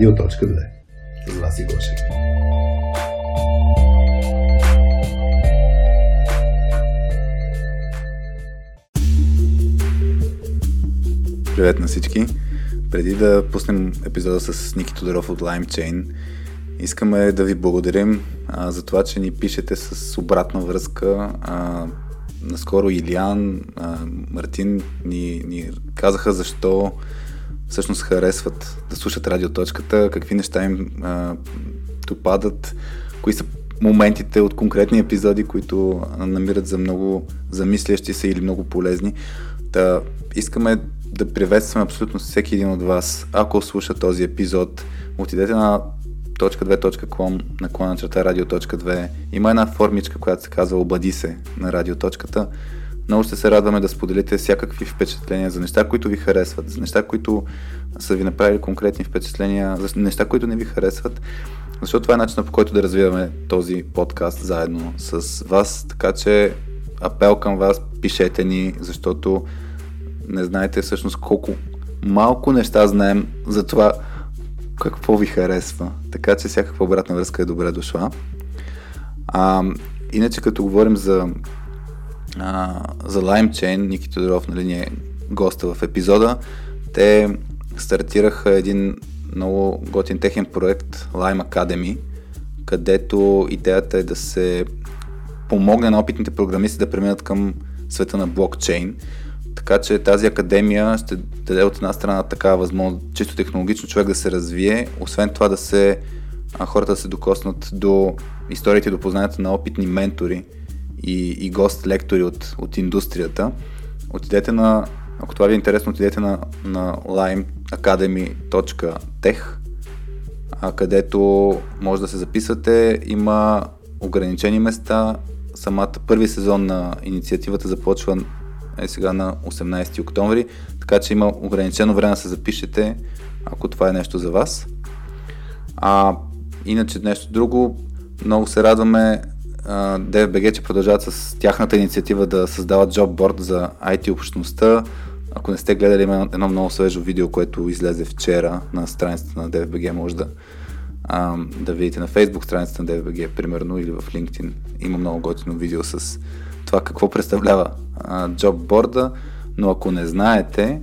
Радио.2 С вас и Гошев. Привет на всички! Преди да пуснем епизода с Ники Тодоров от LimeChain, искаме да ви благодарим а, за това, че ни пишете с обратна връзка. А, наскоро Илиан, а, Мартин ни, ни казаха защо всъщност харесват да слушат радиоточката, какви неща им а, допадат, кои са моментите от конкретни епизоди, които намират за много замислящи се или много полезни. Да, искаме да приветстваме абсолютно всеки един от вас. Ако слуша този епизод, отидете на .2.com наклона черта радио.2. Има една формичка, която се казва Обади се на радиоточката. Много ще се радваме да споделите всякакви впечатления за неща, които ви харесват, за неща, които са ви направили конкретни впечатления, за неща, които не ви харесват, защото това е начинът по който да развиваме този подкаст заедно с вас. Така че апел към вас, пишете ни, защото не знаете всъщност колко малко неща знаем за това какво ви харесва. Така че всякаква обратна връзка е добре дошла. А, иначе като говорим за, а, за LimeChain, Ники Тодоров нали, ни е госта в епизода, те стартираха един много готин техен проект Lime Academy, където идеята е да се помогне на опитните програмисти да преминат към света на блокчейн. Така че тази академия ще даде от една страна такава възможност, чисто технологично човек да се развие, освен това да се хората да се докоснат до историите до познанията на опитни ментори и, и гост-лектори от, от индустрията. Отидете на, ако това ви е интересно, отидете на, на limeacademy.tech, където може да се записвате. Има ограничени места. Самата първи сезон на инициативата започва е сега на 18 октомври, така че има ограничено време да се запишете, ако това е нещо за вас. А иначе нещо друго, много се радваме DFBG, че продължават с тяхната инициатива да създават джобборд за IT общността. Ако не сте гледали, има едно много свежо видео, което излезе вчера на страницата на DFBG, може да, а, да видите на Facebook страницата на DFBG, примерно, или в LinkedIn. Има много готино видео с това какво представлява джобборда, но ако не знаете,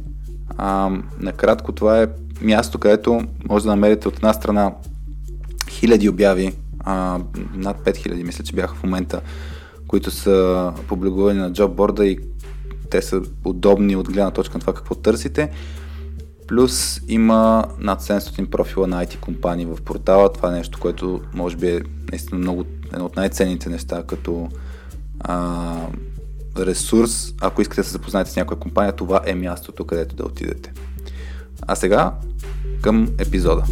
а, накратко това е място, където може да намерите от една страна хиляди обяви, а, над 5000 мисля, че бяха в момента, които са публикувани на джобборда и те са удобни от гледна точка на това какво търсите. Плюс има над 700 профила на IT компании в портала. Това е нещо, което може би е наистина много, едно от най-ценните неща, като а, ресурс, ако искате да се запознаете с някоя компания, това е мястото, където да отидете. А сега към епизода.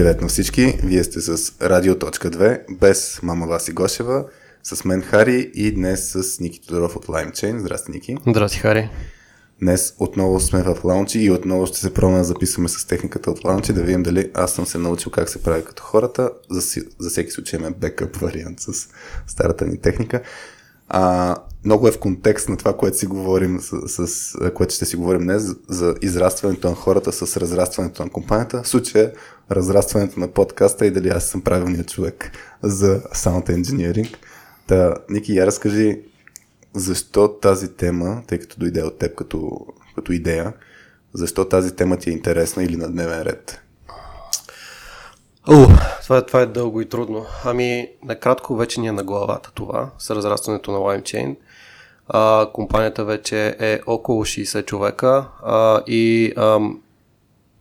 Привет на всички! Вие сте с Радио.2 без мама Васи Гошева, с мен Хари и днес с Ники Тодоров от LimeChain. Здрасти, Ники! Здрасти, Хари! Днес отново сме в лаунчи и отново ще се пробваме да записваме с техниката от лаунчи, да видим дали аз съм се научил как се прави като хората. За, за всеки случай имаме бекъп вариант с старата ни техника. А, много е в контекст на това, което си говорим, с, с което ще си говорим днес, за израстването на хората с разрастването на компанията. В случая разрастването на подкаста и дали аз съм правилният човек за Sound Engineering. Та, Ники, я разкажи защо тази тема, тъй като дойде от теб като, като идея, защо тази тема ти е интересна или на дневен ред? О, това, това е дълго и трудно. Ами, накратко вече ни е на главата това, с разрастването на LimeChain. А, компанията вече е около 60 човека а, и а,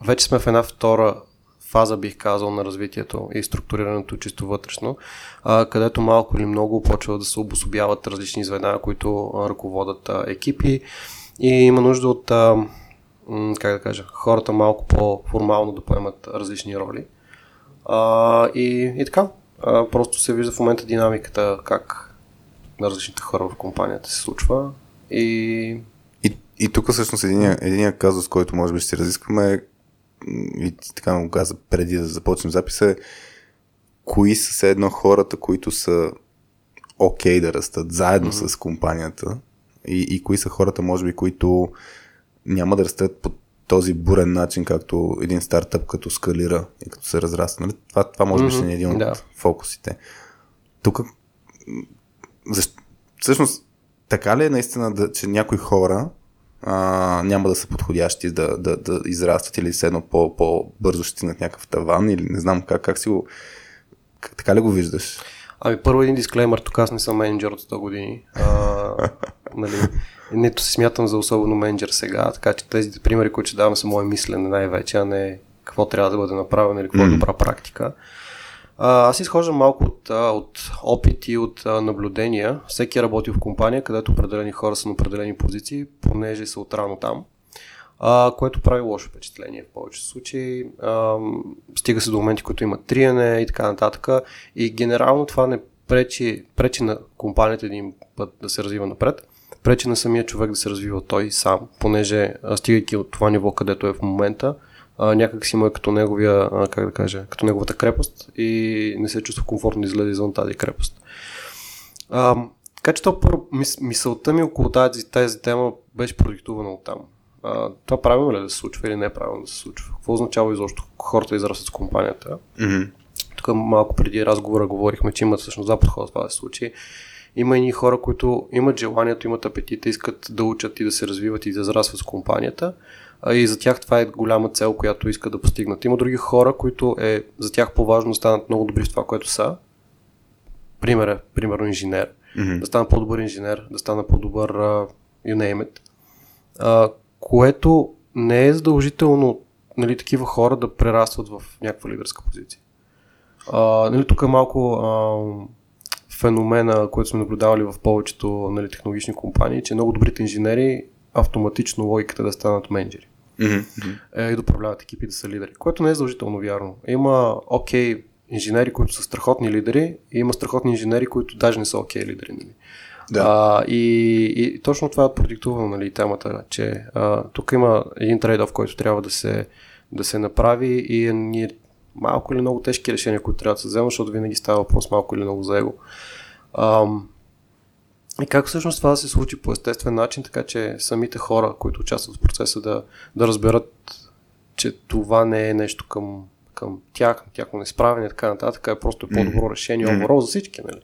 вече сме в една втора фаза, бих казал, на развитието и структурирането чисто вътрешно, а, където малко или много почва да се обособяват различни звена, които ръководят а, екипи. И има нужда от, а, как да кажа, хората малко по-формално да поемат различни роли. А, и, и така, а, просто се вижда в момента динамиката, как на различните хора в компанията се случва. И, и тук всъщност един, един казус, който може би ще разискваме е и така му каза преди да започнем записа, е кои са все едно хората, които са окей okay да растат заедно mm-hmm. с компанията и, и кои са хората, може би, които няма да растат по този бурен начин, както един стартъп като скалира и като се разраства. Нали? Това, това може би ще е един от да. фокусите. Тук, защо, всъщност, така ли е наистина, да, че някои хора а, няма да са подходящи да, да, да израстват или все едно по, по-бързо ще стигнат някакъв таван или не знам как, как си го... Как, така ли го виждаш? Ами първо един дисклеймер, тук аз не съм менеджер от 100 години. А, нали, нито се смятам за особено менеджер сега, така че тези примери, които ще давам са мое мислене най-вече, а не какво трябва да бъде направено или какво е добра практика. А, аз изхождам малко от, от опит и от а, наблюдения. Всеки е работил в компания, където определени хора са на определени позиции, понеже са отрано там, а, което прави лошо впечатление в повечето случаи. А, стига се до моменти, които имат триене и така нататък. И генерално това не пречи, пречи на компанията един път да се развива напред, пречи на самия човек да се развива той сам, понеже стигайки от това ниво, където е в момента, а, някак си му е като неговия, а, как да кажа, като неговата крепост и не се чувства комфортно да излезе извън тази крепост. А, така че то първо, мис, мисълта ми около тази, тази тема беше продиктувана от там. А, това правилно ли е да се случва или не е правилно да се случва? Какво означава изобщо хората израстват с компанията? Mm-hmm. Тук малко преди разговора говорихме, че имат всъщност два подхода това да се случи. Има и хора, които имат желанието, имат апетита, искат да учат и да се развиват и да израстват с компанията и за тях това е голяма цел, която искат да постигнат. Има други хора, които е за тях по-важно да станат много добри в това, което са. Пример е, примерно инженер. Mm-hmm. Да стана по-добър инженер, да стана по-добър uh, you name it. Uh, което не е задължително нали, такива хора да прерастват в някаква лидерска позиция. Uh, нали, тук е малко uh, феномена, който сме наблюдавали в повечето нали, технологични компании, че много добрите инженери автоматично логиката да станат менеджери. Mm-hmm. И да управляват екипи, да са лидери. Което не е задължително вярно. Има окей okay, инженери, които са страхотни лидери и има страхотни инженери, които даже не са окей okay лидери. Нали? Да. А, и, и точно това е продиктувано нали, темата, че а, тук има един трейдов, който трябва да се, да се направи и е, ние малко или много тежки решения, които трябва да се вземат, защото винаги става въпрос малко или много за его. Ам, и как всъщност това да се случи по естествен начин, така че самите хора, които участват в процеса, да, да разберат, че това не е нещо към, към тях, тяхно несправене и така нататък, е просто по-добро решение mm-hmm. overall за всички. Нали?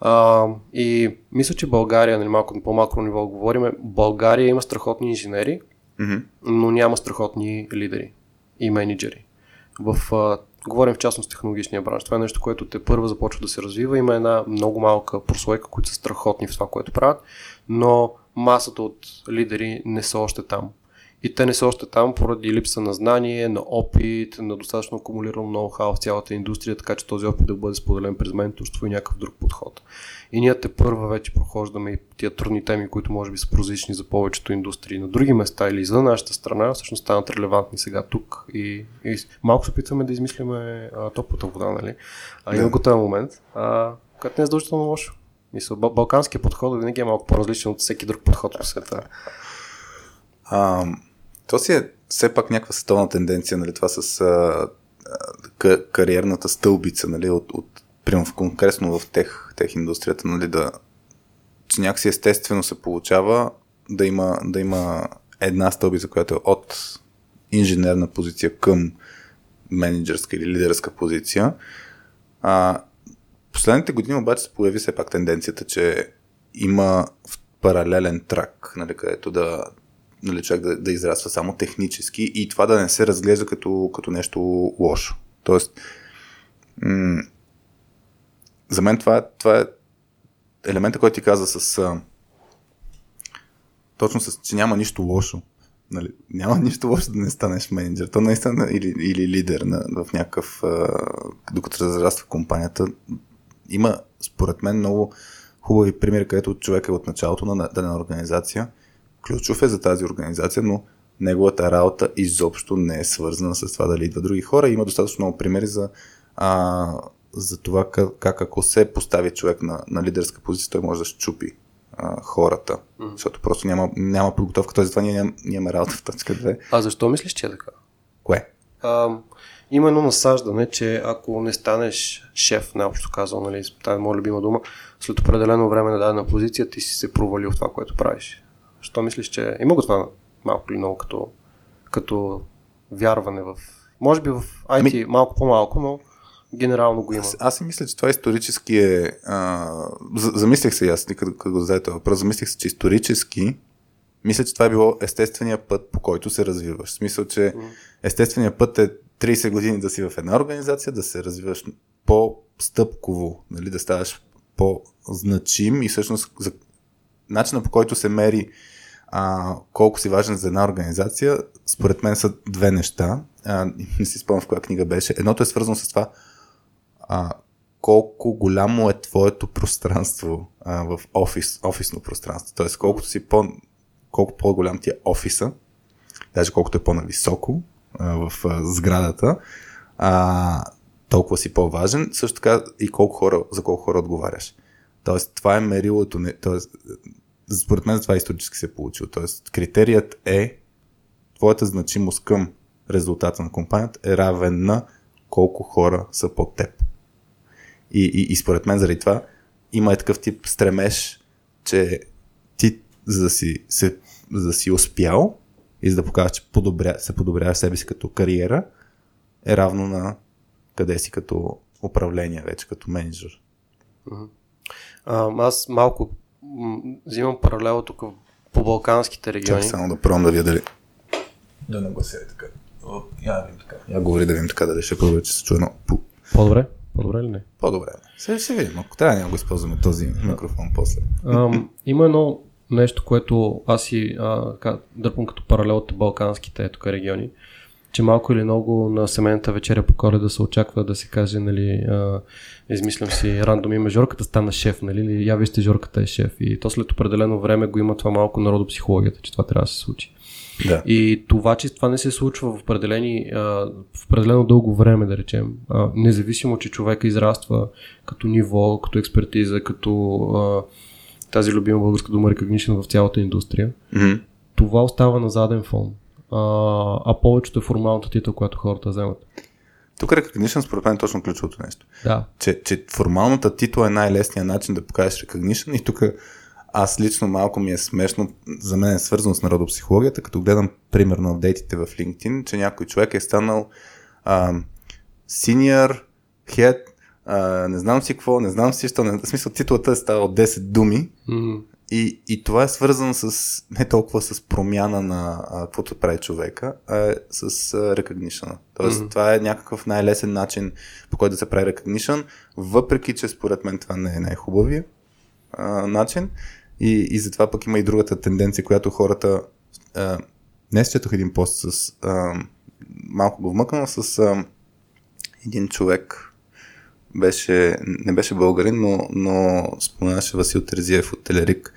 А, и мисля, че България, нали, малко на по-малко ниво говорим, България има страхотни инженери, mm-hmm. но няма страхотни лидери и менеджери. В а, Говорим в частност технологичния бранш. Това е нещо, което те първо започва да се развива. Има една много малка прослойка, които са страхотни в това, което правят, но масата от лидери не са още там. И те не са още там поради липса на знание, на опит, на достатъчно акумулирано ноу-хау в цялата индустрия, така че този опит да бъде споделен през менторство и някакъв друг подход. И ние те първа вече прохождаме и тия трудни теми, които може би са прозични за повечето индустрии на други места или за нашата страна, всъщност станат релевантни сега тук и, и малко се опитваме да измисляме а, топлата вода, нали? А има го този момент, а, който не е задължително лошо. Мисля, балканския подход винаги е малко по-различен от всеки друг подход по света. А, то си е все пак някаква световна тенденция, нали, това с а, а, кариерната стълбица, нали, от, от примерно конкретно в тех, тех индустрията, нали, да, че някакси естествено се получава да има, да има една стълбица, която е от инженерна позиция към менеджерска или лидерска позиция. А, последните години обаче се появи все пак тенденцията, че има паралелен трак, нали, където да, нали, човек да, да израства само технически и това да не се разглежда като, като нещо лошо. Тоест, м- за мен това това е елемента, който ти каза с а, точно с, че няма нищо лошо. Нали, няма нищо лошо да не станеш менеджер. То наистина или, или лидер на, в някакъв, а, докато разраства компанията. Има, според мен, много хубави примери, където човек е от началото на дадена организация. Ключов е за тази организация, но неговата работа изобщо не е свързана с това дали идва други хора. Има достатъчно много примери за а, за това как, как ако се постави човек на, на лидерска позиция, той може да щупи а, хората. Mm-hmm. Защото просто няма, няма подготовка. Тоест, това ние ням, нямаме работа в точка 2. А защо мислиш, че е така? Кое? А, има едно насаждане, че ако не станеш шеф, най-общо казал, нали, тази е моя любима дума, след определено време на дадена позиция, ти си се провалил в това, което правиш. Що мислиш, че има го това малко или много като, като вярване в... Може би в IT ами... малко по-малко, но генерално го има. Аз, аз си мисля, че това исторически е... А, замислих се аз, като, като го зададе въпрос, замислих се, че исторически мисля, че това е било естествения път, по който се развиваш. В смисъл, че естествения път е 30 години да си в една организация, да се развиваш по-стъпково, нали, да ставаш по-значим и всъщност за начина по който се мери а, колко си важен за една организация, според мен са две неща. А, не си спомням в коя книга беше. Едното е свързано с това а, колко голямо е твоето пространство а, в офис, офисно пространство. Тоест, колкото си по, колко по-голям ти е офиса, даже колкото е по-нависоко а, в а, сградата, а, толкова си по-важен. Също така и колко хора, за колко хора отговаряш. Тоест, това е мерилото. Тоест, според мен това исторически се е получило. Тоест, критерият е твоята значимост към резултата на компанията е равен на колко хора са под теб. И, и, и според мен заради това има и такъв тип стремеж, че ти за да си, се, за да си успял и за да покажеш, че подобря, се подобрява себе си като кариера, е равно на къде си като управление вече, като менеджер. А, аз малко взимам паралел тук по балканските региони. Чакай само да пробвам да видя дали да наглася е така. Я видим така. Я говори да видим така дали ще по че се чуе много. По-добре? По-добре ли не? По-добре. Сега ще видим. Ако трябва, няма го използваме този микрофон после. Ам, има едно нещо, което аз си дърпам като паралел от балканските тук региони, че малко или много на семейната вечеря по коледа се очаква да се каже, нали, а, измислям си рандом име, Жорката стана шеф, нали, или я вижте, Жорката е шеф. И то след определено време го има това малко народопсихологията, че това трябва да се случи. Да. И това, че това не се случва в, определени, а, в определено дълго време, да речем, а, независимо, че човека израства като ниво, като експертиза, като а, тази любима българска дума recognition в цялата индустрия, mm-hmm. това остава на заден фон. А, а повечето е формалната титла, която хората вземат. Тук recognition според мен е точно ключовото нещо. Да. Че, че формалната титла е най-лесният начин да покажеш recognition и тук аз лично малко ми е смешно, за мен е свързано с народопсихологията, като гледам примерно апдейтите в LinkedIn, че някой човек е станал а, senior head, а, не знам си какво, не знам си що, не, в смисъл титлата е става от 10 думи mm. И, и това е свързано с не толкова с промяна на а, каквото прави човека, а е с а, recognition. Тоест mm. това е някакъв най-лесен начин по който да се прави recognition, въпреки че според мен това не е най-хубавия а, начин. И, и затова пък има и другата тенденция, която хората... А, днес четох един пост с... А, малко го вмъкнал с а, един човек, беше, не беше българин, но, но споменаше Васил Терзиев от Телерик,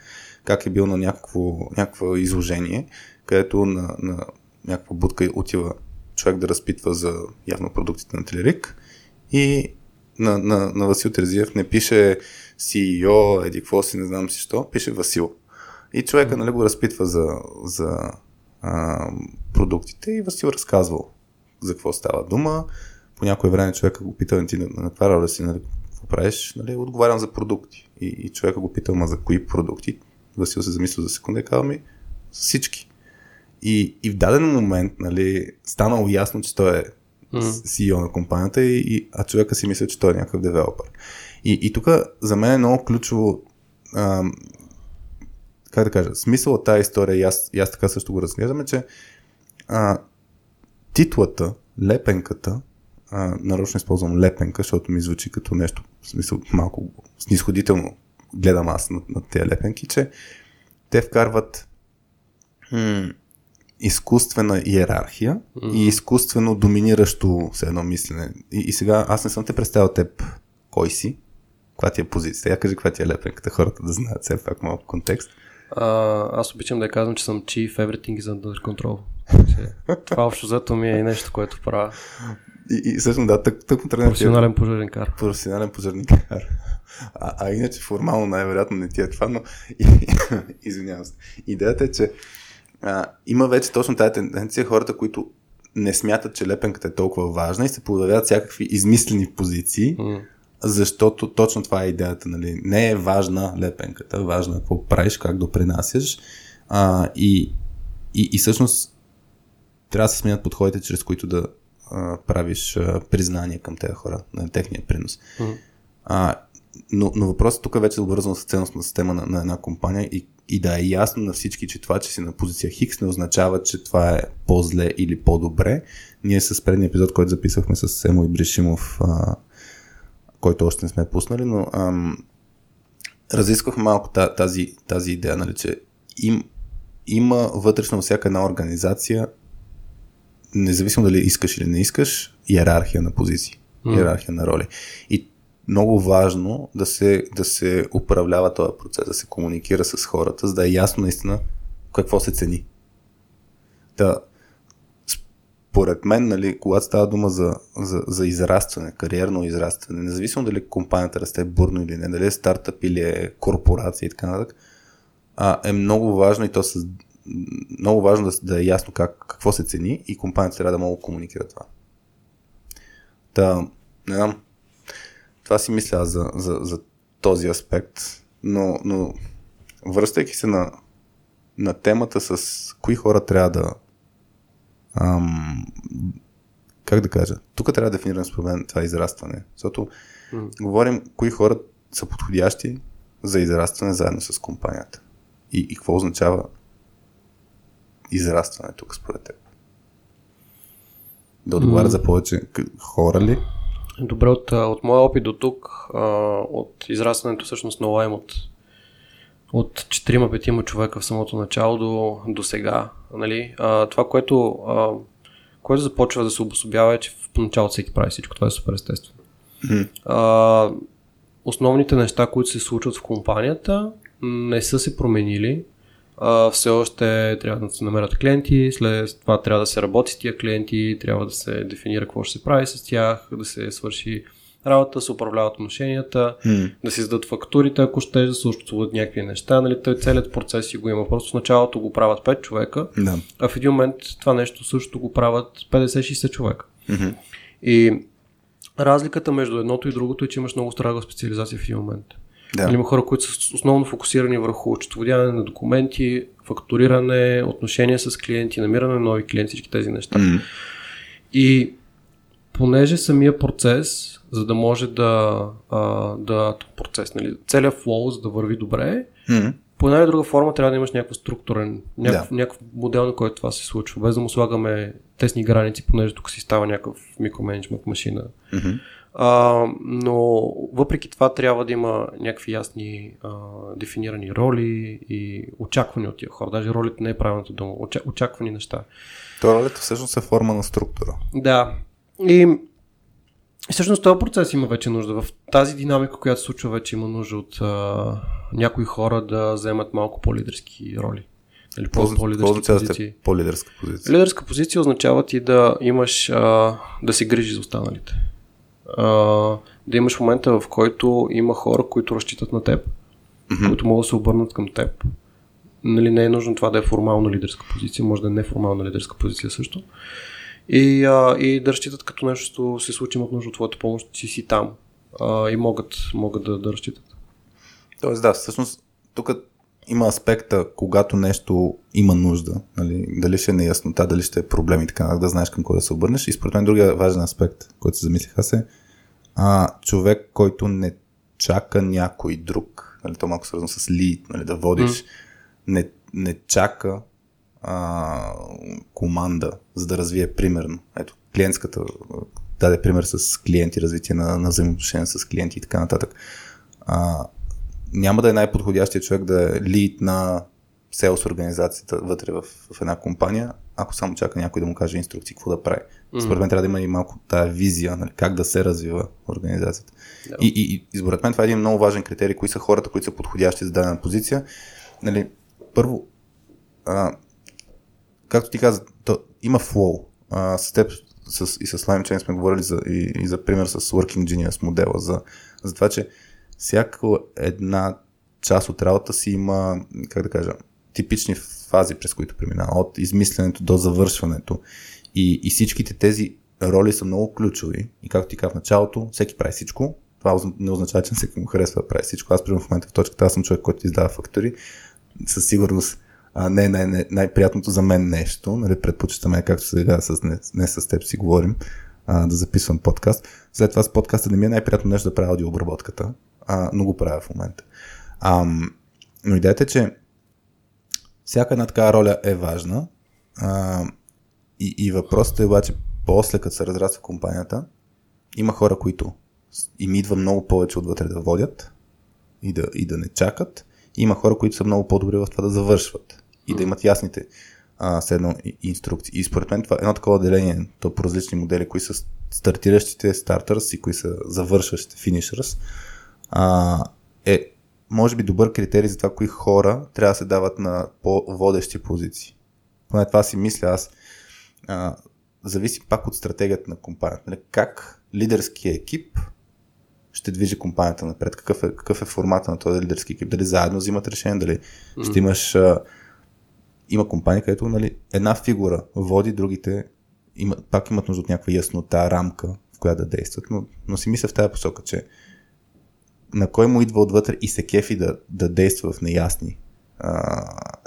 как е бил на някакво, някакво изложение, където на, на някаква будка отива човек да разпитва за явно продуктите на Телерик и на, на, на Васил Терзиев не пише CEO, еди какво си, не знам си що, пише Васил. И човека нали, го разпитва за, за а, продуктите и Васил разказвал за какво става дума. По някое време човека го пита, ти на, на каква роля си, нали, какво правиш, нали, отговарям за продукти. И, и човека го пита, ма за кои продукти? Васил се замисля за секунда и казва ми, всички. И, и в даден момент, нали, станало ясно, че той е. CEO на компанията, и, и, а човека си мисля, че той е някакъв девелопър. И, и тук за мен е много ключово а, как да кажа, смисъл от тази история, и аз, и аз така също го разглеждаме, че а, титлата, лепенката, а, нарочно използвам лепенка, защото ми звучи като нещо, в смисъл малко снисходително гледам аз на, на тези лепенки, че те вкарват м- изкуствена иерархия mm-hmm. и изкуствено доминиращо се едно мислене. И, и сега аз не съм те представил теб кой си, каква ти е позицията. Я кажи каква ти е лепенката, хората да знаят все пак малко контекст. А, аз обичам да я казвам, че съм chief everything is under control. това общо зато ми е и нещо, което правя. И, и всъщност да, тък, тък Професионален пожарникар. Професионален пожарникар. А, а иначе формално най-вероятно не ти е това, но извинявам се. Идеята е, че а, има вече точно тази тенденция хората, които не смятат, че лепенката е толкова важна и се появяват всякакви измислени позиции, mm защото точно това е идеята. Нали? Не е важна лепенката, важно е какво правиш, как допринасяш. А, и, и, и всъщност трябва да се сменят подходите, чрез които да а, правиш а, признание към тези хора, на техния принос. Mm. А, но, но въпросът тук е вече обвързан с ценностна система на, на една компания и, и да е ясно на всички, че това, че си на позиция Хикс, не означава, че това е по-зле или по-добре. Ние с предния епизод, който записахме с Семо и Бришимов, а, който още не сме пуснали, но ам, разисквахме малко тази, тази идея, нали, че им, има вътрешно всяка една организация, независимо дали искаш или не искаш, иерархия на позиции, mm. иерархия на роли. И много важно да се, да се управлява този процес, да се комуникира с хората, за да е ясно наистина какво се цени. Да, според мен, нали, когато става дума за, за, за израстване, кариерно израстване, независимо дали компанията расте бурно или не, дали е стартъп или е корпорация и така нататък, а, е много важно и то с много важно да, да е ясно как, какво се цени и компанията трябва да мога да комуникира това. Та, не знам, това си мисля за, за, за този аспект, но, но връщайки се на, на темата с кои хора трябва да ам, как да кажа, тук трябва да дефинирам според мен това израстване, защото mm. говорим кои хора са подходящи за израстване заедно с компанията. И, и какво означава израстване тук според теб? Да отговаря mm. за повече хора ли? Добре, от, от моя опит до тук, от израстването всъщност на Лайм от, от 4-5 човека в самото начало до, до сега. Нали? А, това, което, а, което започва да се обособява е, че в поначало всеки прави всичко. Това е супер естествено. А, основните неща, които се случват в компанията, не са се променили. А, все още трябва да се намерят клиенти, след това трябва да се работи с тия клиенти, трябва да се дефинира какво ще се прави с тях, да се свърши работа, се управляват отношенията, mm. да се издадат фактурите, ако ще да се някакви неща. Нали, той целият процес си го има. Просто в началото го правят 5 човека, да. а в един момент това нещо също го правят 50-60 човека. Mm-hmm. И разликата между едното и другото е, че имаш много строга специализация в един момент. Да. Нали, има хора, които са основно фокусирани върху четоводяване на документи, фактуриране, отношения с клиенти, намиране на нови клиенти, всички тези неща. Mm. И понеже самия процес, за да може да, а, да процес, нали, целият флоу, за да върви добре, mm. по една или друга форма трябва да имаш някакъв структурен, някакъв, да. някакъв модел, на който това се случва, без да му слагаме тесни граници, понеже тук си става някакъв микроменеджмент машина. Mm-hmm. А, но въпреки това трябва да има някакви ясни а, дефинирани роли и очаквани от тия хора. Даже ролите не е правилната дума. Очаквани неща. То ролята всъщност е форма на структура. Да. И всъщност този процес има вече нужда. В тази динамика, която се случва, вече има нужда от а, някои хора да вземат малко по-лидерски роли. Или по- по-лидерски позиции. По-лидерска позиция. Лидерска позиция означава ти да имаш, а, да се грижи за останалите да имаш момента, в който има хора, които разчитат на теб, mm-hmm. които могат да се обърнат към теб. Нали, не е нужно това да е формална лидерска позиция, може да е неформална лидерска позиция също. И, а, и да разчитат като нещо се случи, имат нужда от твоята помощ, си си там а, и могат, могат да, да разчитат. Тоест да, всъщност тук има аспекта, когато нещо има нужда, нали, дали ще е неяснота, дали ще е проблем и така, да знаеш към кой да се обърнеш. И според мен другия важен аспект, който се замислих аз е а, човек, който не чака някой друг, нали, то малко свързано с лид, нали, да водиш, mm. не, не чака а, команда, за да развие примерно. Ето, клиентската даде пример с клиенти, развитие на, на взаимоотношения с клиенти и така нататък. А, няма да е най-подходящия човек да е лид на селс организацията вътре в, в една компания, ако само чака някой да му каже инструкции какво да прави. Mm-hmm. Според мен трябва да има и малко тая визия, нали, как да се развива организацията. Yeah. И, и, и според мен това е един много важен критерий, кои са хората, които са подходящи за дадена позиция. Нали, първо, а, както ти каза, то, има флоу. А, с теб с, и с LimeChain сме говорили за, и, и за пример с Working Genius модела, за, за това, че всяка една част от работа си има, как да кажа, типични фази, през които преминава, от измисленето до завършването. И, и всичките тези роли са много ключови. И както ти казах в началото, всеки прави всичко. Това не означава, че всеки му харесва да прави всичко. Аз, примерно, в момента в точката, аз съм човек, който издава фактури. Със сигурност а, не, не, не най-приятното за мен нещо. Нали, предпочитаме, както сега с, не, не с теб си говорим, а, да записвам подкаст. След това с подкаста не ми е най-приятно нещо да правя аудиообработката, а, но го правя в момента. А, но идеята е, че всяка една такава роля е важна а, и, и въпросът е обаче после, като се разраства компанията, има хора, които им идва много повече отвътре да водят и да, и да не чакат. И има хора, които са много по-добри в това да завършват и да имат ясните а, едно инструкции. И според мен това едно такова деление, то по различни модели, кои са стартиращите стартърс и кои са завършващите финишърс, а, е може би добър критерий за това, кои хора трябва да се дават на по-водещи позиции. Поне това си мисля аз. А, зависи пак от стратегията на компанията. Нали? Как лидерския екип ще движи компанията напред, какъв е, какъв е формата на този лидерски екип, дали заедно взимат решение, дали mm-hmm. ще имаш... А, има компании, където нали, една фигура води, другите има, пак имат нужда от някаква яснота, рамка, в която да действат, но, но си мисля в тази посока, че на кой му идва отвътре и се кефи да, да действа в неясни а,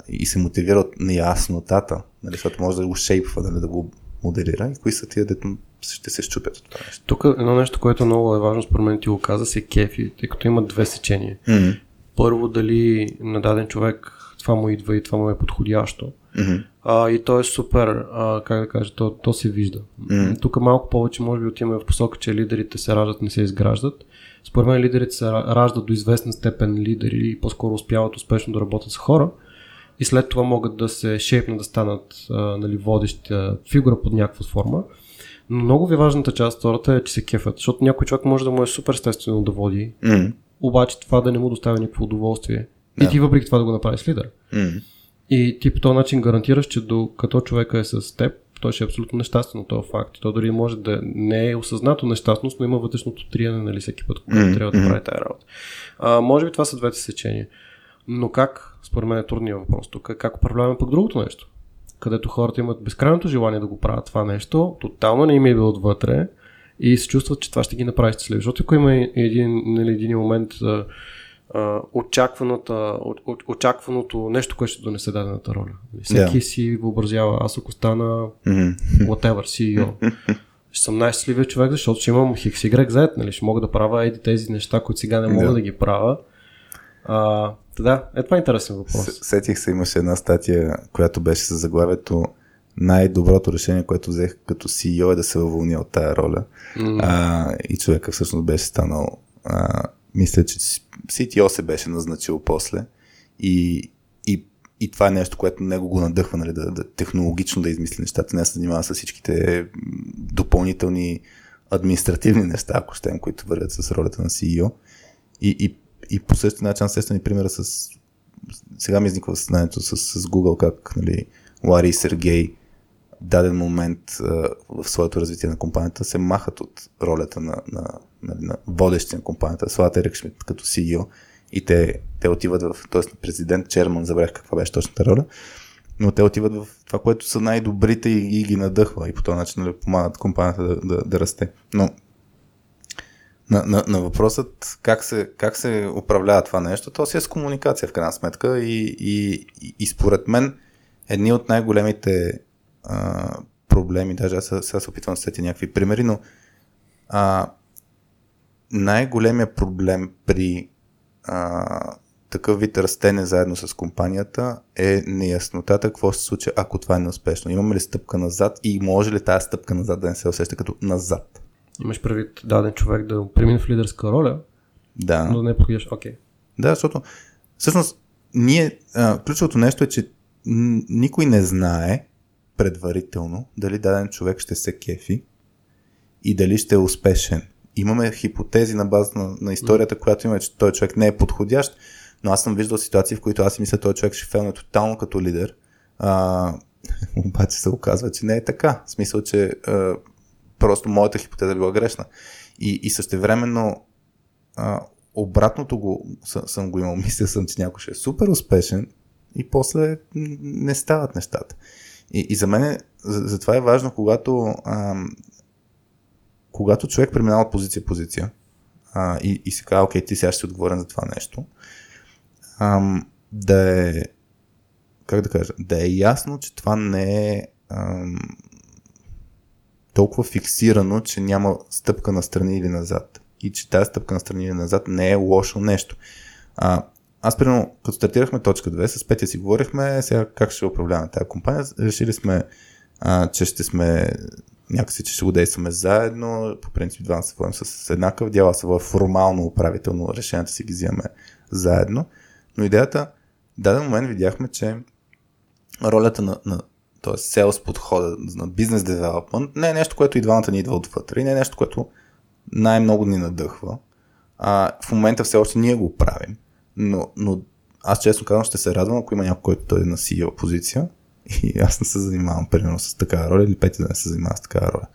и се мотивира от неяснотата, нали, защото може да го шейпва, нали, да го моделира и кои са тия, дето ще се щупят от това нещо. Тук едно нещо, което много е важно, според мен ти го каза, се кефи, тъй като има две сечения. Mm-hmm. Първо, дали на даден човек това му идва и това му е подходящо. Mm-hmm. А, и то е супер, а, как да кажа, то, то се вижда. Mm-hmm. Тук малко повече може би отиваме в посока, че лидерите се раждат, не се изграждат. Според мен лидерите се раждат до известна степен лидери и по-скоро успяват успешно да работят с хора и след това могат да се шейпнат да станат а, нали, водеща фигура под някаква форма. Но много ви важната част втората е, че се кефят, защото някой човек може да му е супер естествено да води, mm. обаче това да не му доставя никакво удоволствие. Yeah. И ти въпреки това да го направиш лидер. Mm. И ти по този начин гарантираш, че докато човека е с теб, той ще е абсолютно нещастен от този факт. То дори може да не е осъзнато нещастност, но има вътрешното триене, нали, всеки път, когато mm-hmm. трябва да прави тази работа. А, може би това са двете сечения. Но как, според мен е трудният въпрос тук, как управляваме пък другото нещо? Където хората имат безкрайното желание да го правят това нещо, тотално не им е било отвътре и се чувстват, че това ще ги направи щастливи. Защото ако има един, нали, един момент очакваното, очакваното нещо, което ще донесе дадената роля. Всеки yeah. си въобразява, аз ако стана mm-hmm. whatever, CEO, ще съм най-щастливия човек, защото ще имам хикс Y, Z, нали? ще мога да правя еди тези неща, които сега не мога yeah. да ги правя. А, да, е това е интересен въпрос. Сетих се, имаше една статия, която беше с заглавието най-доброто решение, което взех като CEO е да се уволня от тая роля. Mm. А, и човека всъщност беше станал а, мисля, че CTO се беше назначил после и, и, и това е нещо, което него го надъхва, нали, да, да технологично да измисли нещата, не се занимава с всичките допълнителни административни неща, ако щем, които вървят с ролята на CEO. И, и, и по същия начин, сестен и примера с... Сега ми изниква съзнанието с, с Google, как нали, Лари и Сергей даден момент а, в своето развитие на компанията се махат от ролята на, на, на, на водещи на компанията, Слата Ерик Шмидт като CEO и те, те отиват в, т.е. президент, черман, забрах каква беше точната роля, но те отиват в това, което са най-добрите и, и ги надъхва и по този начин нали, помагат компанията да, да, да расте. Но на, на, на въпросът как се, как се управлява това нещо, то си е с комуникация в крайна сметка и, и, и според мен едни от най-големите а, проблеми, даже аз сега се опитвам да сетя някакви примери, но а, най-големия проблем при а, такъв вид растене заедно с компанията е неяснотата какво се случи, ако това е неуспешно. Имаме ли стъпка назад и може ли тази стъпка назад да не се усеща като назад? Имаш предвид даден човек да премине в лидерска роля, да. но да не подходяш. Окей. Okay. Да, защото всъщност ние, а, ключовото нещо е, че никой не знае предварително дали даден човек ще се кефи и дали ще е успешен. Имаме хипотези на база на, на историята, която има, че той човек не е подходящ, но аз съм виждал ситуации, в които аз си мисля, този човек ще фелне тотално като лидер. А, обаче се оказва, че не е така. В смисъл, че а, просто моята хипотеза е била грешна. И, и същевременно а, обратното го съм, съм го имал. Мисля съм, че някой ще е супер успешен и после не стават нещата. И, и за мен затова е важно, когато, когато човек преминава от позиция позиция а, и, и се казва, окей, ти сега ще си отговорен за това нещо, ам, да е как да кажа, да е ясно, че това не е ам, толкова фиксирано, че няма стъпка на страни или назад. И че тази стъпка на страни или назад не е лошо нещо. А, аз, примерно, като стартирахме точка 2, с Петя си говорихме сега как ще управляваме тази компания. Решили сме, а, че ще сме някакси, че ще го действаме заедно. По принцип, двама се водим с еднакъв дял, аз се формално управително решенията си ги взимаме заедно. Но идеята, в даден момент видяхме, че ролята на, на т.е. селс подхода на бизнес девелопмент не е нещо, което и двамата ни идва отвътре и не е нещо, което най-много ни надъхва. А, в момента все още ние го правим, но, но аз честно казвам ще се радвам, ако има някой, който е на CEO позиция и аз не се занимавам примерно с такава роля или Пети да не се занимава с такава роля.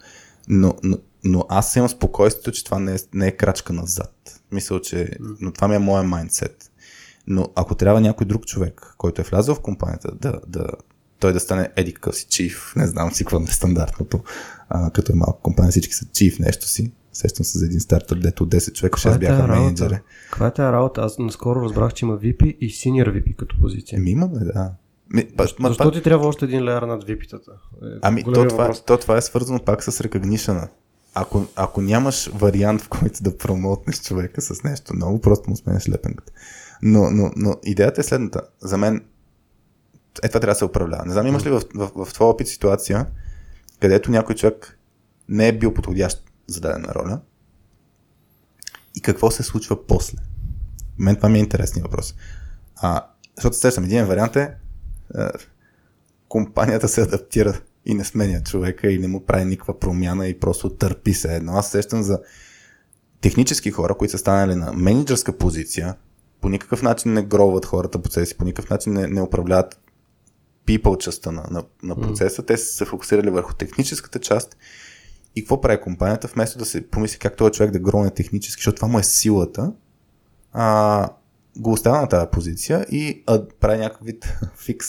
Но, но, но аз имам спокойствието, че това не е, не е крачка назад. Мисля, че но това ми е моя майндсет. Но ако трябва някой друг човек, който е влязъл в компанията, да, да, той да стане еди какъв си чиф, не знам си какво е стандартното, а, като е малко компания, всички са чиф нещо си. Сещам се за един стартъп, дето от 10 човека, 6 бяха менеджери. Каква е тази работа? Аз наскоро разбрах, че има VP и Senior VP като позиция. Ми имаме, да. Ми, Защо, ма, защо ти трябва още един леер над VP-тата? Е, ами, то това, то това е свързано пак с recognition ако, ако нямаш вариант, в който да промотнеш човека с нещо много, просто му сменяш лепенката. Но, но, но идеята е следната. За мен е това трябва да се управлява. Не знам, имаш ли в, в, в, в твоя опит ситуация, където някой човек не е бил подходящ за дадена роля и какво се случва после? Мен това ми е интересният въпрос. А, защото сещам, един вариант е, е компанията се адаптира и не сменя човека и не му прави никаква промяна и просто търпи се едно. Аз сещам за технически хора, които са станали на менеджерска позиция, по никакъв начин не гроват хората по си, по никакъв начин не, не управляват people частта на, на, на процеса. Mm. Те са се фокусирали върху техническата част и какво прави компанията, вместо да се помисли как този човек да гроне технически, защото това му е силата, а, го оставя на тази позиция и а, прави някакъв вид фикс.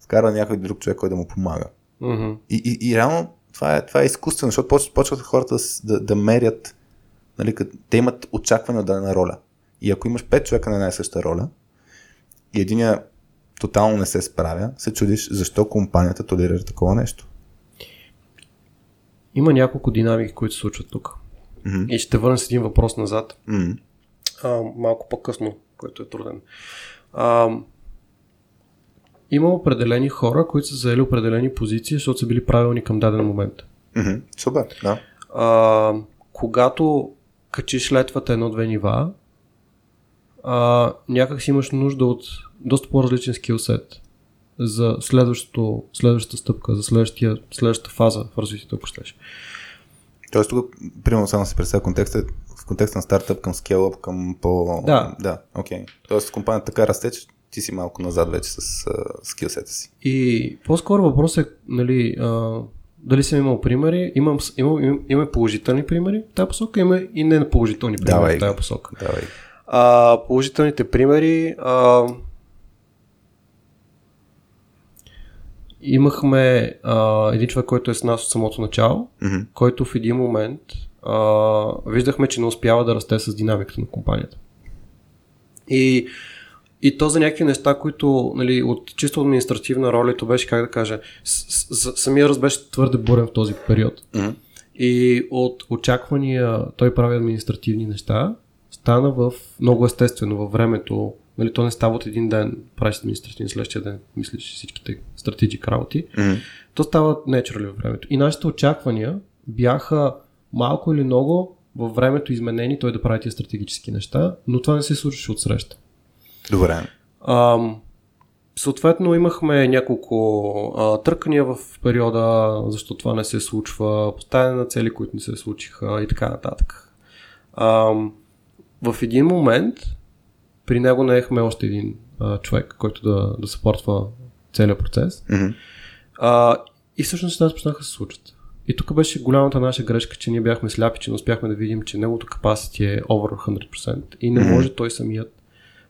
Вкара някой друг човек, който да му помага. Mm-hmm. И, и, и реално това е, това е изкуствено, защото почват, почват хората да, да мерят, нали, като, те имат очакване от дадена роля. И ако имаш пет човека на една и съща роля, и единия тотално не се справя, се чудиш защо компанията толерира такова нещо. Има няколко динамики, които се случват тук. Mm-hmm. И ще върна с един въпрос назад. Mm-hmm. А, малко по-късно, който е труден. А, има определени хора, които са заели определени позиции, защото са били правилни към даден момент. Mm-hmm. Супер, да. А, когато качиш летвата едно-две нива, а, някак си имаш нужда от доста по-различен скилсет за следващата стъпка, за следващата фаза в развитието, ако щеш. Тоест тук, примерно само си представя контекста, контекста на стартъп към скейлъп, към по... Да. Да, окей. Okay. Тоест компанията така расте, че ти си малко назад вече с скилсета си. И по-скоро въпросът е, нали, а, дали съм имал примери, имам, имам, имам, имам положителни примери в тази посока, има и не положителни примери давай, в тази посока. Давай. А, положителните примери, а, имахме а, един човек, който е с нас от самото начало, mm-hmm. който в един момент а, виждахме, че не успява да расте с динамиката на компанията. И, и то за някакви неща, които нали, от чисто административна роля, то беше, как да кажа, с, с, самия раз беше твърде бурен в този период. Mm-hmm. И от очаквания той прави административни неща, стана в много естествено във времето Нали, то не става от един ден, правиш административен, следващия ден мислиш всичките стратегик работи. Mm-hmm. То става naturally във времето. И нашите очаквания бяха малко или много във времето изменени той да прави тези стратегически неща, но това не се случваше от среща. Добре. Ам, съответно имахме няколко а, търкания в периода, защо това не се случва, поставяне на цели, които не се случиха и така нататък. Ам, в един момент при него наехме още един а, човек, който да, да съпортва целият процес. Mm-hmm. А, и всъщност нещата почнаха да се случат. И тук беше голямата наша грешка, че ние бяхме сляпи, че не успяхме да видим, че неговото capacity е over 100% и не може той самият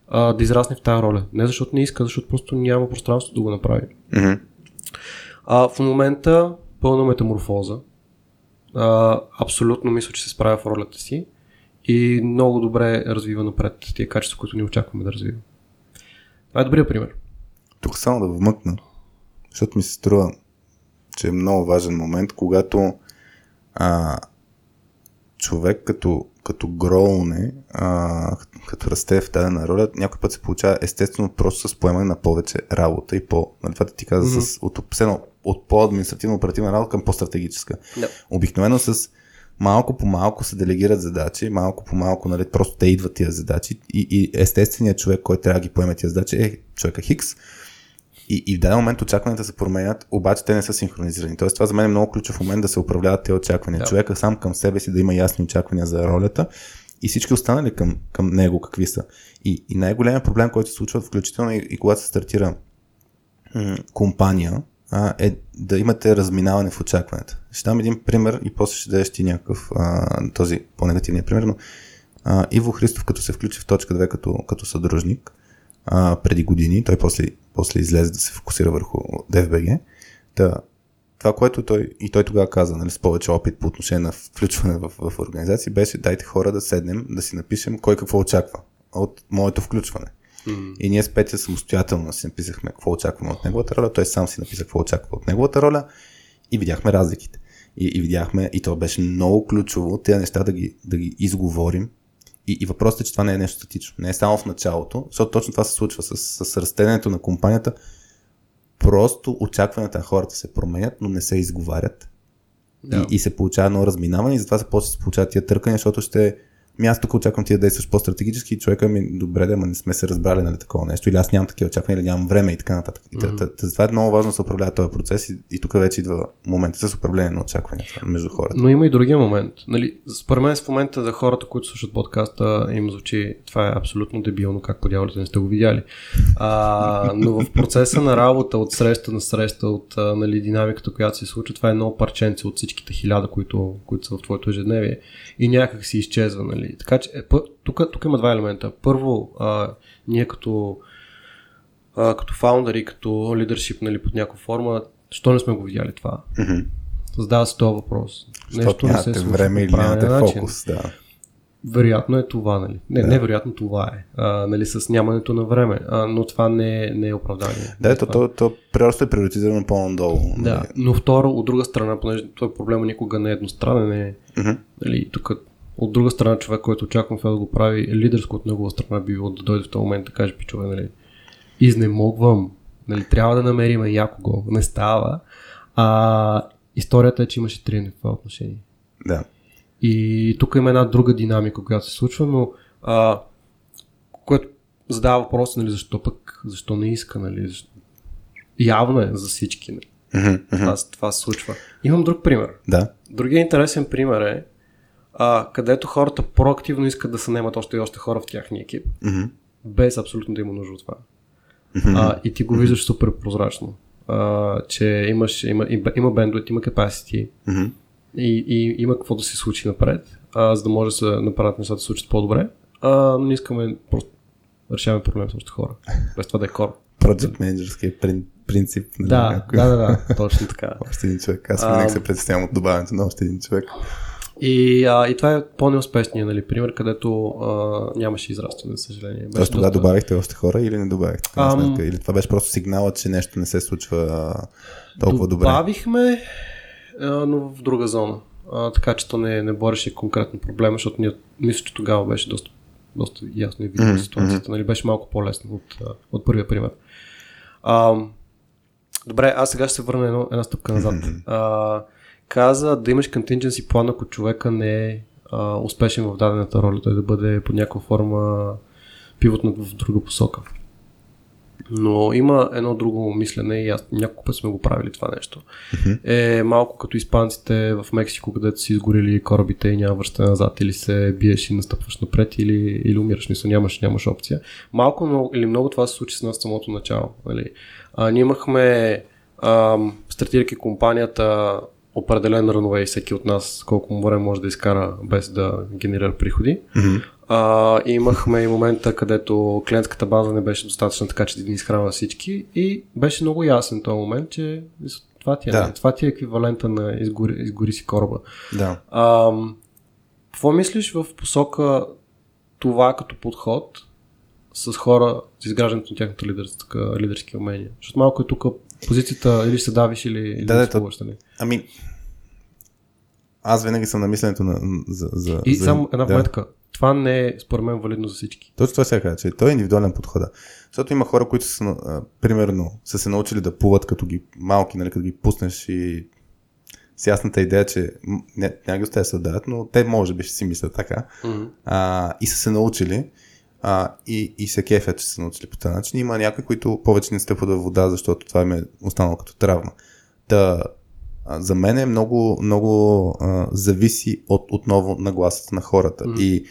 а, да израсне в тази роля. Не защото не иска, защото просто няма пространство да го направи. Mm-hmm. А, в момента пълна метаморфоза. А, абсолютно мисля, че се справя в ролята си и много добре развива напред тия качества, които ни очакваме да развива. Това е добрия пример. тук само да вмъкна, защото ми се струва, че е много важен момент, когато а, човек като, като гроуне, а, като расте в дадена роля, някой път се получава естествено просто с поемане на повече работа и по, нали, това ти каза, mm-hmm. с, от, от, от по-административно оперативна работа към по-стратегическа. Да. Обикновено с малко по малко се делегират задачи, малко по малко, нали, просто те идват тия задачи и, и естественият човек, който трябва да ги поеме тия задачи е човека Хикс. И, и в даден момент очакванията се променят, обаче те не са синхронизирани. Тоест това за мен е много ключов момент да се управляват тези очаквания. Да. Човека сам към себе си да има ясни очаквания за ролята и всички останали към, към него какви са. И, и най-големият проблем, който се случва, включително и, и когато се стартира м- компания, а, е да имате разминаване в очакването. Ще дам един пример и после ще дадеш ти някакъв а, този по-негативния пример, но а, Иво Христов като се включи в точка 2 като, като съдружник а, преди години, той после, после излезе да се фокусира върху DFBG, да, това, което той и той тогава каза, нали, с повече опит по отношение на включване в, в организации, беше дайте хора да седнем, да си напишем кой какво очаква от моето включване. Mm. И ние с Петя самостоятелно си написахме какво очакваме от неговата роля, той сам си написа какво очаква от неговата роля и видяхме разликите. И, и видяхме, и то беше много ключово, тези неща да ги, да ги изговорим. И, и въпросът е, че това не е нещо статично. Не е само в началото, защото точно това се случва с, с растението на компанията. Просто очакванията на хората се променят, но не се изговарят. Да. И, и се получава едно разминаване и затова се почва да се получават тия търкания, защото ще ми аз тук очаквам ти да действаш по-стратегически и човека ми, добре, да, ма не сме се разбрали нали, такова нещо, или аз нямам такива очаквания, или нямам време и така нататък. Mm-hmm. Затова е много важно да се управлява този процес и, и тук вече идва момента с управление на очакванията между хората. Но има и другия момент. Нали, според мен в момента за хората, които слушат подкаста, им звучи това е абсолютно дебилно, как по дяволите не сте го видяли. А, но в процеса на работа, от среща на среща, от нали, динамиката, която се случва, това е едно парченце от всичките хиляда, които, които са в твоето ежедневие и някак си изчезва. Нали. Така че е, тук, тук има два елемента. Първо, а, ние като, а, като фаундъри, като лидершип нали, под някаква форма, що не сме го видяли това? Mm-hmm. Задава се този въпрос. Нещо не се случва време или нямате фокус, да. Вероятно е това, нали? Не, да. невероятно това е, а, нали, с нямането на време, а, но това не, не е оправдание. Да, ето, то, то просто е приоритизирано по-надолу. Да, нали? но второ, от друга страна, понеже това проблема никога не е едностранен, е, mm-hmm. нали, тук от друга страна, човек, който очаквам това да го прави, лидерско от негова страна би било да дойде в този момент да каже, пичове, нали, изнемогвам, нали, трябва да намерим якого, не става. А историята е, че имаше тренер в това отношение. Да. И тук има една друга динамика, която се случва, но а, което задава въпрос, нали, защо пък, защо не иска, нали, защо... явно е за всички. Нали. Mm-hmm. Това, това се случва. Имам друг пример. Да. Другия интересен пример е, а, където хората проактивно искат да се наемат още и още хора в тяхния екип, mm-hmm. без абсолютно да има нужда от това. Mm-hmm. А, и ти го виждаш супер прозрачно, а, че имаш, има, има бендует, има capacity mm-hmm. и, и има какво да се случи напред, а, за да може да се направят нещата да се случат по-добре, а, но не искаме просто да решаваме проблем с още хора, без това да е хора. Project менеджерския принцип. Нали, да, някой. да, да, да, точно така. още един човек. Аз винаги се представям от добавянето на още един човек. И, а, и това е по-неуспешният нали, пример, където а, нямаше израстване, за съжаление. Тоест тогава доста... добавихте още хора или не добавихте? Ам... Или това беше просто сигнала, че нещо не се случва толкова добре? Добавихме, но в друга зона. А, така че то не, не бореше конкретно проблема, защото ние, мисля, че тогава беше доста, доста ясно и видимо mm-hmm. ситуацията. Нали, беше малко по-лесно от, от първия пример. А, добре, аз сега ще се върна една, една стъпка назад. Mm-hmm. А, каза да имаш contingency план, ако човека не е а, успешен в дадената роля, той да бъде под някаква форма пивотнат в друга посока. Но има едно друго мислене и аз няколко път сме го правили това нещо. Mm-hmm. Е малко като испанците в Мексико, където си изгорили корабите и няма връщане назад или се биеш и настъпваш напред или, или умираш, мисля, нямаш, нямаш опция. Малко много, или много това се случи с нас самото начало. Нали? А, ние имахме стартирайки компанията определен ранове всеки от нас колко време може да изкара без да генерира приходи. Mm-hmm. А, имахме и момента, където клиентската база не беше достатъчна така, че да ни изхранва всички и беше много ясен този момент, че това ти е, да. това ти е еквивалента на изгори, изгори си кораба. Да. А, какво мислиш в посока това като подход с хора с изграждането на тяхната лидерска, лидерски умения. Защото малко е тук позицията или се давиш или, или Да, да, нали? Ами, аз винаги съм на мисленето на, за, за, И за, само една да. вметка. Това не е според мен валидно за всички. Точно това сега кажа, че той е индивидуален подход. Защото има хора, които са, а, примерно, са се научили да плуват като ги малки, нали, като ги пуснеш и с ясната идея, че не, няма ги оставя да се отдават, но те може би ще си мислят така. Mm-hmm. А, и са се научили а, и, и се кефят, че са се научили по този начин. Има някои, които повече не стъпват в вода, защото това им е останало като травма. Та, а, за мен е много, много а, зависи от отново нагласата на хората. Mm. И,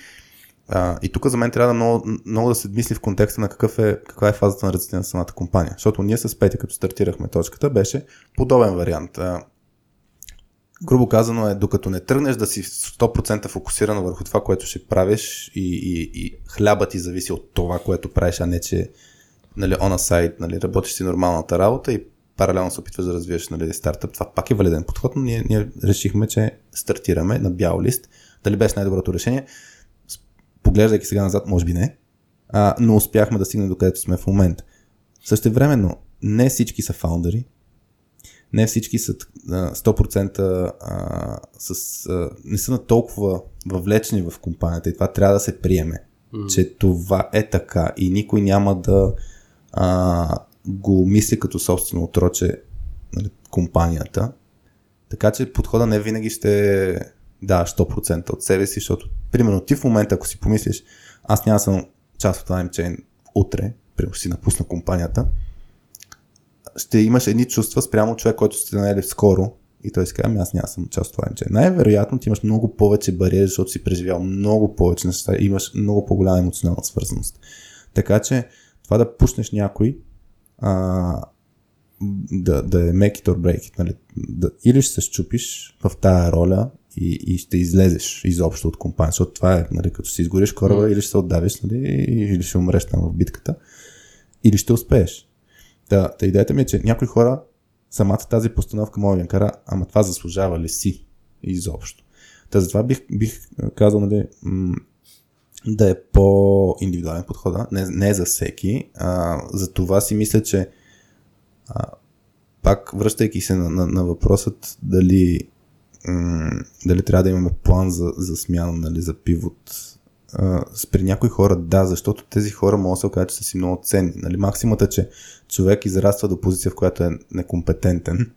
а, и тук за мен трябва да много, много да се мисли в контекста на какъв е, каква е фазата на развитие на самата компания. Защото ние с Петя, като стартирахме точката, беше подобен вариант. А, грубо казано е, докато не тръгнеш да си 100% фокусиран върху това, което ще правиш и, и, и хляба ти зависи от това, което правиш, а не че нали, on a side, нали, работиш си нормалната работа и паралелно се опитваш да развиеш нали, стартъп. Това пак е валиден подход, но ние, ние решихме, че стартираме на бял лист. Дали беше най-доброто решение? Поглеждайки сега назад, може би не, а, но успяхме да стигнем до където сме в момента. Същевременно, не всички са фаундъри, не всички са а, 100% а, с, а, не са на толкова въвлечени в компанията и това трябва да се приеме, mm. че това е така и никой няма да а, го мисли като собствено отроче нали, компанията. Така че подхода не винаги ще да, 100% от себе си, защото примерно ти в момента, ако си помислиш, аз няма съм част от LimeChain утре, примерно си напусна компанията, ще имаш едни чувства спрямо човек, който сте наели скоро и той си казва, ами аз няма съм част от LimeChain. Най-вероятно ти имаш много повече бариери, защото си преживял много повече неща имаш много по-голяма емоционална свързаност. Така че това да пуснеш някой а, да, да е make it or break it, нали? да, или ще се щупиш в тая роля и, и ще излезеш изобщо от компания, защото това е, нали, като си изгориш кораба, mm. или ще се отдавиш, нали, или ще умреш там в битката, или ще успееш. Та, та идеята ми е, че някои хора самата тази постановка може да им кара, ама това заслужава ли си изобщо. Та затова бих, бих казал, нали, да е по-индивидуален подхода, не, не за всеки. А, за това си мисля, че а, пак връщайки се на, на, на въпросът дали, м- дали трябва да имаме план за, за смяна, нали, за пивот. А, при някои хора да, защото тези хора могат да се окажат, че са си много ценни. Нали, максимата, че човек израства до позиция, в която е некомпетентен,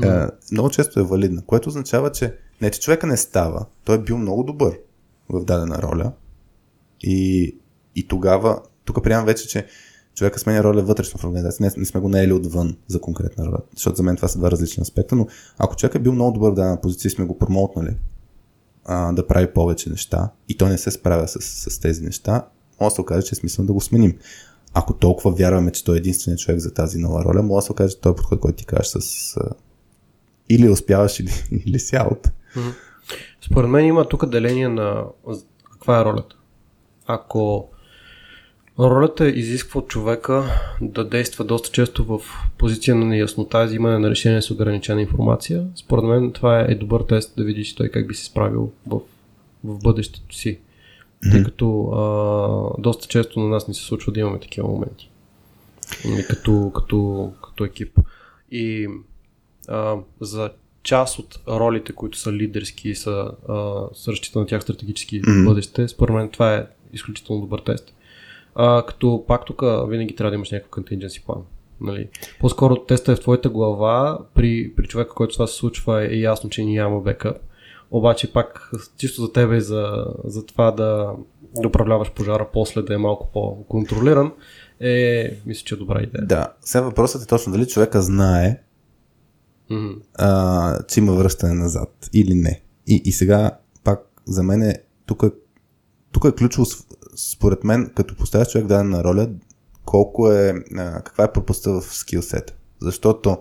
mm. много често е валидна, което означава, че не, че човека не става, той е бил много добър в дадена роля и, и тогава, тук приемам вече, че човека сменя роля вътрешно в организация, не, не сме го наели отвън за конкретна роля, защото за мен това са два различни аспекта, но ако човек е бил много добър в дадена позиция сме го промотнали а, да прави повече неща и той не се справя с, с тези неща, може да се окаже, че е смисъл да го сменим. Ако толкова вярваме, че той е единственият човек за тази нова роля, може да се окаже, че той е подход, който ти кажеш с или успяваш, или, или си аут. Според мен има тук деление на каква е ролята. Ако ролята изисква от човека да действа доста често в позиция на неяснота и взимане на решение с ограничена информация, според мен това е добър тест да видиш той как би се справил в, в бъдещето си. Mm-hmm. Тъй като а, доста често на нас ни се случва да имаме такива моменти. Нали, Като, като, като екип. И а, за част от ролите, които са лидерски и са, а, разчита на тях стратегически mm-hmm. бъдеще, според мен това е изключително добър тест. А, като пак тук винаги трябва да имаш някакъв contingency план. Нали? По-скоро теста е в твоята глава, при, при човека, който това се случва е ясно, че няма бекъп. Обаче пак чисто за тебе, за, за това да, да управляваш пожара после да е малко по-контролиран, е, мисля, че е добра идея. Да, сега въпросът е точно дали човека знае, Mm-hmm. а, че има връщане назад или не. И, и сега пак за мен е, тук, е- тук е ключово според мен, като поставяш човек дадена роля, колко е, а, каква е пропуста в скилсета. Защото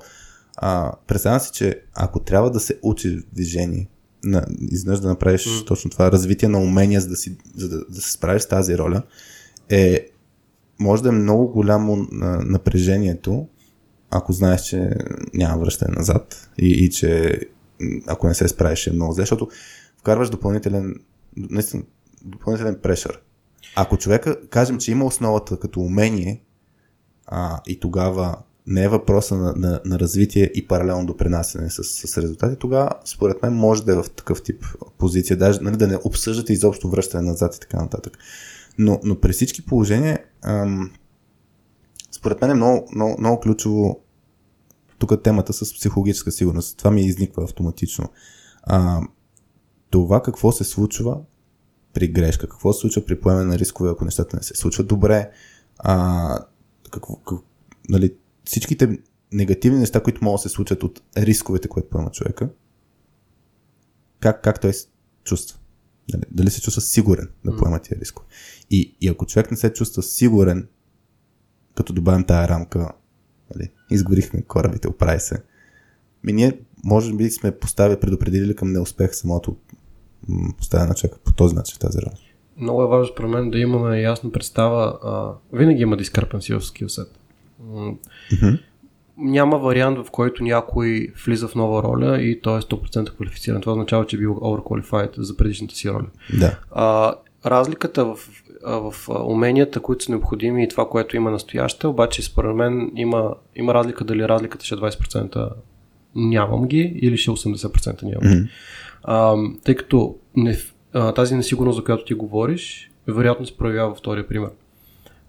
а, представям си, че ако трябва да се учи движение, на, изведнъж да направиш mm. точно това развитие на умения, за да, си, за да, да се справиш с тази роля, е, може да е много голямо а, напрежението, ако знаеш, че няма връщане назад и, и че ако не се справиш е много зле, защото вкарваш допълнителен, наистина, допълнителен прешър. Ако човека, кажем, че има основата като умение, а, и тогава не е въпроса на, на, на развитие и паралелно допринасяне с, с резултати, тогава според мен може да е в такъв тип позиция, даже нали, да не обсъждате изобщо връщане назад и така нататък. Но, но при всички положения, ам, според мен е много, много, много ключово тук темата с психологическа сигурност. Това ми изниква автоматично. А, това какво се случва при грешка, какво се случва при поеме на рискове, ако нещата не се случват добре, а, какво, как, нали, всичките негативни неща, които могат да се случат от рисковете, които поема човека, как, как той се чувства. Дали, дали се чувства сигурен да поема тия рискове. И, и ако човек не се чувства сигурен, като добавим тая рамка, нали, изгорихме корабите, оправи се, ми ние може би сме поставили, предупредили към неуспех самото поставяне на човека по този начин в тази работа. Много е важно според мен да имаме ясна представа. А, винаги има discrepancy в скилсет. Mm-hmm. Няма вариант, в който някой влиза в нова роля и той е 100% квалифициран. Това означава, че е бил overqualified за предишната си роля. Да. А, разликата в, в уменията, които са необходими и това, което има настояще, обаче според мен има, има разлика дали разликата ще е 20% нямам ги или ще 80% нямам ги. Mm-hmm. А, тъй като не, а, тази несигурност, за която ти говориш, вероятно се проявява във втория пример,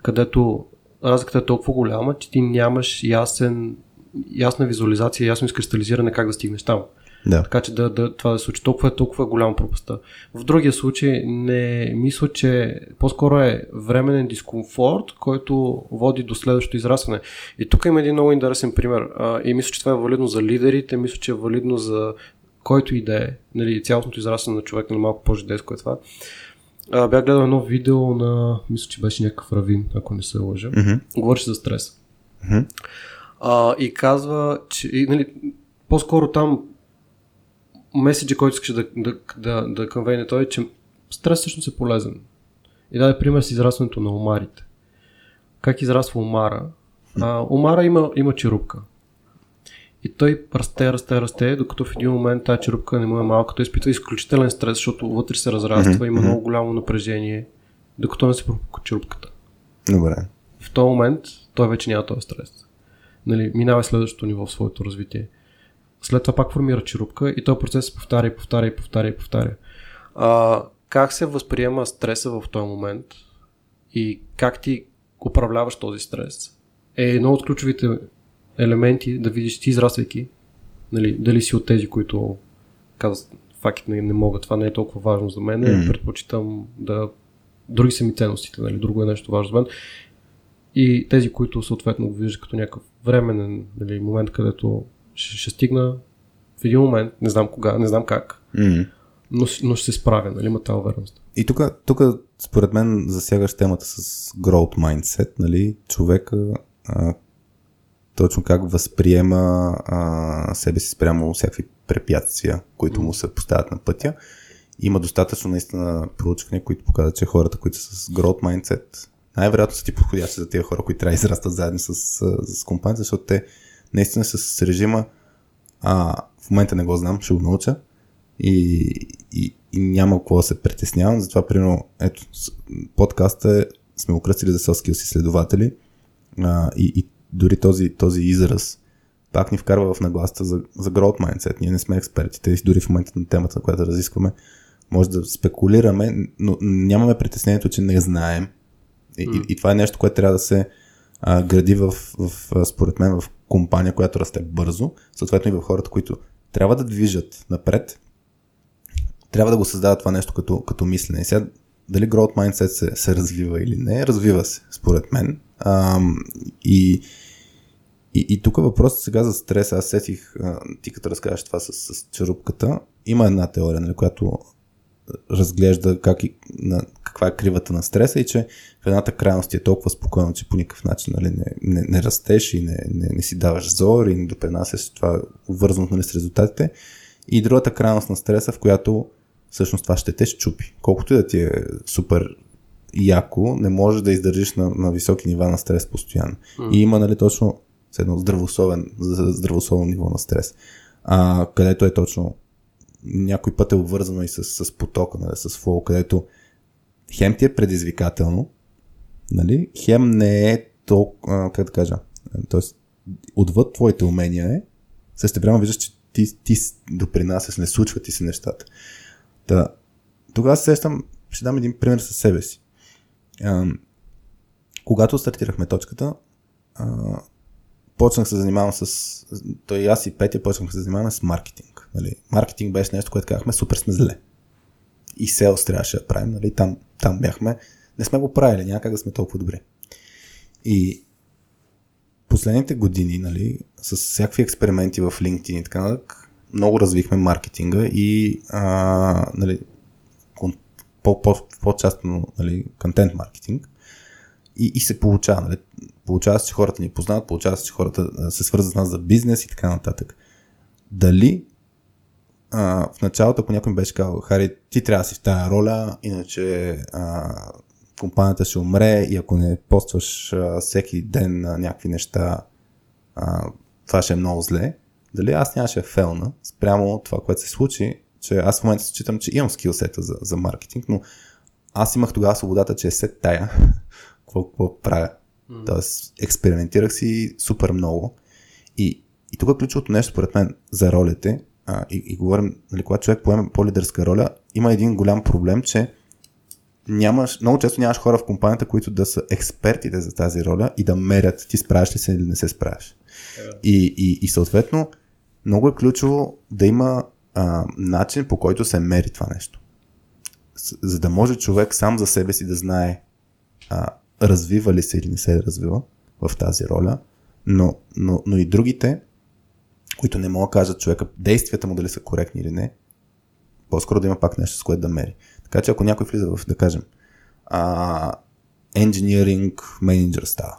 където разликата е толкова голяма, че ти нямаш ясен, ясна визуализация, ясно изкристализиране как да стигнеш там. Да. Така че да, да, това да се случи. Толкова е, толкова е голяма пропаста. В другия случай не мисля, че по-скоро е временен дискомфорт, който води до следващото израстване. И тук има един много интересен пример. А, и мисля, че това е валидно за лидерите, мисля, че е валидно за който и да е. Нали, цялостното израстване на човек, нали, малко по-жидеско е това. А, бях гледал едно видео на, мисля, че беше някакъв равин, ако не се лъжа. Mm-hmm. Говореше за стрес. Mm-hmm. А, и казва, че и, нали, по-скоро там меседжа, който искаш да, да, да, да конвейне той е, че стрес всъщност е полезен. И даде пример с израстването на омарите. Как израства омара? А, омара има, има черупка. И той расте, расте, расте, докато в един момент тази черупка не му е малка. Той изпитва изключителен стрес, защото вътре се разраства, има много голямо напрежение, докато не се пропука черупката. Добре. В този момент той вече няма този стрес. Нали, минава следващото ниво в своето развитие. След това пак формира черупка и този процес се повтаря и повтаря и повтаря и повтаря. А, как се възприема стреса в този момент и как ти управляваш този стрес е едно от ключовите елементи да видиш ти израствайки, нали, дали си от тези, които казват, факт не, не мога, това не е толкова важно за мен, mm. предпочитам да други са ми ценностите, нали, друго е нещо важно за мен. И тези, които съответно го виждат като някакъв временен нали, момент, където ще, ще стигна в един момент, не знам кога, не знам как, но, но ще се справя, нали, има тази увереност. И тук, тук според мен засягаш темата с growth mindset, нали, човека а, точно как възприема а, себе си спрямо всякакви препятствия, които му се поставят на пътя. Има достатъчно наистина проучвания, които показват, че хората, които са с growth mindset, най-вероятно са ти подходящи за тези хора, които трябва да израстат заедно с, с компанията, защото те наистина с режима а, в момента не го знам, ще го науча и, и, и няма какво да се притеснявам. Затова, примерно, ето, подкаста е, сме го кръстили за селски изследователи а, и, и дори този, този израз пак ни вкарва в нагласта за, за growth mindset. Ние не сме експертите, дори в момента на темата, на която разискваме, може да спекулираме, но нямаме притеснението, че не знаем. И, mm. и, и това е нещо, което трябва да се а, гради в, в, според мен, в компания, която расте бързо, съответно и в хората, които трябва да движат напред, трябва да го създават това нещо като, като мислене. И сега, дали growth mindset се, се развива или не, развива се, според мен. А, и, и, и тук въпросът сега за стрес. Аз сетих, ти като разкажеш това с, с черупката, има една теория, нали, която разглежда как и, на, каква е кривата на стреса и че в едната крайност е толкова спокойно, че по никакъв начин нали, не, не, не растеш и не, не, не си даваш зор и не допринасяш това вързано нали, с резултатите. И другата крайност на стреса, в която всъщност това ще те щупи. Колкото и да ти е супер яко, не можеш да издържиш на, на високи нива на стрес постоянно. Mm. И има нали, точно едно здравословен, здравословно ниво на стрес, а, където е точно някой път е обвързано и с, с потока, нали, с флоу, където хем ти е предизвикателно, нали? хем не е толкова, как да кажа, т.е. отвъд твоите умения е, също време виждаш, че ти, ти допринасяш, не случват ти се нещата. Та, тогава се сещам, ще дам един пример със себе си. А, когато стартирахме точката, а, почнах се занимавам с... Той аз и Петя почнахме се занимаваме с маркетинг. Нали? Маркетинг беше нещо, което казахме, супер сме зле. И селс трябваше да правим. Нали? Там, там бяхме. Не сме го правили, няма как да сме толкова добри. И последните години, нали, с всякакви експерименти в LinkedIn и така нататък, много развихме маркетинга и а, нали, по-частно нали, контент маркетинг и, и се получава. Нали, получава се, че хората ни познават, получава се, че хората се свързват с нас за бизнес и така нататък. Дали а, в началото, ако някой беше казал, Хари, ти трябва да си в тази роля, иначе а, компанията ще умре и ако не постваш а, всеки ден на някакви неща, а, това ще е много зле. Дали аз нямаше фелна спрямо това, което се случи, че аз в момента се читам, че имам скилсета за, за маркетинг, но аз имах тогава свободата, че е след тая какво, какво правя. Mm. Тоест, експериментирах си супер много. И, и тук е ключовото нещо, според мен, за ролите, а, и, и говорим, нали, когато човек поеме по-лидерска роля, има един голям проблем, че нямаш, много често нямаш хора в компанията, които да са експертите за тази роля и да мерят ти справяш ли се или не се справяш. Yeah. И, и, и съответно, много е ключово да има а, начин по който се мери това нещо. За да може човек сам за себе си да знае а, развива ли се или не се развива в тази роля, но, но, но и другите, които не могат да кажат човека действията му дали са коректни или не, по-скоро да има пак нещо с което да мери. Така че ако някой влиза в, да кажем, а, engineering manager става,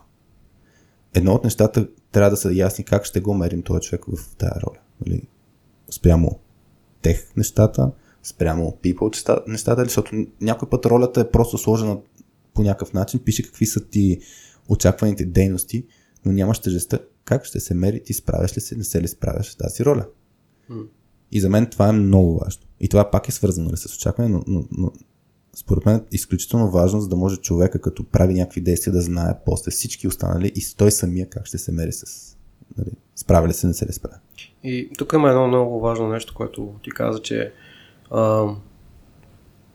едно от нещата трябва да са ясни как ще го мерим този човек в тази роля. Нали? Спрямо тех нещата, спрямо people нещата, защото някой път ролята е просто сложена по някакъв начин, пише какви са ти очакваните дейности, но нямаш тежестта как ще се мери, ти справяш ли се, не се ли справяш тази роля. Mm. И за мен това е много важно. И това пак е свързано ли, с очакване, но, но, но според мен е изключително важно, за да може човека, като прави някакви действия, да знае после всички останали и той самия как ще се мери с нали, справя ли се, не се ли справя. И тук има едно много важно нещо, което ти каза, че а,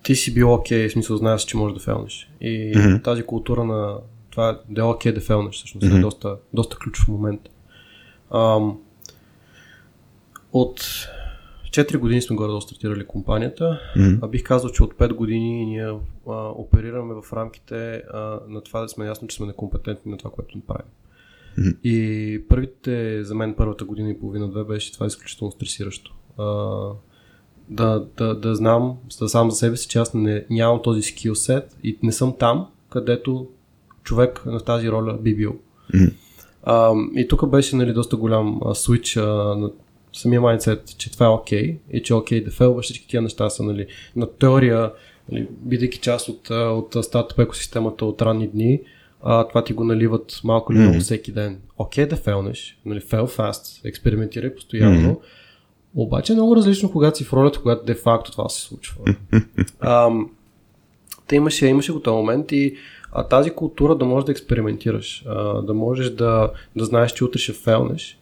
ти си бил окей, okay, в смисъл знаеш, че можеш да фелнеш. И mm-hmm. тази култура на това да е окей okay да фелнеш, всъщност mm-hmm. е доста, доста ключов момент. А, от 4 години сме горе да стартирали компанията. Mm-hmm. А бих казал, че от 5 години ние а, оперираме в рамките а, на това да сме ясно, че сме некомпетентни на това, което правим. Mm-hmm. И първите, за мен първата година и половина-две беше това изключително стресиращо. А, да, да, да знам да сам за себе си, че аз не, нямам този скилсет и не съм там, където човек на тази роля би бил. Mm-hmm. А, и тук беше нали, доста голям свич на самия майндсет, че това е окей okay, и че е окей okay да фелва, всички тия неща са нали, на теория, нали, бидейки част от, от стартъп екосистемата от ранни дни, а, това ти го наливат малко или много mm-hmm. всеки ден. Окей okay, да фелнеш, нали, фел фаст, експериментирай постоянно, mm-hmm. Обаче е много различно, когато си в ролята, когато де-факто това се случва. а, те имаше, имаше го този момент и а, тази култура да можеш да експериментираш, а, да можеш да, да знаеш, че утре ще фелнеш,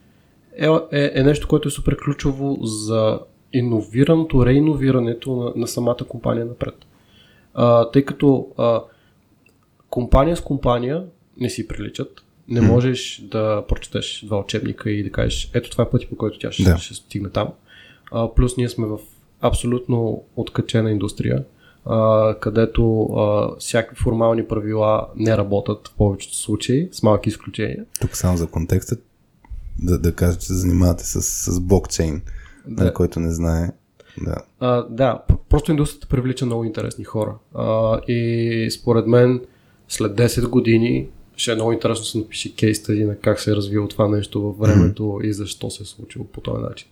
е, е, е нещо, което е супер ключово за иновираното, реиновирането на, на самата компания напред. А, тъй като а, компания с компания не си приличат. Не можеш да прочетеш два учебника и да кажеш, ето това е пъти по който тя ще, да. ще стигне там. А, плюс ние сме в абсолютно откачена индустрия, а, където а, всякакви формални правила не работят в повечето случаи, с малки изключения. Тук само за контекста, да, да кажа, че се занимавате с, с блокчейн, да. на който не знае. Да. А, да, просто индустрията привлича много интересни хора. А, и според мен след 10 години ще е много интересно да се напише кейс стади на как се е развило това нещо във времето mm-hmm. и защо се е случило по този начин.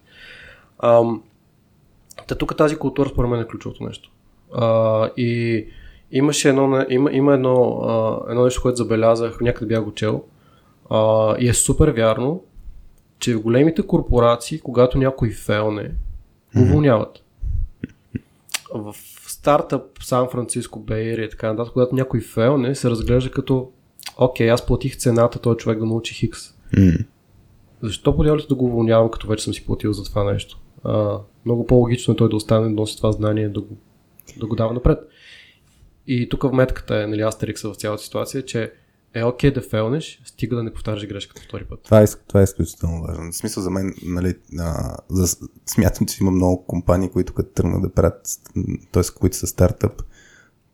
Ам, та тук тази култура според мен е ключовото нещо. А, и имаше едно, има, има едно, а, едно нещо, което забелязах, някъде бях го чел а, и е супер вярно, че в големите корпорации, когато някой фелне, уволняват. в стартъп Сан Франциско, Бейер и така нататък, когато някой фейлне, се разглежда като окей, аз платих цената този човек да научи Хикс. Mm. Защо подявате да го уволнявам, като вече съм си платил за това нещо? А, много по-логично е той да остане, да носи това знание, да го, да го дава напред. И тук в метката е, нали, Астерикса в цялата ситуация, че е окей okay да фейлнеш, стига да не повтаряш грешката втори път. Това е, това е изключително важно. В смисъл за мен, нали, а, за, смятам, че има много компании, които като тръгнат да правят, т.е. които са стартъп,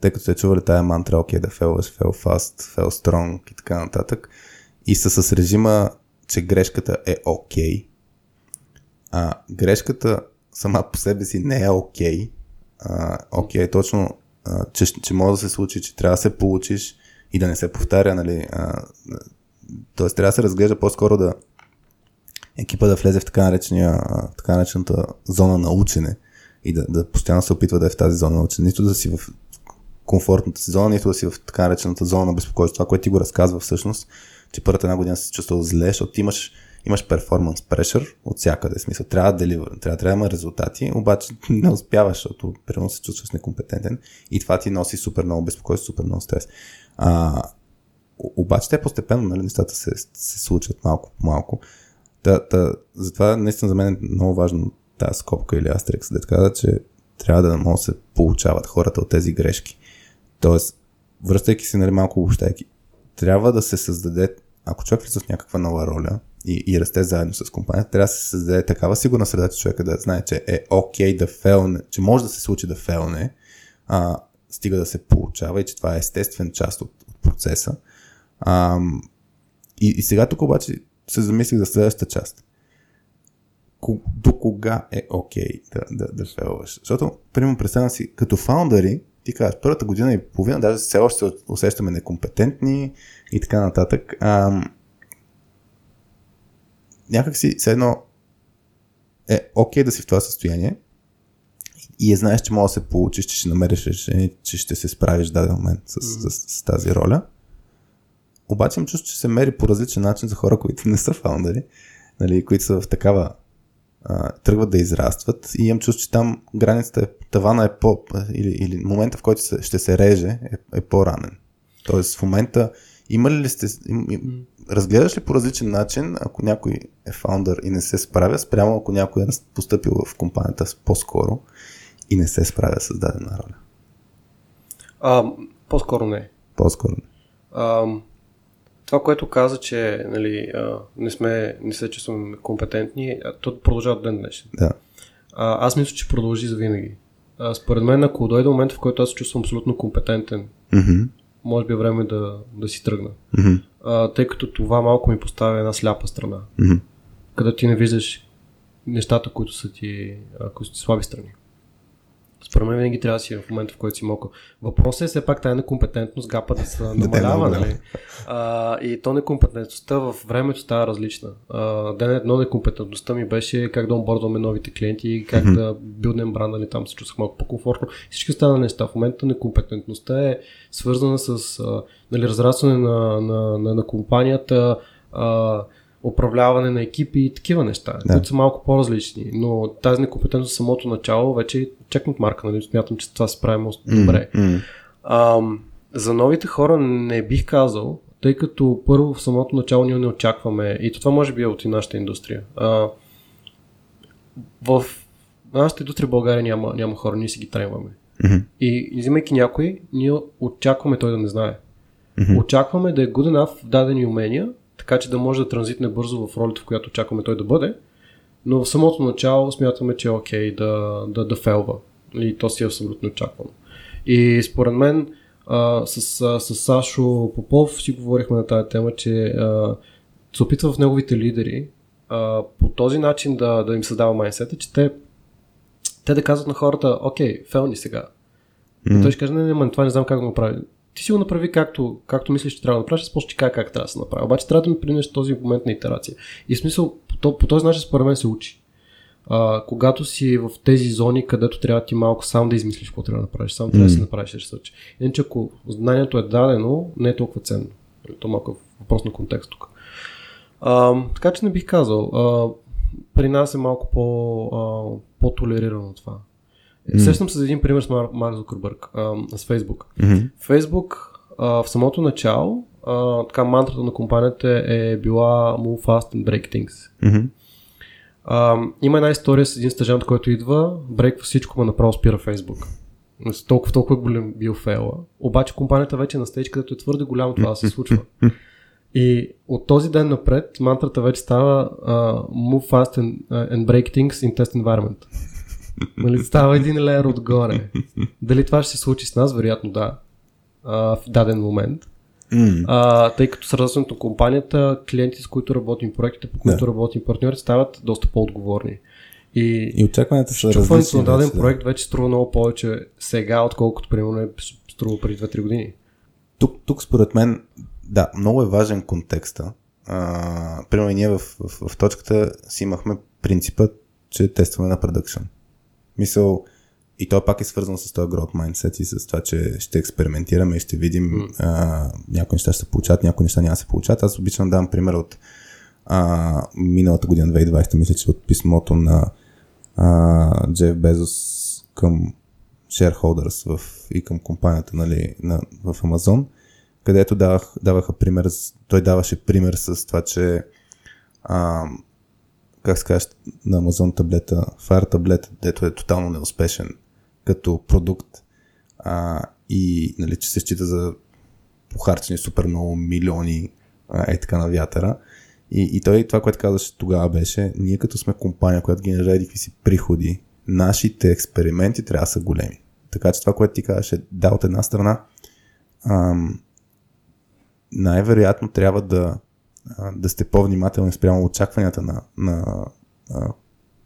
тъй като се чували тая мантра, okay, да фейлваш, фейл фаст, фейл стронг и така нататък. И са с режима, че грешката е. Okay, а грешката сама по себе си не е окей. Окей, okay, точно, а, че, че може да се случи, че трябва да се получиш и да не се повтаря, нали. Тоест трябва да се разглежда по-скоро да екипа да влезе в така, наречения, така наречената зона на учене и да, да постоянно се опитва да е в тази зона на учене. Нито да си в комфортната си зона, нито да си в така наречената зона на безпокойство. Това, което ти го разказва всъщност, че първата една година се чувствал зле, защото имаш, имаш перформанс прешър от всякъде. Смисъл, трябва да деливър, трябва, трябва да има резултати, обаче не успяваш, защото примерно се чувстваш некомпетентен и това ти носи супер много безпокойство, супер много стрес. А, обаче те постепенно нали, нещата се, се случват малко по малко. Та, та, затова наистина за мен е много важно тази скопка или астерикс да каза, че трябва да могат да се получават хората от тези грешки. Тоест, връщайки се нали, малко обобщайки, трябва да се създаде, ако човек влиза в някаква нова роля и, и расте заедно с компанията, трябва да се създаде такава сигурна среда, че човека да знае, че е окей okay да фелне, че може да се случи да фелне, а, стига да се получава и че това е естествен част от, от процеса. А, и, и сега тук обаче се замислих за следващата част. До кога е окей okay да, да, да фелваш? Защото, примерно, представям си, като фаундъри, ти казваш, първата година и половина, даже все още се усещаме некомпетентни и така нататък. А, някак си, все едно е окей okay да си в това състояние и е знаеш, че може да се получиш, че ще намериш решение, че ще се справиш в даден момент с, с, с, с тази роля. Обаче им чувство, че се мери по различен начин за хора, които не са фаундъри, нали, които са в такава а, тръгват да израстват и имам чувство, че там границата, е, тавана е по... или, или момента, в който се, ще се реже е, е по-ранен. Тоест в момента има ли сте... Им, им, разгледаш ли по различен начин, ако някой е фаундър и не се справя, спрямо ако някой е поступил в компанията по-скоро и не се справя с дадена роля? А, по-скоро не. По-скоро не. А, това, което каза, че нали, а, не, сме, не се чувстваме компетентни, то продължава ден днешен. Да. А, аз мисля, че продължи за винаги. А, според мен, ако дойде момент, в който аз се чувствам абсолютно компетентен, mm-hmm. може би е време да, да си тръгна. Mm-hmm. А, тъй като това малко ми поставя една сляпа страна, mm-hmm. където ти не виждаш нещата, които са ти, които са ти слаби страни. Според мен винаги трябва да си в момента, в който си малко. Въпросът е все пак тази некомпетентност гапа да се намалява, нали? А, и то некомпетентността в времето става различна. А, ден едно некомпетентността ми беше как да онбордваме новите клиенти, как mm-hmm. да билднем бранда, нали, там се чувствах малко по-комфортно. Всички стана неща. В момента некомпетентността е свързана с а, нали, разрастване на, на, на, на компанията, а, управляване на екипи и такива неща, да. които са малко по-различни. Но тази некомпетентност самото начало вече е чекнат марка, нали? Смятам, че това се прави добре. Mm-hmm. А, за новите хора не бих казал, тъй като първо в самото начало ние не очакваме, и това може би е от и нашата индустрия. А, в нашата индустрия в България няма, няма хора, ние си ги тренваме. Mm-hmm. И взимайки някой, ние очакваме той да не знае. Mm-hmm. Очакваме да е good enough в дадени умения, така че да може да транзитне бързо в ролята, в която очакваме той да бъде. Но в самото начало смятаме, че е окей да, да, да фелва. И то си е абсолютно очаквано. И според мен а, с, а, с Сашо Попов си говорихме на тази тема, че а, се опитва в неговите лидери а, по този начин да, да им създава майнсета, че те, те да казват на хората, окей, фелни сега. Mm. И той ще каже, не, не, не, това не знам как да го направя ти си го направи както, както мислиш, че трябва да направиш, аз после кажа как трябва да се направи. Обаче трябва да ми принеш този момент на итерация. И в смисъл, по, по този начин според мен се учи. А, когато си в тези зони, където трябва ти малко сам да измислиш какво трябва да направиш, сам трябва да си направиш ресърч. Иначе ако знанието е дадено, не е толкова ценно. То малко е въпрос на контекст тук. А, така че не бих казал. А, при нас е малко по, а, по-толерирано това. Mm. Сещам се за един пример с Мар- Марк Зукърбърг, с Фейсбук. Mm-hmm. Фейсбук в самото начало, а, така мантрата на компанията е била Move fast and break things. Mm-hmm. А, има една история с един стажант, който идва, брейква всичко, ма направо спира Фейсбук. Толкова, толкова голям бил фейла. Обаче компанията вече е на стейдж, където е твърде голямо това да се случва. И от този ден напред мантрата вече става uh, move fast and, uh, and break things in test environment. Нали, става един леер отгоре. Дали това ще се случи с нас? Вероятно да. Uh, в даден момент. Mm. А, тъй като с развитието на компанията, клиентите, с които работим, проектите, по които Да. работим, партньорите стават доста по-отговорни. И, И очакванията са различни. на даден да. проект вече струва много повече сега, отколкото примерно е струва преди 2-3 години. Тук, тук според мен, да, много е важен контекста. А, примерно ние в, в, в точката си имахме принципа, че тестваме на продъкшн. Мисъл, и то пак е свързано с този growth mindset и с това, че ще експериментираме и ще видим mm. а, някои неща ще се получат, някои неща няма да се получат. Аз обичам да дам пример от а, миналата година, 2020, мисля, че от писмото на а, Джеф Безос към shareholders в, и към компанията нали, на, в Амазон, където давах, даваха пример, той даваше пример с това, че а, как се каже, на Амазон таблета, Fire таблета, дето е тотално неуспешен като продукт а, и нали, че се счита за похарчени супер много милиони а, е така на вятъра. И, и той това, което казваше тогава беше, ние като сме компания, която генерира еди какви си приходи, нашите експерименти трябва да са големи. Така че това, което ти казваш е, да, от една страна, ам, най-вероятно трябва да, да сте по-внимателни спрямо очакванията на, на а,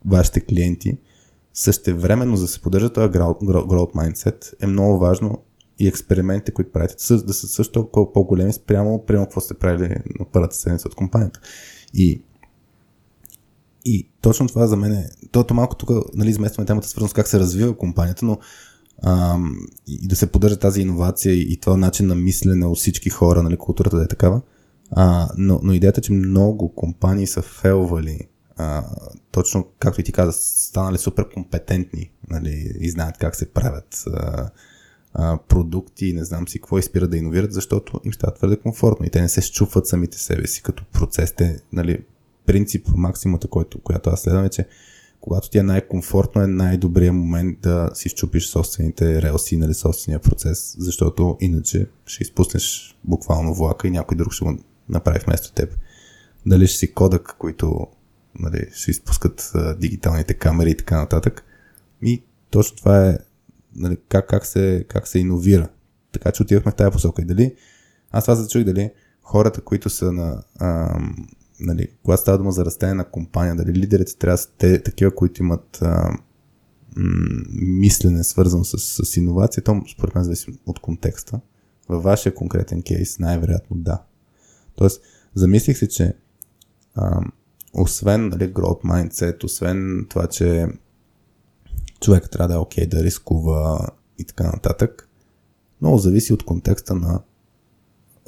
вашите клиенти. Същевременно, за да се поддържа този growth, mindset, е много важно и експериментите, които правите, да са също толкова по-големи спрямо, прямо какво сте правили на първата седмица от компанията. И, и точно това за мен е, тото малко тук, нали, изместваме темата свързано с как се развива компанията, но ам, и да се поддържа тази иновация и, и това начин на мислене от всички хора, нали, културата да е такава. А, но, но идеята, че много компании са фелвали, а, точно както и ти каза, станали супер компетентни нали, и знаят как се правят а, а, продукти, не знам си какво и да иновират, защото им става твърде комфортно и те не се щупват самите себе си като процес. Те, нали, принцип, максимата, който, която аз следвам е, че когато ти е най-комфортно, е най-добрият момент да си щупиш собствените релси, нали, собствения процес, защото иначе ще изпуснеш буквално влака и някой друг ще го направи вместо теб. Дали ще си кодък, които нали, ще изпускат а, дигиталните камери и така нататък. И точно това е нали, как, как, се, как се иновира. Така че отивахме в тази посока. И дали, аз това зачух дали хората, които са на, ам, нали, когато става дума за растение на компания, дали лидерите трябва да са те, такива, които имат а, м- мислене свързано с, с иновация, то според мен зависи от контекста. Във вашия конкретен кейс най-вероятно да. Тоест, замислих се, че а, освен нали, growth mindset, освен това, че човек трябва да е окей okay, да рискува и така нататък, много зависи от контекста на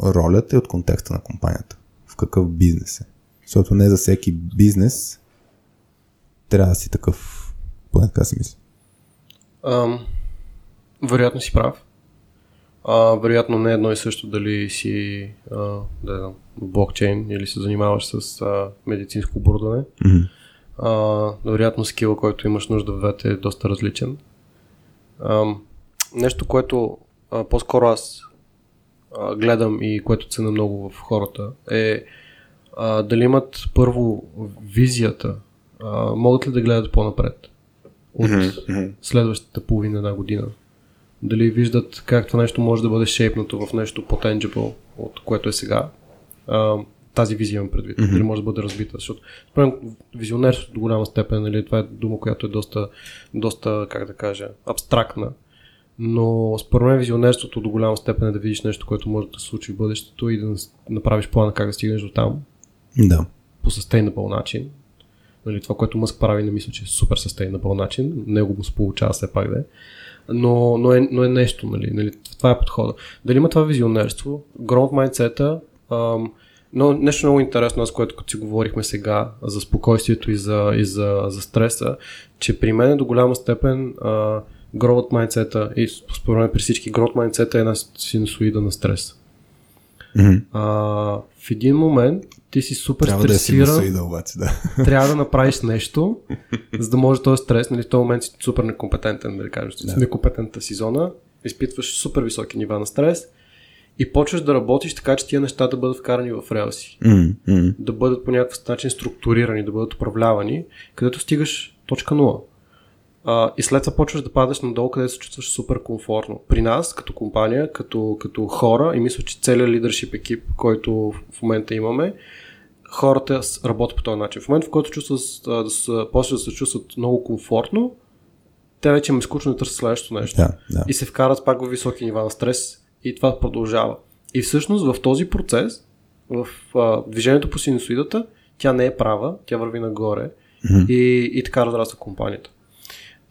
ролята и от контекста на компанията. В какъв бизнес е. Защото не за всеки бизнес трябва да си такъв, поне така си мисля. Ам, вероятно си прав. А, вероятно не е едно и също дали си а, да блокчейн или се занимаваш с а, медицинско оборудване. Mm-hmm. А, вероятно скила, който имаш нужда в двете е доста различен. А, нещо, което а, по-скоро аз а, гледам и което цена много в хората е а, дали имат първо визията, а, могат ли да гледат по-напред от Mm-hmm. следващата половина една година. Дали виждат как това нещо може да бъде шейпнато в нещо по-tangible от което е сега. А, тази визия имам предвид. Mm-hmm. Дали може да бъде разбита. Защото мен, визионерството до голяма степен, нали, това е дума, която е доста, доста, как да кажа, абстрактна. Но според мен визионерството до голяма степен е да видиш нещо, което може да се случи в бъдещето и да направиш плана как да стигнеш до там Да. по sustainable начин. Нали, това, което Мъск прави, не мисля, че е супер sustainable начин. Него му се получава все пак да е. Но, но, е, но е нещо, нали, нали, това е подхода. Дали има това визионерство, growth mindset ам, но нещо много интересно, аз което като си говорихме сега за спокойствието и за, и за, за стреса, че при мен до голяма степен а, growth mindset и според мен при всички growth mindset е една синусоида на стрес. Mm-hmm. А, в един момент ти си супер Трябва да е стресиран, синусоида обаче, да. трябва да направиш нещо, за да може този стрес, нали, в този момент си супер некомпетентен, да кажеш, да. некомпетентната си зона, изпитваш супер високи нива на стрес и почваш да работиш така, че тия неща да бъдат вкарани в релси, Mm-hmm. да бъдат по някакъв начин структурирани, да бъдат управлявани, където стигаш точка 0. А, и след това почваш да падаш надолу, където се чувстваш супер комфортно. При нас, като компания, като, като хора, и мисля, че целият лидершип екип, който в момента имаме, хората работят по този начин. В момента, в който чувстват, да са, после да се чувстват много комфортно, те вече им е скучно да търсят следващото нещо. Да, да. И се вкарат пак в високи нива на стрес и това продължава. И всъщност в този процес, в а, движението по синусоидата, тя не е права, тя върви нагоре Мгм. и, и така разраства компанията.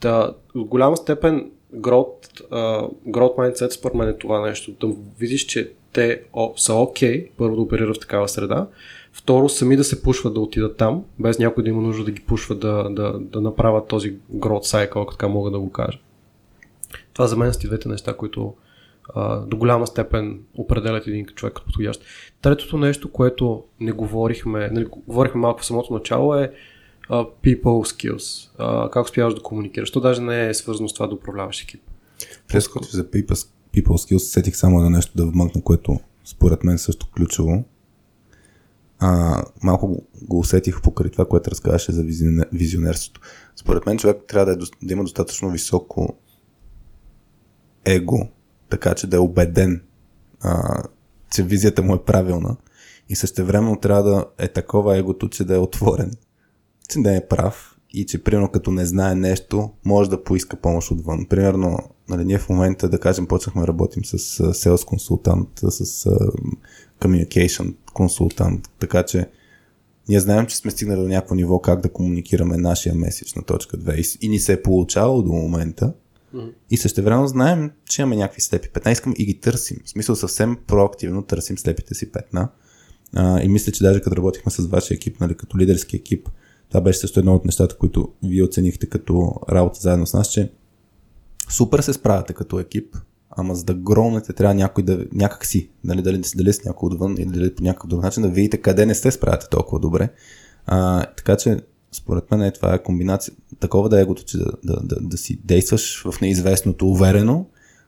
Та, в голяма степен growth, а, growth mindset според мен е това нещо. Да видиш, че те са окей, okay, първо да оперират в такава среда, второ сами да се пушват да отидат там, без някой да има нужда да ги пушва да, да, да направят този growth cycle, ако така мога да го кажа. Това за мен са двете неща, които а, до голяма степен определят един човек като подходящ. Третото нещо, което не говорихме, нали, говорихме малко в самото начало е people skills. А, как успяваш да комуникираш. То даже не е свързано с това да управляваш екип. Прескочи за people, skills, сетих само едно нещо да вмъкна, което според мен също ключово. А, малко го- усетих покрай това, което разказваше за визионер, визионерството. Според мен човек трябва да, е, да има достатъчно високо его, така че да е убеден, а, че визията му е правилна и същевременно трябва да е такова егото, че да е отворен, че да е прав и че примерно като не знае нещо, може да поиска помощ отвън. Примерно, нали, ние в момента, да кажем, почнахме да работим с sales консултант, с communication консултант, така че ние знаем, че сме стигнали до някакво ниво как да комуникираме нашия меседж на точка 2 и, и ни се е получавало до момента. И също време знаем, че имаме някакви слепи петна, искаме и ги търсим. В смисъл съвсем проактивно търсим слепите си петна. А, и мисля, че даже като работихме с вашия екип, нали, като лидерски екип, това беше също едно от нещата, които вие оценихте като работа заедно с нас, че супер се справяте като екип, ама за да громнете трябва някой да, някак си, нали, дали, дали с някой отвън или дали по някакъв друг начин, да видите къде не сте справяте толкова добре. А, така че, според мен е, това е комбинация, такова да е егото, че да, да, да, да си действаш в неизвестното уверено,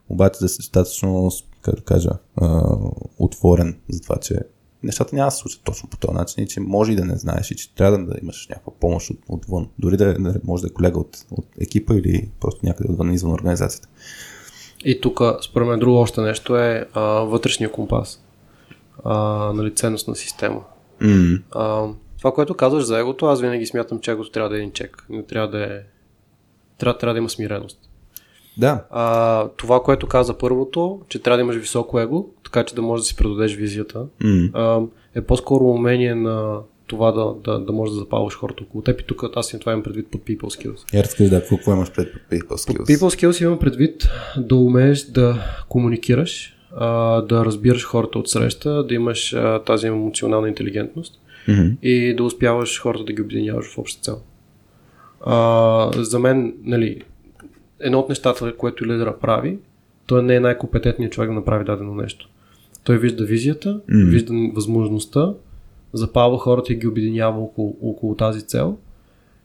обаче да си достатъчно, как да кажа, а, отворен за това, че нещата няма да се случат точно по този начин и че може и да не знаеш и че трябва да, да имаш някаква помощ от, отвън. Дори да, да може да е колега от, от екипа или просто някъде отвън извън организацията. И тук, според мен, друго още нещо е а, вътрешния компас. А, нали, ценностна система. Mm. А, това, което казваш за егото, аз винаги смятам, че егото трябва да е един чек. Не трябва да е... Трябва, трябва да има смиреност. Да, А, това, което каза първото, че трябва да имаш високо его, така че да можеш да си предадеш визията, mm. а, е по-скоро умение на това да, да, да можеш да запалваш хората около теб. И тук аз им това имам предвид под people skills. Я разкажи да, какво, имаш пред people Под skills? people skills имам предвид да умееш да комуникираш, а, да разбираш хората от среща, да имаш а, тази емоционална интелигентност Mm-hmm. и да успяваш хората да ги обединяваш в обща цел. А, за мен, нали, едно от нещата, което лидера прави, той не е най-компетентният човек да направи дадено нещо. Той вижда визията, mm. вижда възможността, запалва хората и ги обединява около, около тази цел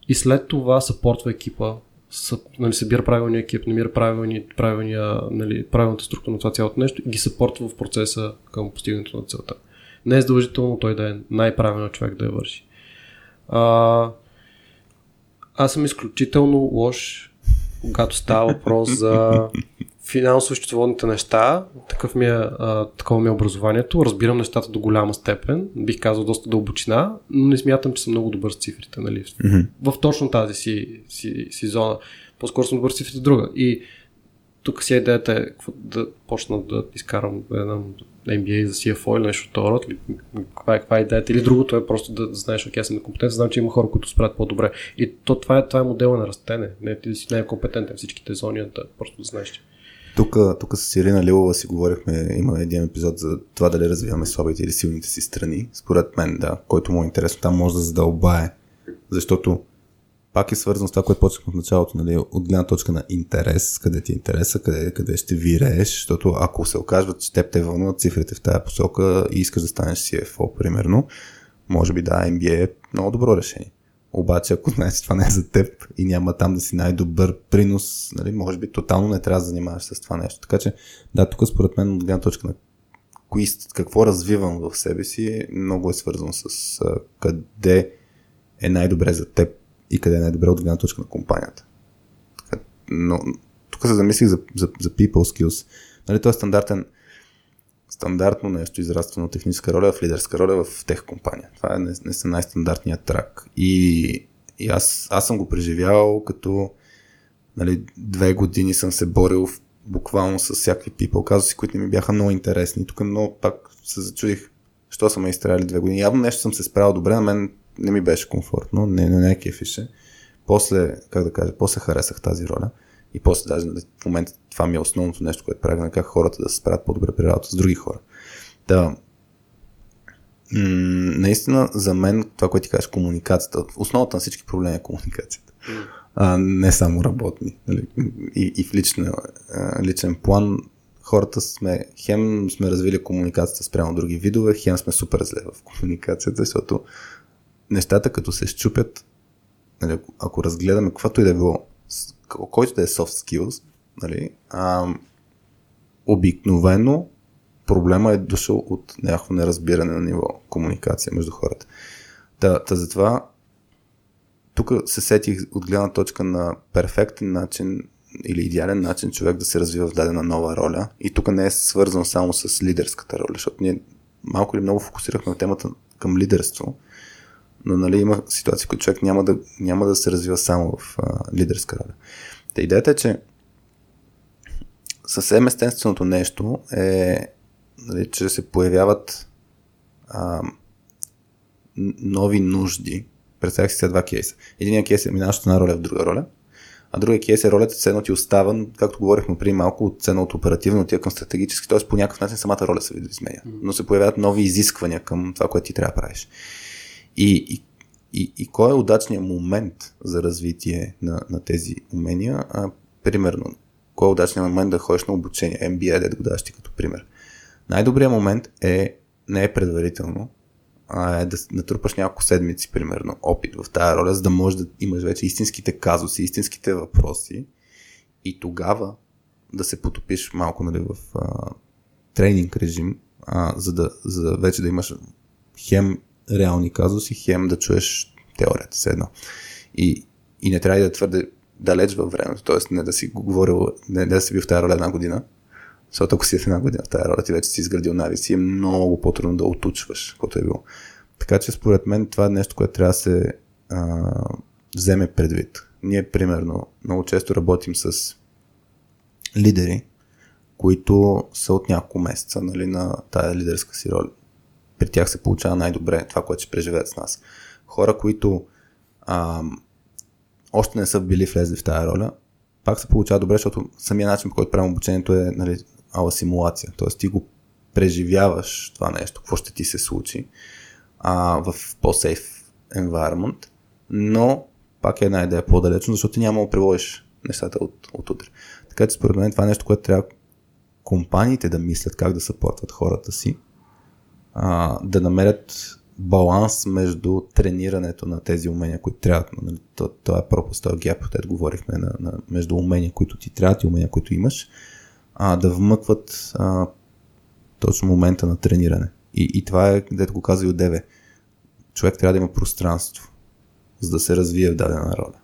и след това съпортва екипа, съ, нали, събира правилния екип, намира правилния, правилния, нали, правилната структура на това цялото нещо и ги съпортва в процеса към постигането на целта. Не е задължително той да е най-правилният човек да я върши. А, аз съм изключително лош, когато става въпрос за финансово-счетоводните неща. Такъв ми е, а, такова ми е образованието. Разбирам нещата до голяма степен. Бих казал доста дълбочина, но не смятам, че съм много добър с цифрите. Нали? Mm-hmm. В точно тази си, си, си зона. По-скоро съм добър с цифрите друга. И тук си идеята е да почна да изкарам една MBA за CFO или нещо от род, каква е, каква е идеята, или другото е просто да, знаеш, окей, аз съм некомпетентен, знам, че има хора, които справят по-добре. И то, това, е, това е модела на растене. Не, ти си най-компетентен всичките зони, да просто да знаеш. Тук, тук с Ирина Лилова си говорихме, има един епизод за това дали развиваме слабите или силните си страни. Според мен, да, който му е интересно, там може да задълбае. Защото пак е свързано с това, което почнахме в началото, нали, от гледна точка на интерес, къде ти е интереса, къде, къде ще вирееш, защото ако се окажат, че теб те вълнуват цифрите в тази посока и искаш да станеш CFO, примерно, може би да, MBA е много добро решение. Обаче, ако знаеш, че това не е за теб и няма там да си най-добър принос, нали, може би тотално не трябва да занимаваш с това нещо. Така че, да, тук според мен от гледна точка на кои, какво развивам в себе си, много е свързано с къде е най-добре за теб и къде е най-добре от гледна точка на компанията. Но тук се замислих за, за, за people skills. Нали, това е стандартен, стандартно нещо, израствано от техническа роля в лидерска роля в тех компания. Това е не, не са най-стандартният трак. И, и аз, аз съм го преживявал като нали, две години съм се борил в, буквално с всякакви people казуси, които ми бяха много интересни. Тук много пак се зачудих, що съм ме изстреляли две години. Явно нещо съм се справил добре, на мен не ми беше комфортно, не, не, не кефише. После, как да кажа, после харесах тази роля. И после даже в момента това ми е основното нещо, което правя, как хората да се справят по-добре при работа с други хора. Да, м- наистина за мен това, което ти кажеш, комуникацията, основата на всички проблеми е комуникацията. А, не само работни. Нали? И, и в лична, личен план хората сме, хем сме развили комуникацията спрямо други видове, хем сме супер зле в комуникацията, защото нещата като се щупят, нали, ако разгледаме каквото и да е било, който да е soft skills, нали, а, обикновено проблема е дошъл от някакво неразбиране на ниво комуникация между хората. Та, та затова тук се сетих от гледна точка на перфектен начин или идеален начин човек да се развива в дадена нова роля. И тук не е свързано само с лидерската роля, защото ние малко или много фокусирахме на темата към лидерство, но нали, има ситуации, които човек няма да, няма да се развива само в а, лидерска роля. Та идеята е, че съвсем естественото нещо е, нали, че се появяват а, нови нужди. Представях си сега два кейса. Единият кейс е минаваш от една роля в друга роля, а другия кейс е ролята ценно ти остава, както говорихме преди малко, от ценно от оперативно отива към стратегически, т.е. по някакъв начин самата роля се изменя. Но се появяват нови изисквания към това, което ти трябва да правиш. И, и, и, и кой е удачният момент за развитие на, на тези умения? А, примерно, кой е удачният момент да ходиш на обучение? MBA, да го даш ти като пример. Най-добрият момент е, не е предварително, а е да натрупаш няколко седмици, примерно, опит в тази роля, за да можеш да имаш вече истинските казуси, истинските въпроси и тогава да се потопиш малко нали, в а, тренинг режим, а, за, да, за да вече да имаш хем реални казуси, хем да чуеш теорията, все едно. И, и не трябва да е твърде далеч във времето, т.е. не да си говорил, не, да си бил в тази роля една година, защото ако си в една година в тази роля, ти вече си изградил навици, е много по-трудно да отучваш, което е било. Така че според мен това е нещо, което трябва да се а, вземе предвид. Ние, примерно, много често работим с лидери, които са от няколко месеца нали, на тая лидерска си роля при тях се получава най-добре това, което ще преживеят с нас. Хора, които а, още не са били влезли в тази роля, пак се получава добре, защото самия начин, по който правим обучението е нали, ала симулация. Тоест ти го преживяваш това нещо, какво ще ти се случи а, в по-сейф environment, но пак е една идея по-далечно, защото няма да приложиш нещата от, от утре. Така че според мен това е нещо, което трябва компаниите да мислят как да съпортват хората си, а, да намерят баланс между тренирането на тези умения, които трябват. Нали, то, то е пропуск, този гяп, където говорихме на, на, между умения, които ти трябват и умения, които имаш, а, да вмъкват а, точно момента на трениране. И, и това е, където го казва и от Деве. Човек трябва да има пространство, за да се развие в дадена роля.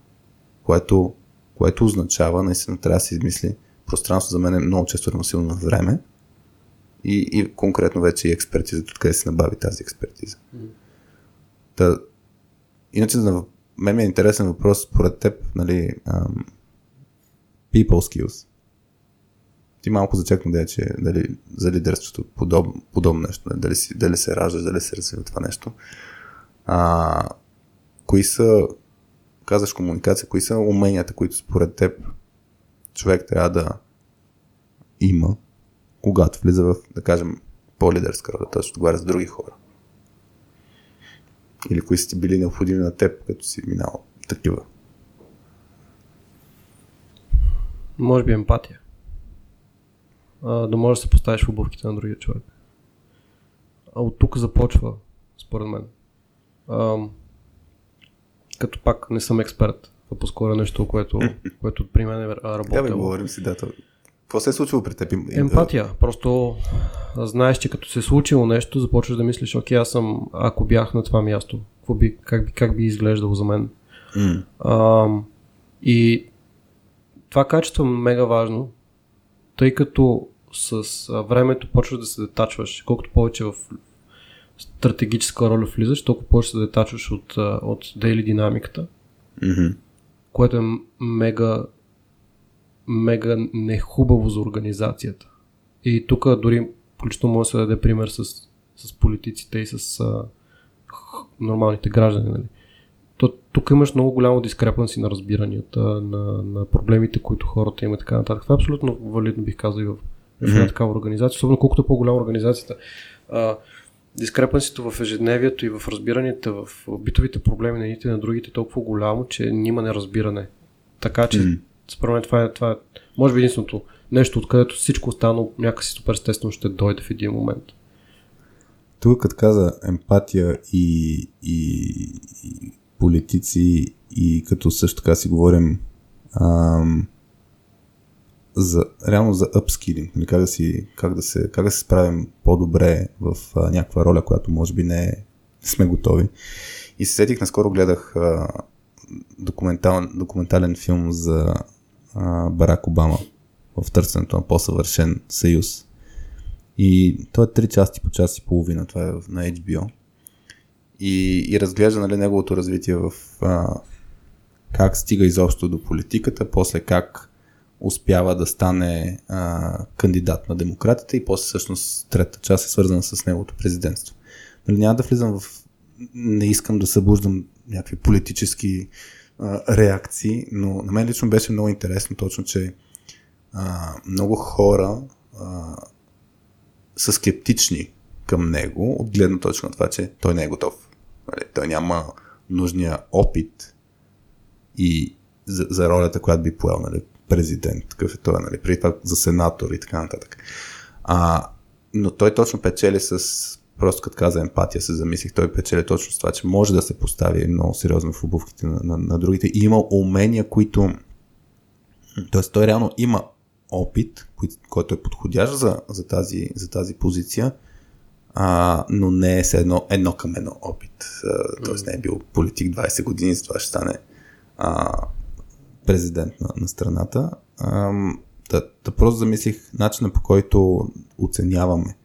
Което, което означава, наистина трябва да се измисли, пространство за мен е много често равносилно на време, и, и конкретно вече и експертизата, откъде се набави тази експертиза. Та, иначе на мен ми е интересен въпрос според теб, нали, um, people skills. Ти малко зачекна да е, че дали, за лидерството подоб, подобно нещо, нали, дали, си, дали се ражда, дали се развива това нещо. А, кои са, казваш комуникация, кои са уменията, които според теб човек трябва да има, когато влиза в, да кажем, по-лидерска роля, т.е. отговаря с други хора. Или кои са ти били необходими на теб, като си минал такива. Може би емпатия. А, да можеш да се поставиш в обувките на другия човек. А от тук започва, според мен. А, като пак не съм експерт, а по-скоро нещо, което, което при мен е работило. Да, говорим си, да, какво се е случило при теб? Емпатия. Просто знаеш, че като се е случило нещо, започваш да мислиш, окей, аз съм, ако бях на това място, би, как, би, как би изглеждало за мен. Mm. А, и това качество е мега важно, тъй като с времето почваш да се детачваш. Колкото повече в стратегическа роля влизаш, толкова повече се детачваш от, от дейли динамиката, Mm-hmm. което е мега мега нехубаво за организацията. И тук дори включително може да се даде пример с, с политиците и с а, нормалните граждани. Нали? То, тук имаш много голямо дискрепанси на разбиранията, на, на проблемите, които хората имат и така нататък. Това е абсолютно валидно, бих казал, и в, една такава организация, особено колкото е по-голяма организацията. А, дискрепансито в ежедневието и в разбиранията, в битовите проблеми на едните и на другите е толкова голямо, че няма неразбиране. Така че. Според мен това е, това е, може би единственото нещо, откъдето всичко останало някакси супер естествено ще дойде в един момент. Тук като каза емпатия и, и, и политици и като също така си говорим ам, за, реално за upskilling, нали, как, да си, как, да се, как да се справим по-добре в а, някаква роля, която може би не, е, не сме готови. И се сетих, наскоро гледах а, документал, документален филм за а, Барак Обама в търсенето на по-съвършен съюз. И той е 3 части по час и половина, това е на HBO. И, и разглежда нали, неговото развитие в а, как стига изобщо до политиката, после как успява да стане а, кандидат на демократите и после всъщност трета част е свързана с неговото президентство. Нали, няма да влизам в... Не искам да събуждам някакви политически реакции, но на мен лично беше много интересно точно, че а, много хора а, са скептични към него, от гледна точка на това, че той не е готов. Нали, Той няма нужния опит и за, за ролята, която би поел нали, президент, такъв е той, нали, преди това за сенатор и така нататък. А, но той точно печели с, просто като каза емпатия, се замислих, той печели точно с това, че може да се постави много сериозно в обувките на, на, на другите и има умения, които Тоест той реално има опит, който е подходящ за, за, тази, за тази позиция, а, но не е все едно, едно към едно опит. Тоест не е бил политик 20 години, за това ще стане а, президент на, на страната. А, да, да просто замислих начина по който оценяваме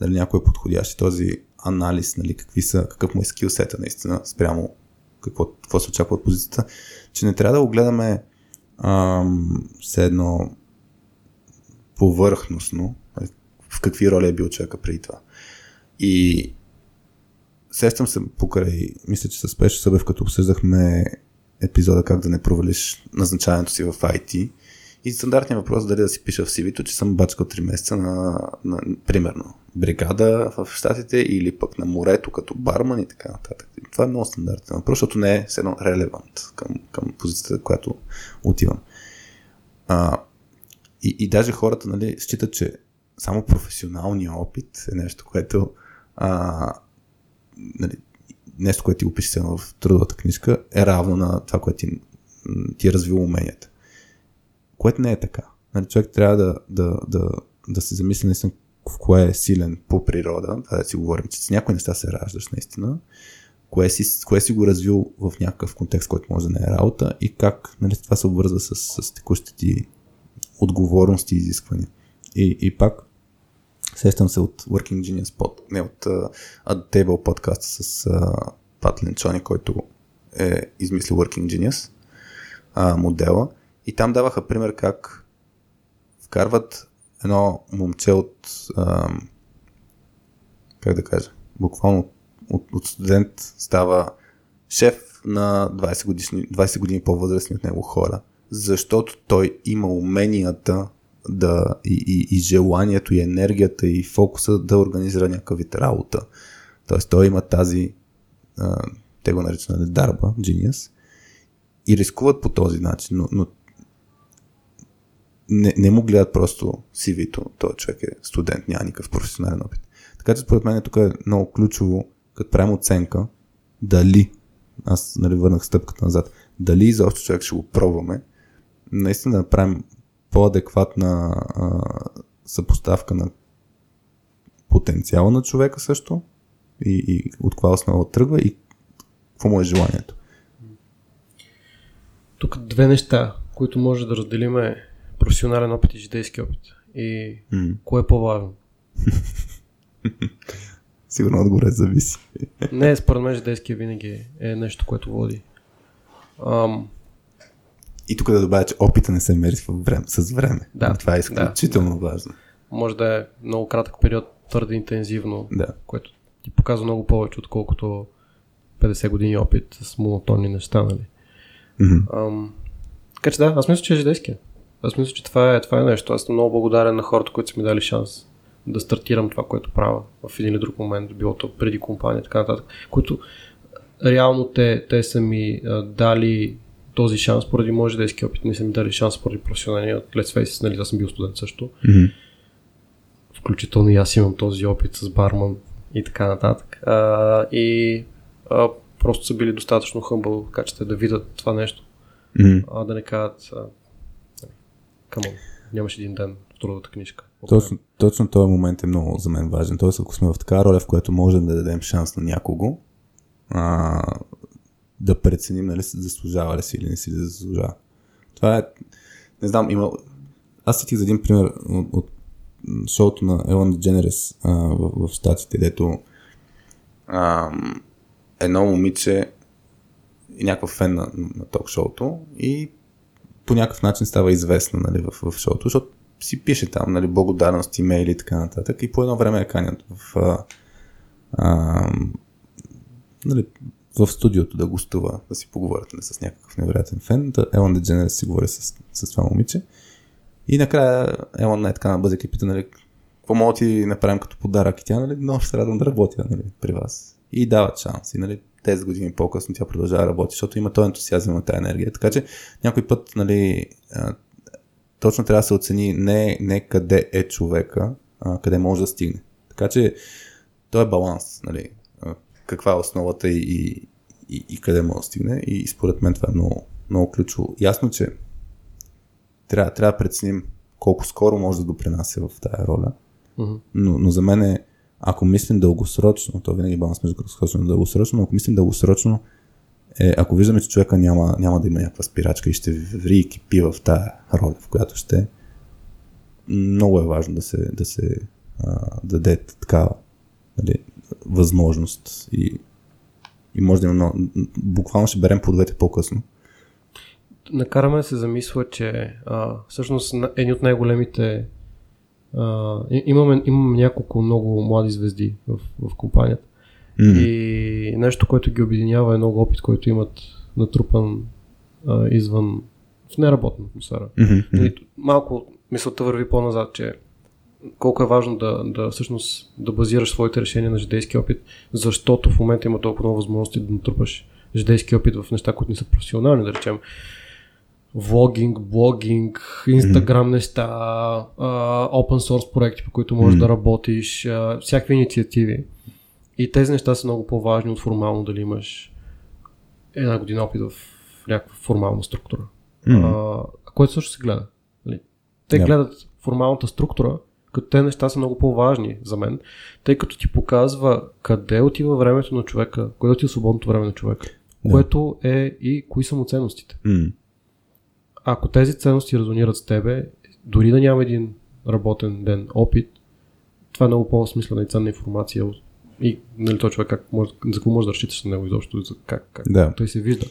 дали някой е подходящ и този анализ, нали, какви са, какъв му е скилсета наистина спрямо какво, какво се очаква от позицията, че не трябва да го гледаме ам, все едно повърхностно, нали, в какви роли е бил човека преди това. И сещам се покрай, мисля, че с Пешо Събев, като обсъждахме епизода как да не провалиш назначаването си в IT. И стандартният въпрос е дали да си пиша в CV-то, че съм бачкал 3 месеца на, на, примерно, бригада в Штатите или пък на морето като барман и така нататък. И това е много стандартен въпрос, защото не е все едно релевант към, към позицията, която отивам. А, и, и даже хората нали, считат, че само професионалният опит е нещо, което а, нали, нещо, което ти го пише в трудовата книжка, е равно на това, което ти, ти е развил уменията. Което не е така. Нали, човек трябва да, да, да, да се замисли наистина в кое е силен по природа, да си говорим, че с някои неща се раждаш наистина, кое си, кое си го развил в някакъв контекст, който може да не е работа и как нали, това се обвързва с, с текущите ти отговорности и изисквания. И, и пак сещам се от Working Genius под, не от uh, the Table подкаст с uh, Пат Ленчони, който е измислил Working Genius uh, модела и там даваха пример как вкарват едно момче от uh, как да кажа, буквално от, от студент става шеф на 20 години, 20 години по-възрастни от него хора, защото той има уменията да, и, и, и желанието, и енергията, и фокуса да организира някакъв вид работа. Тоест той има тази, а, те го наричат дарба, genius, и рискуват по този начин, но, но не, не му гледат просто CV-то, този човек е студент, няма никакъв професионален опит. Така че според мен тук е много ключово, като правим оценка, дали, аз нали, върнах стъпката назад, дали изобщо човек ще го пробваме, наистина да направим по-адекватна а, съпоставка на потенциала на човека също и, и от каква основа тръгва и какво му е желанието. Тук две неща, които може да разделим е професионален опит и житейски опит. И М. кое е по-важно? Сигурно отгоре зависи. Не, според мен житейския винаги е нещо, което води. Ам, И тук да добавя, че опита не се мери с време. С време. Да, Това е изключително важно. може да е много кратък период, твърде интензивно, Да. което ти показва много повече, отколкото 50 години опит с монотонни неща, нали? Мгм. Ам, така че да, аз мисля, че е житейския. Аз мисля, че това е, това е нещо. Аз съм много благодарен на хората, които са ми дали шанс да стартирам това, което правя в един или друг момент, било то преди компания, така нататък, които реално те, те са ми а, дали този шанс поради моят житейски опит, не са ми дали шанс поради професионалния. Let's face нали, аз съм бил студент също. Мгм. Включително и аз имам този опит с барман и така нататък. А, и а, просто са били достатъчно хъмбъл, те да видят това нещо Мгм. а да не кажат камон, нямаш един ден в трудовата книжка. Точно, точно този момент е много за мен важен. Тоест, ако сме в такава роля, в която можем да дадем шанс на някого, а, да преценим нали, заслужава ли си или не си да заслужава. Това е, не знам, има... Аз сетих за един пример от, от шоуто на Елон Дженерес в, в Штатите, дето а, едно момиче и някакъв фен на, на ток-шоуто и по някакъв начин става известна нали, в, в шоуто, защото си пише там нали, благодарности, имейли и така нататък и по едно време я канят в, а, а, нали, в студиото да гостува, да си поговорят нали, с някакъв невероятен фен. Да, Елон Дедженерес си говори с, с това момиче. И накрая Елон е така на бъзик и пита, нали, какво мога ти направим като подарък? И тя, нали, много ще радвам да работя нали, при вас. И дават шанс. И нали, 10 години по-късно тя продължава да работи, защото има този ентусиазъм на тази енергия. Така че някой път, нали, точно трябва да се оцени не, не къде е човека, а къде може да стигне. Така че той е баланс, нали, каква е основата и, и, и, и къде може да стигне. И според мен това е много, много ключово. Ясно, че трябва, трябва да преценим колко скоро може да допринася в тази роля. Но, но за мен е, ако мислим дългосрочно, то винаги баланс между краткосрочно и дългосрочно, но ако мислим дългосрочно, е, ако виждаме, че човека няма, няма да има някаква спирачка и ще ври и кипи в тази роля, в която ще много е важно да се, да се а, даде такава нали, възможност и, и може да има много, буквално ще берем плодовете по-късно. Накараме да се замисля, че а, всъщност едни от най-големите а, и- имаме, имаме няколко много млади звезди в, в компанията. М. И нещо, което ги обединява е много опит, който имат натрупан а, извън в неработна атмосфера. Мгм. Нали, малко мисълта върви по-назад, че колко е важно да, да всъщност да базираш своите решения на житейски опит, защото в момента има толкова много възможности да натрупаш житейски опит в неща, които не са професионални, да речем влогинг, блогинг, инстаграм неща, а, open source проекти, по които можеш Мгм. да работиш, всякакви инициативи. И тези неща са много по-важни от формално дали имаш една година опит в някаква формална структура. М. А, което също се гледа. Нали? Те Да. гледат формалната структура, като те неща са много по-важни за мен, тъй като ти показва къде отива времето на човека, къде отива свободното време на човека, Да. което е и кои са му ценностите. М. Ако тези ценности резонират с тебе, дори да няма един работен ден опит, това е много по-смислена и ценна информация. И нали, този човек как може, за какво може да разчиташ на него изобщо, за как, как Да. той се вижда.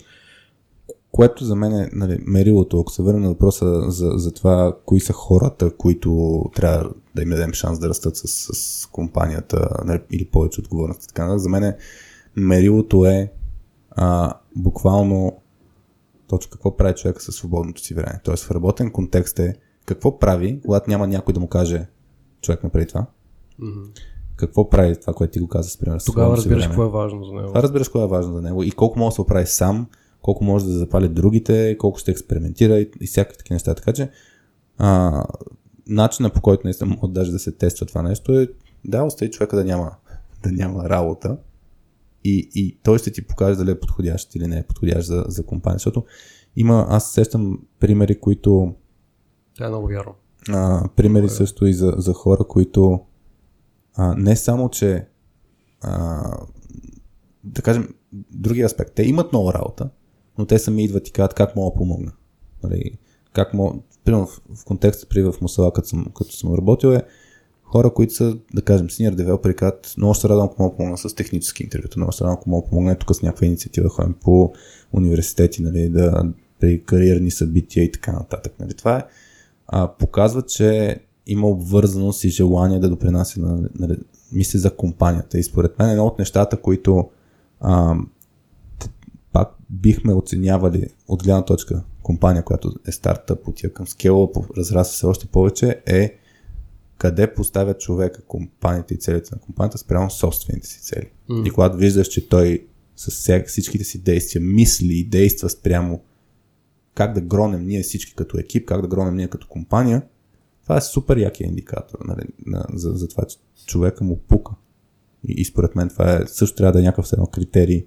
Което за мен е нали, мерилото, ако се върнем на въпроса за, за това, кои са хората, които трябва да им дадем шанс да растат с, с компанията нали, или повече отговорност. Така, нататък. за мен е, мерилото е а, буквално точно какво прави човека със свободното си време. Тоест в работен контекст е какво прави, когато няма някой да му каже човек направи това. Мгм. Какво прави това, което ти го каза с пример. Тогава разбираш време. какво е важно за него. Това разбираш кое е важно за него и колко може да се оправи сам, колко може да запали другите, колко ще експериментира и, и всякакви такива неща. Така че А, начина по който наистина може даже да се тества това нещо е да остави човека да няма, да няма работа и, и той ще ти покаже дали е подходящ или не е подходящ за, за компания. Защото има, аз сещам примери, които... Това е много вярно. А, примери също и за, за хора, които а, не само, че а, да кажем, другия аспект. Те имат нова работа, но те сами идват и казват как мога да помогна. Нали, как мога, примерно в, в контекста при в Мусала, като съм, като съм работил е, хора, които са, да кажем, senior developer, казват, много ще радвам, ако мога помогна с технически интервюта, много ще радвам, ако мога помогна тук с някаква инициатива, ходим по университети, нали, да, при кариерни събития и така нататък. Нали. Това е, а, показва, че има обвързаност и желание да допринася на, нали, мисли за компанията. И според мен едно от нещата, които а, пак бихме оценявали от гледна точка компания, която е стартъп, отива към скела, разраства се още повече, е къде поставя човека компанията и целите на компанията спрямо собствените си цели. Mm. И когато виждаш, че той с всичките си действия мисли и действа спрямо как да гронем ние всички като екип, как да гронем ние като компания, това е супер якия индикатор нали, на, за, за това, че човека му пука. И, и според мен това е, също трябва да е някакъв едно критерий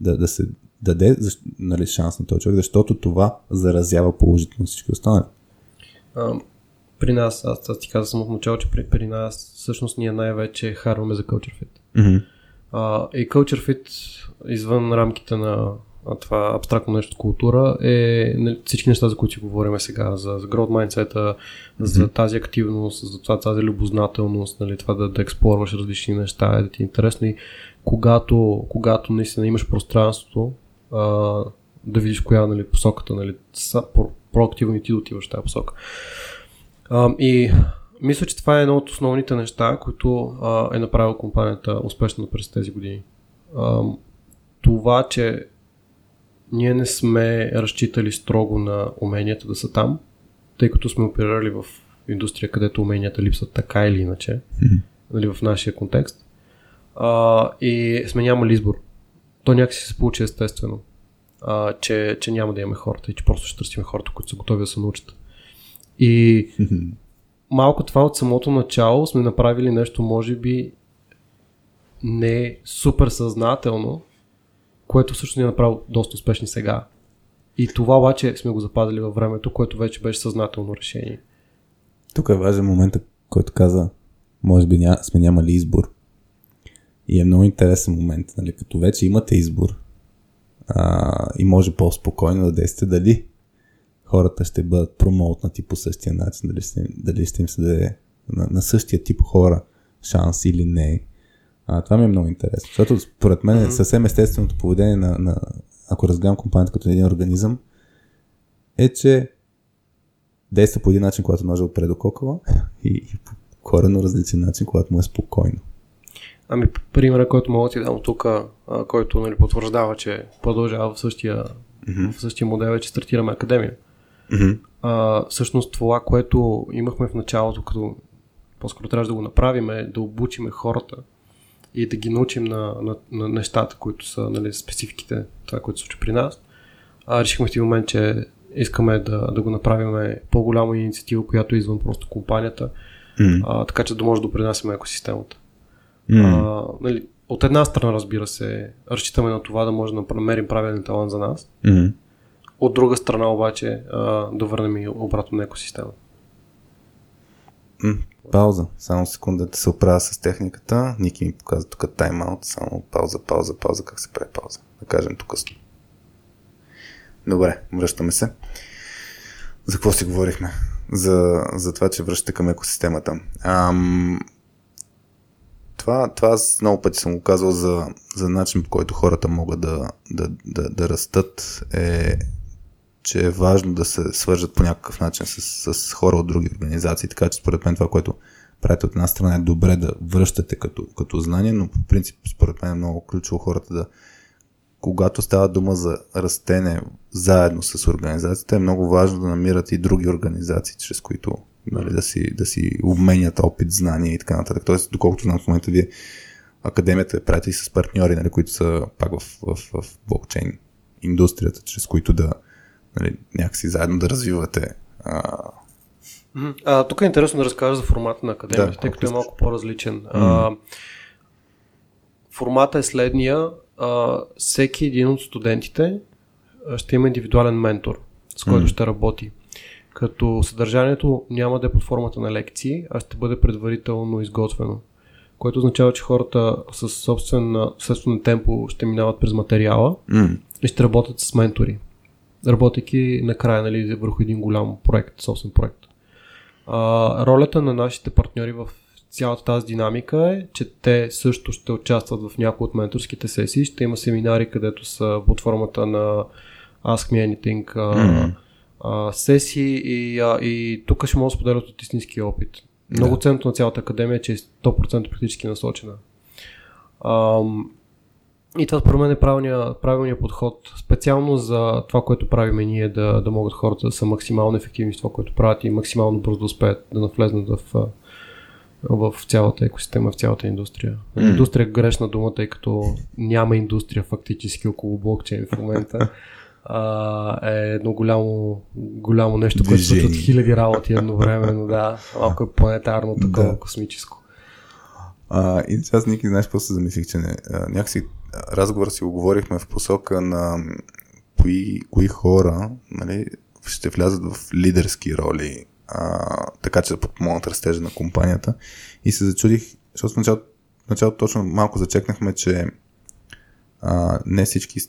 да, да се даде нали, шанс на този човек, защото това заразява положително всички останали. При нас, аз, аз ти казах само в начало, че при, при нас всъщност ние най-вече харваме за Culture Fit. Mm-hmm. А, и Culture Fit извън рамките на това абстрактно нещо култура е нали, всички неща, за които си говорим сега, за, за growth mindset mm-hmm. за тази активност, за това, тази любознателност, нали, това да, да експлорваш различни неща, е да ти е интересно и когато, когато наистина имаш пространството, а, да видиш коя нали, посоката, нали, са, про, проактивно и ти да отиваш в тази посока. А, и мисля, че това е едно от основните неща, които а, е направил компанията успешно през тези години. А, това, че ние не сме разчитали строго на уменията да са там, тъй като сме оперирали в индустрия, където уменията липсват така или иначе, mm-hmm. нали, в нашия контекст. А, и сме нямали избор. То някакси се получи естествено, а, че, че няма да имаме хората и че просто ще търсим хората, които са готови да се научат. И малко това от самото начало сме направили нещо, може би, не супер съзнателно, което всъщност ни е направило доста успешни сега. И това обаче сме го запазили във времето, което вече беше съзнателно решение. Тук е важен момент, който каза, може би ня, сме нямали избор. И е много интересен момент, нали, като вече имате избор а, и може по-спокойно да действате дали хората ще бъдат промоутнати по същия начин, дали ще, дали ще им се даде на, на същия тип хора шанс или не. А, това ми е много интересно, защото според мен mm-hmm. съвсем естественото поведение на, на ако разгледам компанията като един организъм, е, че действа по един начин, когато може да опре и, и по корено различен начин, когато му е спокойно. Ами, примера, който мога да ти дам тук, който нали, потвърждава, че продължава в същия, mm-hmm. в същия модел, е, че стартираме академия. Mm-hmm. А, всъщност това, което имахме в началото, като по-скоро трябваше да го направим, е да обучиме хората и да ги научим на, на, на нещата, които са нали, спецификите, това, което се случва при нас. А, решихме в един момент, че искаме да, да го направим по-голяма инициатива, която е извън просто компанията, mm. а, така че да може да допринасяме екосистемата. Mm. А, нали, от една страна, разбира се, разчитаме на това да може да намерим правилен талант за нас. Mm. От друга страна обаче да върнем и обратно на екосистемата. Пауза. Само секунда да се оправя с техниката. Ники ми показва тук тайм-аут. Само пауза, пауза, пауза. Как се прави пауза? Да кажем тук. Добре, връщаме се. За какво си говорихме? За, за това, че връщате към екосистемата. Ам, това, това аз много пъти съм го казал за, за начин, по който хората могат да, да, да, да растат е че е важно да се свържат по някакъв начин с, с хора от други организации, така че според мен това, което правите от една страна е добре да връщате като, като знание, но по принцип според мен е много ключово хората да когато става дума за растене заедно с организацията, е много важно да намират и други организации, чрез които нали, да, си, да си обменят опит, знания и така нататък. Тоест, доколкото знам в момента вие академията е прати с партньори, нали, които са пак в, в, в блокчейн индустрията, чрез които да, нали, някакси заедно да развивате а, А, тук е интересно да разкажа за формата на академията, да, тъй като е малко по-различен. Mm. А, формата е следния. А, всеки един от студентите ще има индивидуален ментор, с който mm. ще работи. Като съдържанието няма да е под формата на лекции, а ще бъде предварително изготвено. Което означава, че хората с собствен, собствен темпо ще минават през материала mm. и ще работят с ментори. Работейки накрая нали, върху един голям проект, собствен проект. А, ролята на нашите партньори в цялата тази динамика е, че те също ще участват в някои от менторските сесии. Ще има семинари, където са под формата на Ask Me Anything mm-hmm. а, сесии и, а, и тук ще могат да споделят от истински опит. Много да. ценното на цялата академия е, че е 100% практически насочена. А, и това според мен е правилният правилния подход, специално за това, което правиме ние, да, да могат хората да са максимално ефективни в това, което правят и максимално бързо да успеят да навлезнат в, в цялата екосистема, в цялата индустрия. Mm. Индустрия е грешна дума, тъй като няма индустрия фактически около блокчейн в момента. а, е едно голямо, голямо нещо, което случват хиляди работи едновременно, да. Малко е планетарно, такова да. космическо. А, и аз, Ники, знаеш, се замислих, че не, а, някакси разговор си го говорихме в посока на кои, кои хора нали, ще влязат в лидерски роли, а, така че да подпомогнат растежа на компанията. И се зачудих, защото в началото, началото точно малко зачекнахме, че а, не всички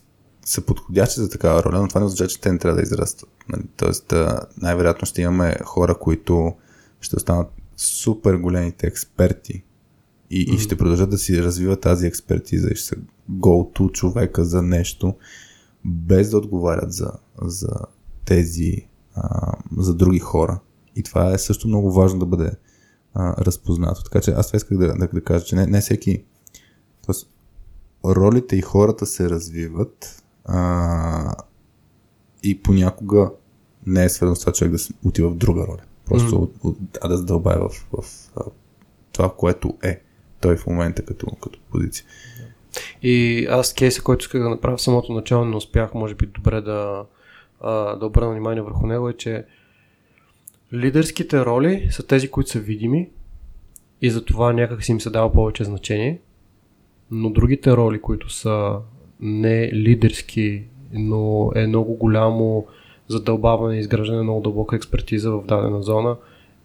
са подходящи за такава роля, но това не означава, че те не трябва да израстват. Нали? Тоест, най-вероятно ще имаме хора, които ще останат супер големите експерти и, mm-hmm. и ще продължат да си развиват тази експертиза и ще са go-to човека за нещо, без да отговарят за, за тези, а, за други хора. И това е също много важно да бъде а, разпознато. Така че аз това исках да, да, да кажа, че не, не всеки. Тоест, ролите и хората се развиват а, и понякога не е свързано с това човек да отива в друга роля. Просто mm-hmm. от, от, а да задълбае в, в, в това, което е той в момента като, като позиция. И аз кейса, който исках да направя в самото начало, не успях, може би добре да, да обърна внимание върху него, е, че лидерските роли са тези, които са видими и за това някак си им се дава повече значение, но другите роли, които са не лидерски, но е много голямо задълбаване и изграждане на много дълбока експертиза в дадена зона,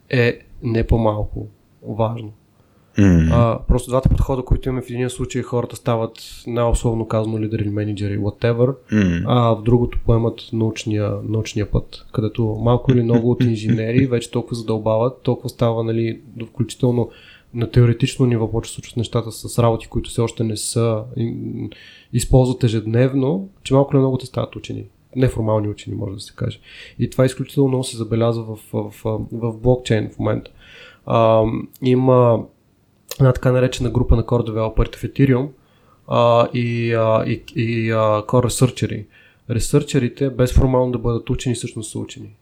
е не по-малко важно. Mm. А, просто двата подхода, които имаме в един случай, хората стават най-условно казано лидери или менеджери, whatever, mm. а в другото поемат научния, научния път, където малко или много от инженери вече толкова задълбават, толкова става, нали, включително на теоретично ниво почва случват нещата с работи, които все още не са използват ежедневно, че малко или много те стават учени. Неформални учени, може да се каже. И това изключително много се забелязва в, в, в, в блокчейн в момента. А, има една така наречена група на core developer в Ethereum а, и, а, и, и а, core researcheri. Ресърчерите, без формално да бъдат учени, всъщност са учени.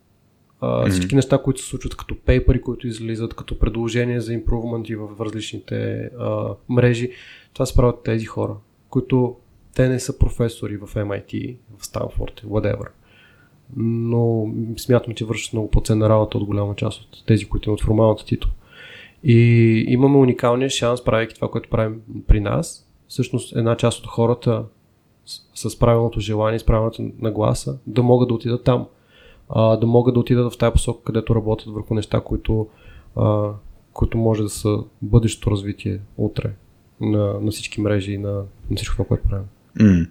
А, mm-hmm. Всички неща, които се случват като пейпери, които излизат, като предложения за импрувменти в различните а, мрежи, това се правят тези хора, които те не са професори в MIT, в Станфорд, whatever. Но смятам, че вършат много по-ценна работа от голяма част от тези, които имат формалната титул. И имаме уникалния шанс, правейки това, което правим при нас, всъщност една част от хората с, с правилното желание, с правилната нагласа, да могат да отидат там. А, да могат да отидат в тази посока, където работят върху неща, които, а, които може да са бъдещото развитие утре на, на всички мрежи и на, на всичко това, което правим. Mm.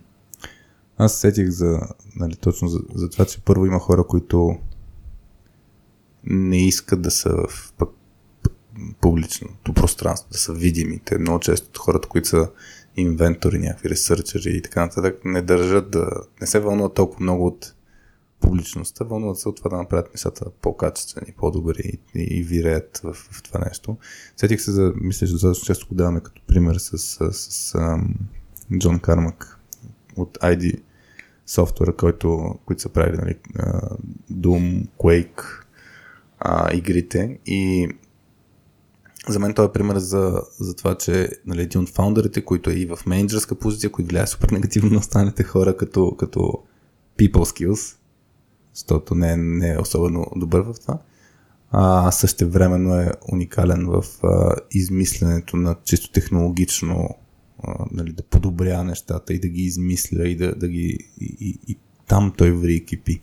Аз сетих за, нали, точно за, за това, че първо има хора, които не искат да са в пък публичното пространство, да са видими. Те много често хората, които са инвентори, някакви ресърчери и така нататък, не държат да, не се вълнуват толкова много от публичността, вълнуват се от това да направят нещата по-качествени, по-добри и, и виреят в, в това нещо. Сетих се за, мисля, че достатъчно често го даваме като пример с, с, с, с ам, Джон Кармак от ID софтуера, който, които са правили нали, Doom, Quake, а, игрите и за мен той е пример за, за това, че нали, един от фаундърите, които е и в менеджерска позиция, които гледа супер негативно на останалите хора като, като people skills, защото не, не е особено добър в това, а същевременно е уникален в а, измисленето на чисто технологично а, нали, да подобря нещата и да ги измисля и да, да ги и, и, и там той ври и кипи.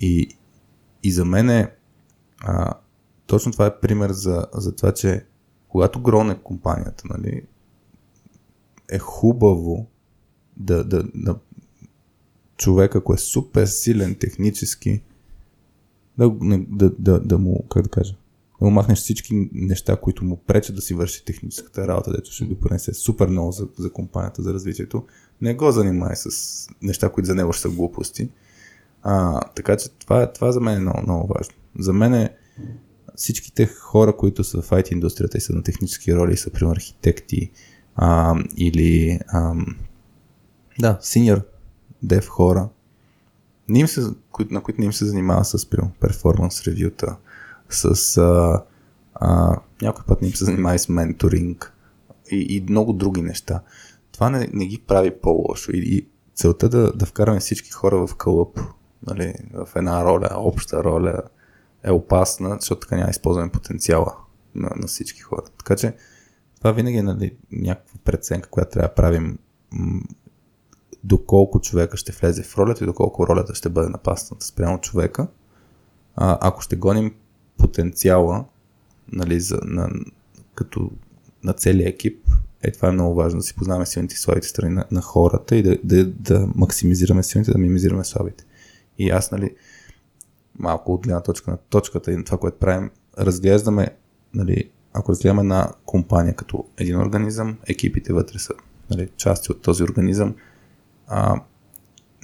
И, и за мен е а, точно това е пример за, за това, че когато гроне компанията, нали, е хубаво да, да, да човек, ако е супер силен технически, да, да, да, да му, как да кажа, да му махнеш всички неща, които му пречат да си върши техническата работа, дето ще допринесе супер много за, за компанията, за развитието. Не го занимай с неща, които за него ще са глупости. А, така че това, това за мен е много, много важно. За мен е всичките хора, които са в IT индустрията и са на технически роли, са, примерно, архитекти а, или а, да, senior dev хора, не им се, на които не им се занимава с перформанс ревюта, с а, а, някой път не им се занимава с менторинг и, и много други неща. Това не, не ги прави по-лошо и, и целта да, да вкараме всички хора в кълъп, нали, в една роля, обща роля, е опасна, защото така няма използваме потенциала на, на всички хора. Така че това винаги е нали, някаква преценка, която трябва да правим м- доколко човека ще влезе в ролята и доколко ролята ще бъде напасната спрямо човека. А, ако ще гоним потенциала нали, за, на, като на целия екип, е това е много важно да си познаваме силните и слабите страни на, на хората и да, да, да максимизираме силните, да минимизираме слабите. И аз, нали, малко от гледна точка на точката и на това, което правим, разглеждаме, нали, ако разгледаме една компания като един организъм, екипите вътре са нали, части от този организъм, а,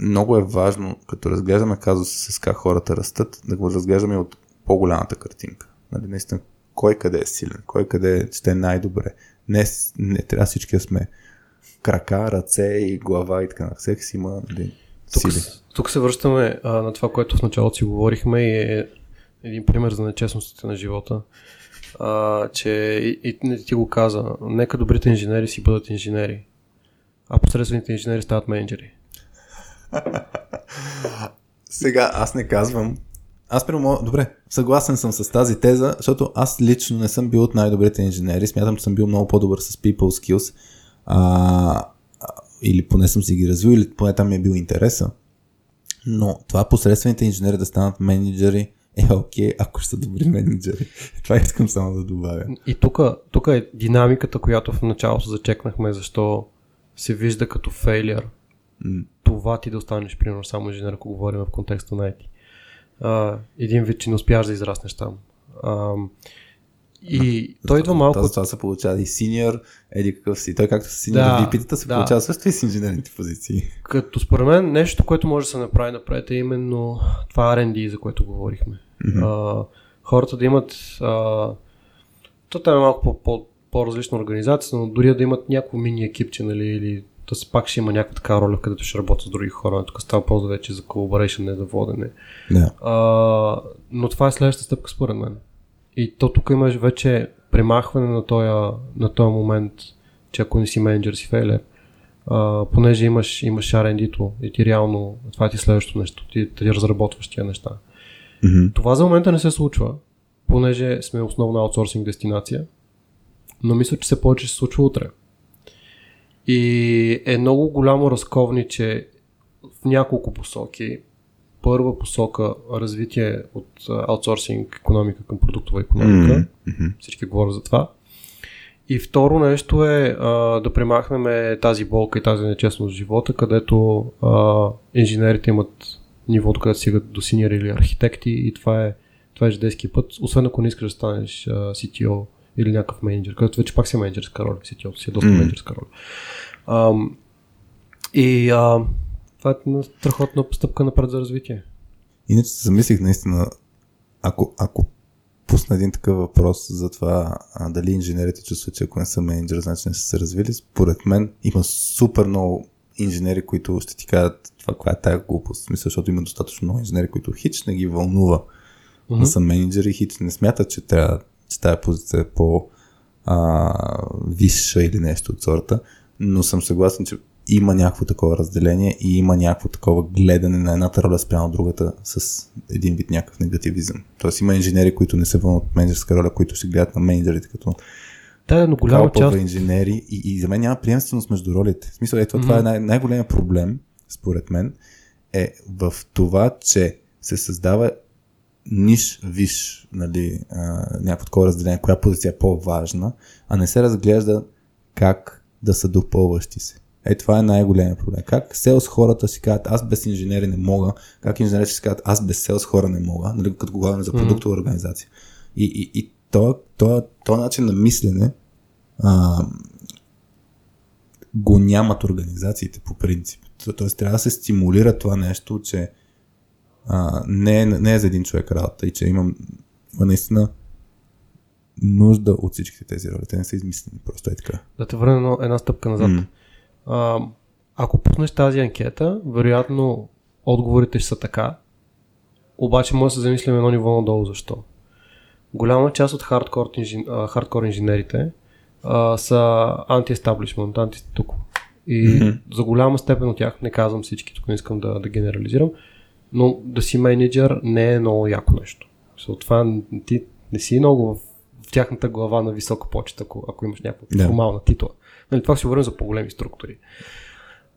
много е важно, като разглеждаме казуса с как хората растат, да го разглеждаме от по-голямата картинка. Нали, наистина, кой къде е силен, кой къде ще е най-добре. Не, не трябва всички да сме крака, ръце и глава и така. Всеки си има нали, тук, тук се връщаме а, на това, което в началото си говорихме и е един пример за нечестностите на живота. А, че и, и ти го каза, нека добрите инженери си бъдат инженери, а посредствените инженери стават менеджери. Сега, аз не казвам. Аз прямо, добре, съгласен съм с тази теза, защото аз лично не съм бил от най-добрите инженери. Смятам, че съм бил много по-добър с people skills. А, или поне съм си ги развил, или поне там ми е бил интереса. Но това посредствените инженери да станат менеджери е окей, okay, ако ще са добри менеджери. Това искам само да добавя. И тук е динамиката, която в началото зачекнахме, защо се вижда като фейлер. Mm. Това ти да останеш, примерно, само инженер, ако говорим в контекста на IT. Uh, един вид, че не успяш да израснеш там. Uh, и той идва малко... Това, това се получава и синьор, еди какъв си. Той както с синьор да, VP-тата се да. получава също и с инженерните позиции. Като според мен нещо, което може да се направи напред е именно това R&D, за което говорихме. Mm-hmm. А, хората да имат... А, то там е малко по, по, по-различна организация, но дори да имат някакво мини екипче, нали, или да се пак ще има някаква така роля, където ще работят с други хора. Тук става по вече за колаборейшн, не за водене. Yeah. А, но това е следващата стъпка според мен. И то тук имаш вече премахване на този, на този момент, че ако не си менеджер, си фейлер. А, понеже имаш, имаш R&D-то и ти реално, това е ти следващото нещо, ти, ти разработваш тия неща. Mm-hmm. Това за момента не се случва, понеже сме основна аутсорсинг дестинация, но мисля, че се повече се случва утре. И е много голямо разковниче в няколко посоки първа посока развитие от аутсорсинг економика към продуктова економика. Mm-hmm. Всички говорят за това. И второ нещо е а, да премахнем тази болка и тази нечестност в живота, където а, инженерите имат нивото, където стигат до синьори или архитекти и това е, това е ждейски път, освен ако не искаш да станеш а, CTO или някакъв менеджер, където вече пак си менеджерска роля, CTO си е доста mm-hmm. менеджерска роля. А, и а, това е страхотна стъпка напред за развитие. Иначе се замислих наистина, ако, ако пусна един такъв въпрос за това а, дали инженерите чувстват, че ако не са менеджер, значи не са се развили, според мен има супер много инженери, които ще ти кажат това, каква е тая глупост. Мисля, защото има достатъчно много инженери, които хич не ги вълнува mm-hmm. да са менеджери, хич не смятат, че трябва, че тая позиция е по а, висша или нещо от сорта, но съм съгласен, че има някакво такова разделение и има някакво такова гледане на едната роля спрямо другата с един вид някакъв негативизъм. Тоест има инженери, които не се вълнат от менеджерска роля, които ще гледат на менеджерите като Да, но голяма част... инженери и, и за мен няма приемственост между ролите. В смисъл, е, това, mm-hmm. това е най- най-големият проблем, според мен, е в това, че се създава ниш, виш, нали, а, някакво такова разделение, коя позиция е по-важна, а не се разглежда как да са допълващи се. Е, това е най-големият проблем. Как селс хората си казват, аз без инженери не мога, как инженерите си казват, аз без селс хора не мога, нали, като говорим за продуктова mm-hmm. организация. И, и, и то, то, то начин на мислене а, го нямат организациите по принцип. Тоест трябва да се стимулира това нещо, че а, не, е, не е за един човек работа и че имам, има наистина нужда от всичките тези роли. Те не са измислени, просто е така. Да те върна една стъпка назад. Mm. А, ако пуснеш тази анкета, вероятно отговорите ще са така, обаче може да се замислим едно ниво надолу защо. Голяма част от хардкор, инжен... хардкор инженерите а, са анти-естаблишмент, анти-стуко. И mm-hmm. за голяма степен от тях, не казвам всички, тук не искам да, да генерализирам, но да си менеджер не е много яко нещо. От това ти не си много в, в тяхната глава на висока почета, ако, ако имаш някаква yeah. формална титла. Нали, това си говорим за по-големи структури.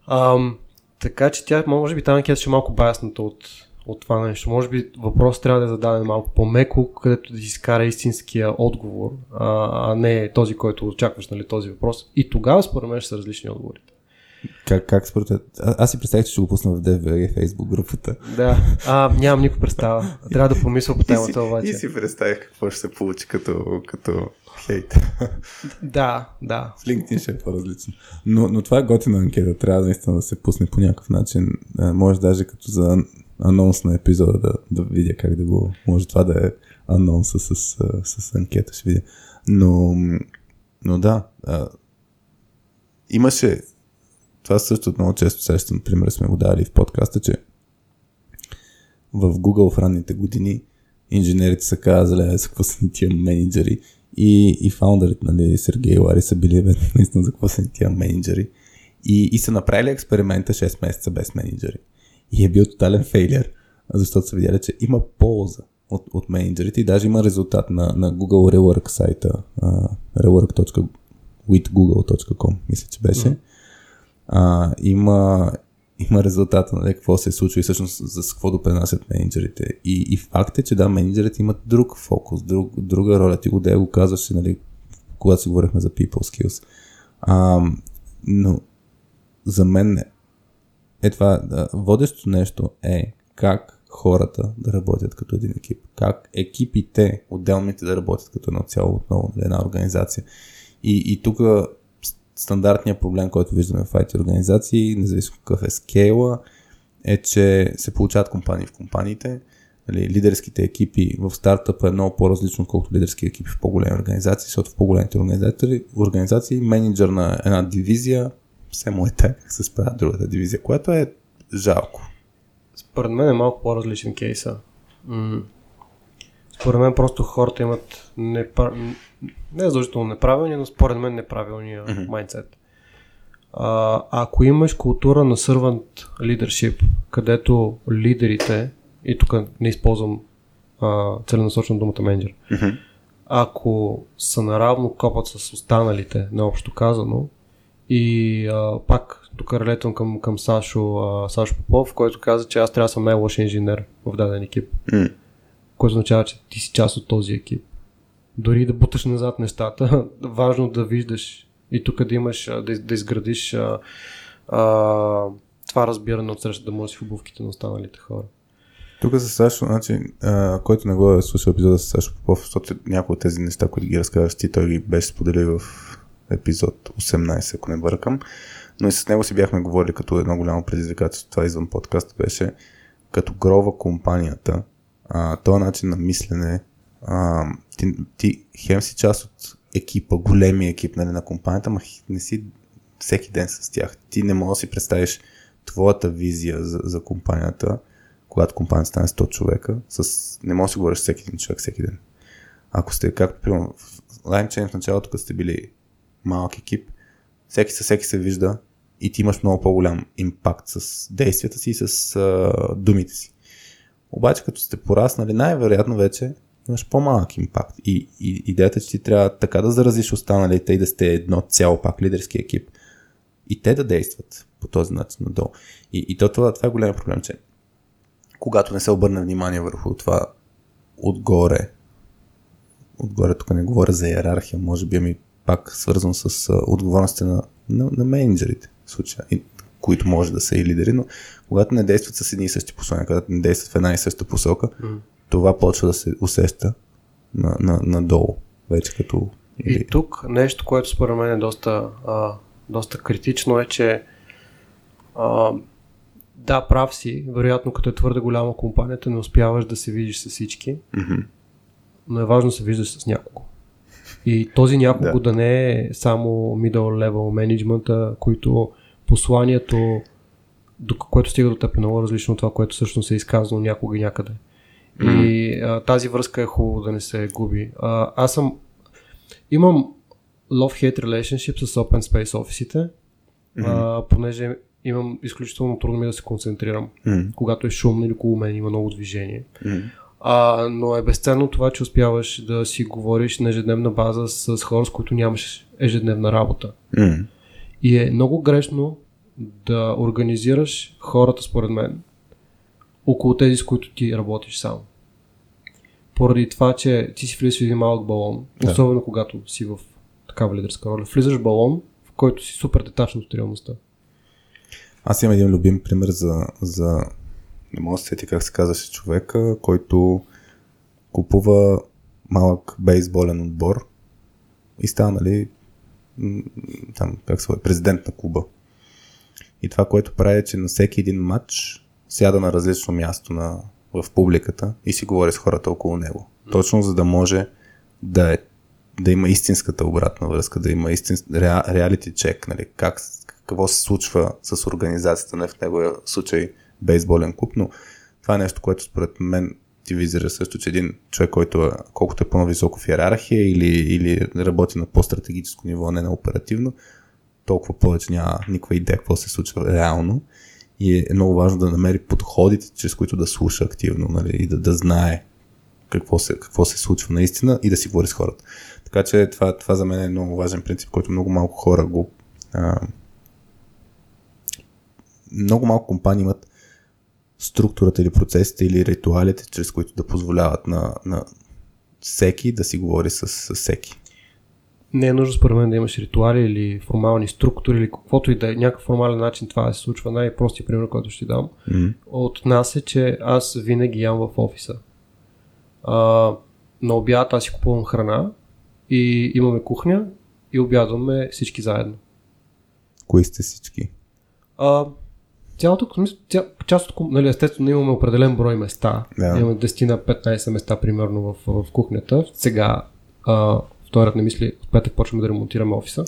Ам, така че тя, може би тази анкета ще е малко баясната от, от това нещо. Може би въпрос трябва да е зададен малко по-меко, където да си изкара истинския отговор, а, а не този, който очакваш нали, този въпрос. И тогава според мен ще са различни отговорите. Как, как според а, Аз си представих, че ще го пусна в DVG Facebook групата. Да, а, нямам никой представа. Трябва да помисля по темата обаче. И си представих какво ще се получи като, като хейт. Да, да. С LinkedIn ще е по-различно. Но, но това е готина анкета. Трябва наистина да се пусне по някакъв начин. Може даже като за анонс на епизода да, да видя как да го... Може това да е анонса с, с, с анкета, ще видя. Но, но да, а, имаше това също много често срещам, пример сме го дали в подкаста, че в Google в ранните години инженерите са казали, за какво са тия менеджери и, и фаундърите, нали, Сергей и Лари са били бе, наистина за какво са ни тия менеджери. И, и са направили експеримента 6 месеца без менеджери. И е бил тотален фейлер, защото са видяли, че има полза от, от менеджерите и даже има резултат на, на Google Rework сайта uh, rework.withgoogle.com мисля, че беше. Mm-hmm а, има, има резултата на нали, какво се случило и всъщност за какво допренасят менеджерите. И, и факт е, че да, менеджерите имат друг фокус, друг, друга роля. Ти го да го казваше, нали, когато си говорихме за people skills. А, но за мен е това, да, водещо нещо е как хората да работят като един екип. Как екипите, отделните да работят като едно цяло отново, една организация. И, и тук стандартният проблем, който виждаме в IT организации, независимо какъв е скейла, е, че се получават компании в компаниите. Нали, лидерските екипи в стартъп е много по-различно, колкото лидерски екипи в по-големи организации, защото в по-големите организации, организации менеджер на една дивизия все му е така как се справя другата дивизия, което е жалко. Според мен е малко по-различен кейса. Според мен просто хората имат непар... не е задължително неправилния, но според мен неправилния mm-hmm. майндсет. А, ако имаш култура на servant leadership, където лидерите, и тук не използвам а, целенасочено думата менеджер, mm-hmm. ако са наравно копат с останалите, наобщо казано, и а, пак тук релетвам към, към Сашо, а, Сашо Попов, който каза, че аз трябва да съм най-лош инженер в даден екип. Mm което означава, че ти си част от този екип. Дори да буташ назад нещата, важно да виждаш и тук да имаш, да, да изградиш а, а, това разбиране от среща да можеш в обувките на останалите хора. Тук за Сашо, значи, а, който не го е слушал епизода с Сашо Попов, защото някои от тези неща, които ги разказваш ти, той ги беше споделил в епизод 18, ако не бъркам. Но и с него си бяхме говорили като едно голямо предизвикателство, това извън подкаст беше като грова компанията, а, този начин на мислене, а, ти, ти хем си част от екипа, големия екип нали, на компанията, но не си всеки ден с тях. Ти не можеш да си представиш твоята визия за, за компанията, когато компанията стане 100 човека, с... не можеш да си говориш всеки един човек всеки ден. Ако сте, както примерно в LineChain в началото, като сте били малък екип, всеки със всеки се вижда и ти имаш много по-голям импакт с действията си и с а, думите си. Обаче като сте пораснали, най-вероятно вече имаш по-малък импакт. И, и идеята, че ти трябва така да заразиш останалите и да сте едно цяло пак лидерски екип. И те да действат по този начин надолу. И, и то, това, това е голям проблем, че когато не се обърне внимание върху това отгоре, отгоре тук не говоря за иерархия, може би ами пак свързано с отговорностите на, на, на менеджерите в случая, и, които може да са и лидери, но когато не действат с едни и същи послания, когато не действат в една и съща посока, mm. Това почва да се усеща на, на, надолу, вече като... И тук нещо, което според мен е доста, а, доста критично е, че а, да, прав си, вероятно като е твърде голяма компанията, не успяваш да се видиш с всички, mm-hmm. но е важно да се виждаш с няколко. И този няколко да. да не е само middle level менеджмента, които посланието, до което стига до теб е много различно от това, което всъщност е изказано някога и някъде. Mm-hmm. И а, тази връзка е хубаво да не се губи. А, аз съм. Имам love-hate relationship с open space офисите, mm-hmm. а, понеже имам изключително трудно ми да се концентрирам, mm-hmm. когато е шумно или около мен има много движение. Mm-hmm. А, но е безценно това, че успяваш да си говориш на ежедневна база с хора, с които нямаш ежедневна работа. Mm. И е много грешно да организираш хората, според мен, около тези, с които ти работиш сам. Поради това, че ти си влизаш в един малък балон, да. особено когато си в такава лидерска роля. Влизаш в балон, в който си супер детачен от реалността. Аз имам един любим пример за, за не мога да сети как се казваше човека, който купува малък бейсболен отбор и става, нали, там, как се президент на клуба. И това, което прави е, че на всеки един матч сяда на различно място на, в публиката и си говори с хората около него. Точно за да може да, е, да има истинската обратна връзка, да има истински реалити чек, нали, как, какво се случва с организацията, не в неговия случай бейсболен клуб, но това е нещо, което според мен ти визира също, че един човек, който е, колкото е по-високо в иерархия или, или работи на по-стратегическо ниво, не на оперативно, толкова повече няма никаква идея какво се случва реално. И е много важно да намери подходите, чрез които да слуша активно нали, и да, да знае какво се, какво се случва наистина и да си говори с хората. Така че това, това за мен е много важен принцип, който много малко хора го. А, много малко компании имат структурата или процесите или ритуалите, чрез които да позволяват на, на всеки да си говори с, с всеки. Не е нужно според мен да имаш ритуали или формални структури или каквото и да е някакъв формален начин това да се случва. Най-простият пример, който ще дам mm-hmm. от нас е, че аз винаги ям в офиса. А, на обяд аз си купувам храна и имаме кухня и обядваме всички заедно. Кои сте всички? А, цялото, ця, част от, нали, естествено имаме определен брой места. Да. Имаме 10 на 15 места примерно в, в кухнята. Сега, а, вторият не мисли, от петък почваме да ремонтираме офиса.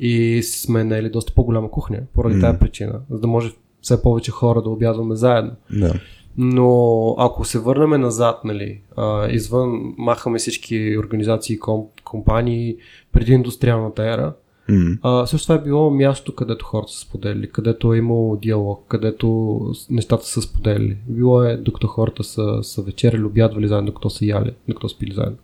И сме наели доста по-голяма кухня, поради mm. тази причина, за да може все повече хора да обядваме заедно. Да. Но ако се върнем назад, нали, а, извън махаме всички организации, комп, компании преди индустриалната ера, Mm. А, също това е било място, където хората са споделили, където е имало диалог, където нещата са споделили. Било е докато хората са, са вечеряли, обядвали заедно, докато са яли, докато спили заедно.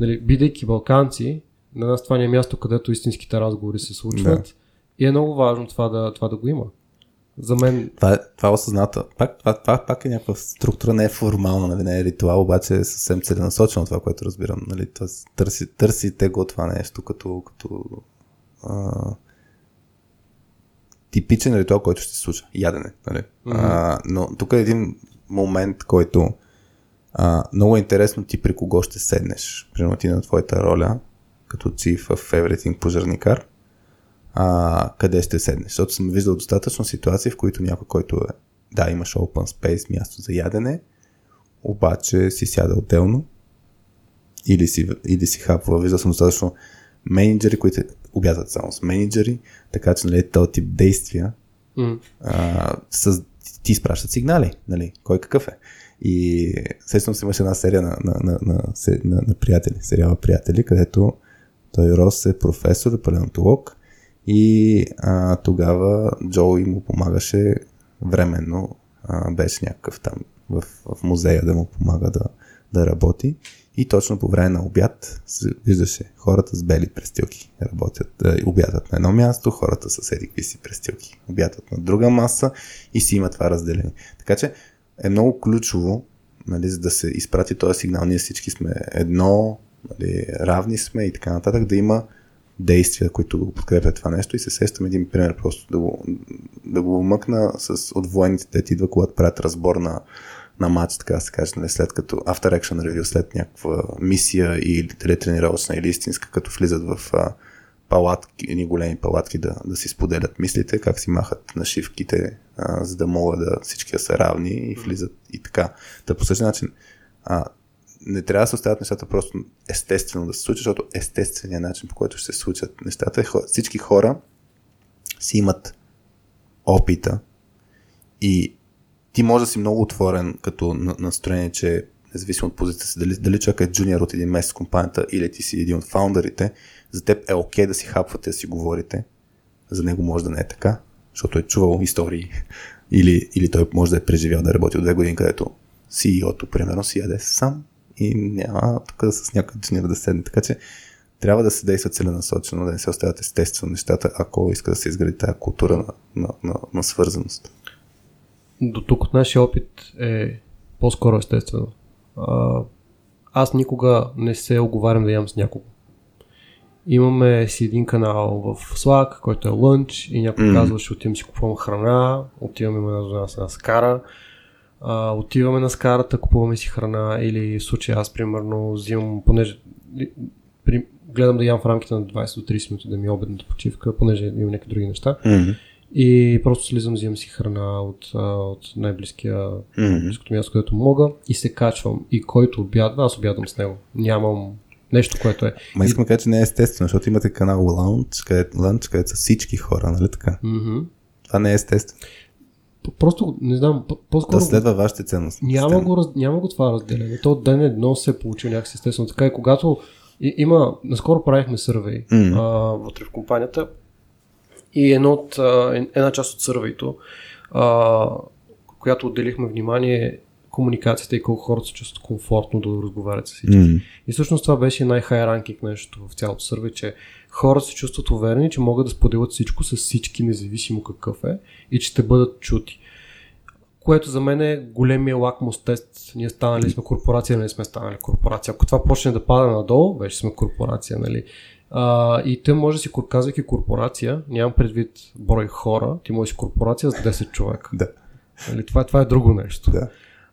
Нали, бидейки балканци, на нас това не е място, където истинските разговори се случват. Да. И е много важно това да, това да го има. За мен. Това, е, това е осъзната. Пак, това, това пак е някаква структура, не е формална, нали, не е ритуал, обаче е съвсем целенасочено това, което разбирам. Нали, търси, търсите го това нещо като, като а, типичен ритуал, който ще се случва. Ядене. Нали? Mm-hmm. А, но тук е един момент, който а, много е интересно ти при кого ще седнеш. Примерно ти на твоята роля, като Chief в Everything пожарникар, а, къде ще седнеш. Защото съм виждал достатъчно ситуации, в които някой, който е, да, имаш open space, място за ядене, обаче си сяда отделно или си, или си хапва. Виждал съм достатъчно менеджери, които обядват само с менеджери, така че нали, този тип действия mm. а, с, ти изпращат сигнали, нали, кой какъв е. И сещам се имаше една серия на, на, на, на, на, на приятели, сериала Приятели, където той Рос е професор, палеонтолог И а, тогава Джоуи му помагаше временно, а, беше някакъв там в, в музея да му помага да, да работи. И точно по време на обяд виждаше хората с бели престилки работят, да обядат на едно място, хората с едикви си престилки обядат на друга маса и си има това разделение. Така че е много ключово, нали, за да се изпрати този сигнал, ние всички сме едно, нали, равни сме и така нататък, да има действия, които го подкрепят това нещо. И се сещам един пример просто да го, да го мъкна с, от военните, те идва, когато правят разбор на, на матч, така да се каже, нали, след като After Action Review, след някаква мисия или тренировъчна или истинска, като влизат в а, палатки, едни големи палатки да, да си споделят мислите, как си махат нашивките, а, за да могат да всички да са равни и влизат и така. Та по същия начин а, не трябва да се оставят нещата просто естествено да се случат, защото естественият начин по който ще се случат нещата е всички хора си имат опита и ти може да си много отворен като настроение, че независимо от позицията си, дали, дали човек е джуниор от един месец в компанията или ти си един от фаундърите, за теб е окей да си хапвате, да си говорите. За него може да не е така, защото е чувал истории. Или, или той може да е преживял да работи от две години, където CEO-то, примерно, си яде сам и няма тук да с някой джуниор да седне. Така че трябва да се действа целенасочено, да не се оставят естествено нещата, ако иска да се изгради тази култура на, на, на, на свързаност. До тук от нашия опит е по-скоро естествено. А, аз никога не се оговарям да ям с някого. Имаме си един канал в Slack, който е лънч и някой mm. казва, ще отивам си купувам храна, отиваме на, на, на скара, а, отиваме на скарата, купуваме си храна или в случай аз примерно взимам, понеже при, гледам да ям в рамките на 20 до 30 минути да ми е обедната почивка, понеже имам някакви други неща. Mm-hmm. И просто слизам, взимам си храна от, от най-близкия mm-hmm. място, където мога и се качвам. И който обядва, аз обядвам с него. Нямам нещо, което е. Ма искам да кажа, че не е естествено, защото имате канал Lounge, където, където са всички хора, нали така? Mm-hmm. Това не е естествено. Просто, не знам, по-скоро... Да следва вашите ценности. Няма го, няма го това разделение. То ден едно се е получил някакси естествено. Така и когато и, има, наскоро правихме сървей mm. а, вътре в компанията и едно от, а, една част от сървейто, която отделихме внимание комуникацията и колко хората се чувстват комфортно да разговарят с всички. Mm. И всъщност това беше най-хай ранкинг нещо в цялото сърве, че хората се чувстват уверени, че могат да споделят всичко с всички, независимо какъв е и че ще бъдат чути. Което за мен е големия лакмус тест. Ние станали сме корпорация, не сме станали корпорация. Ако това почне да пада надолу, вече сме корпорация, нали? А, и те може да си, казвайки корпорация, нямам предвид брой хора, ти можеш си корпорация с 10 човека. Да. Нали? Това, това е друго нещо. Да.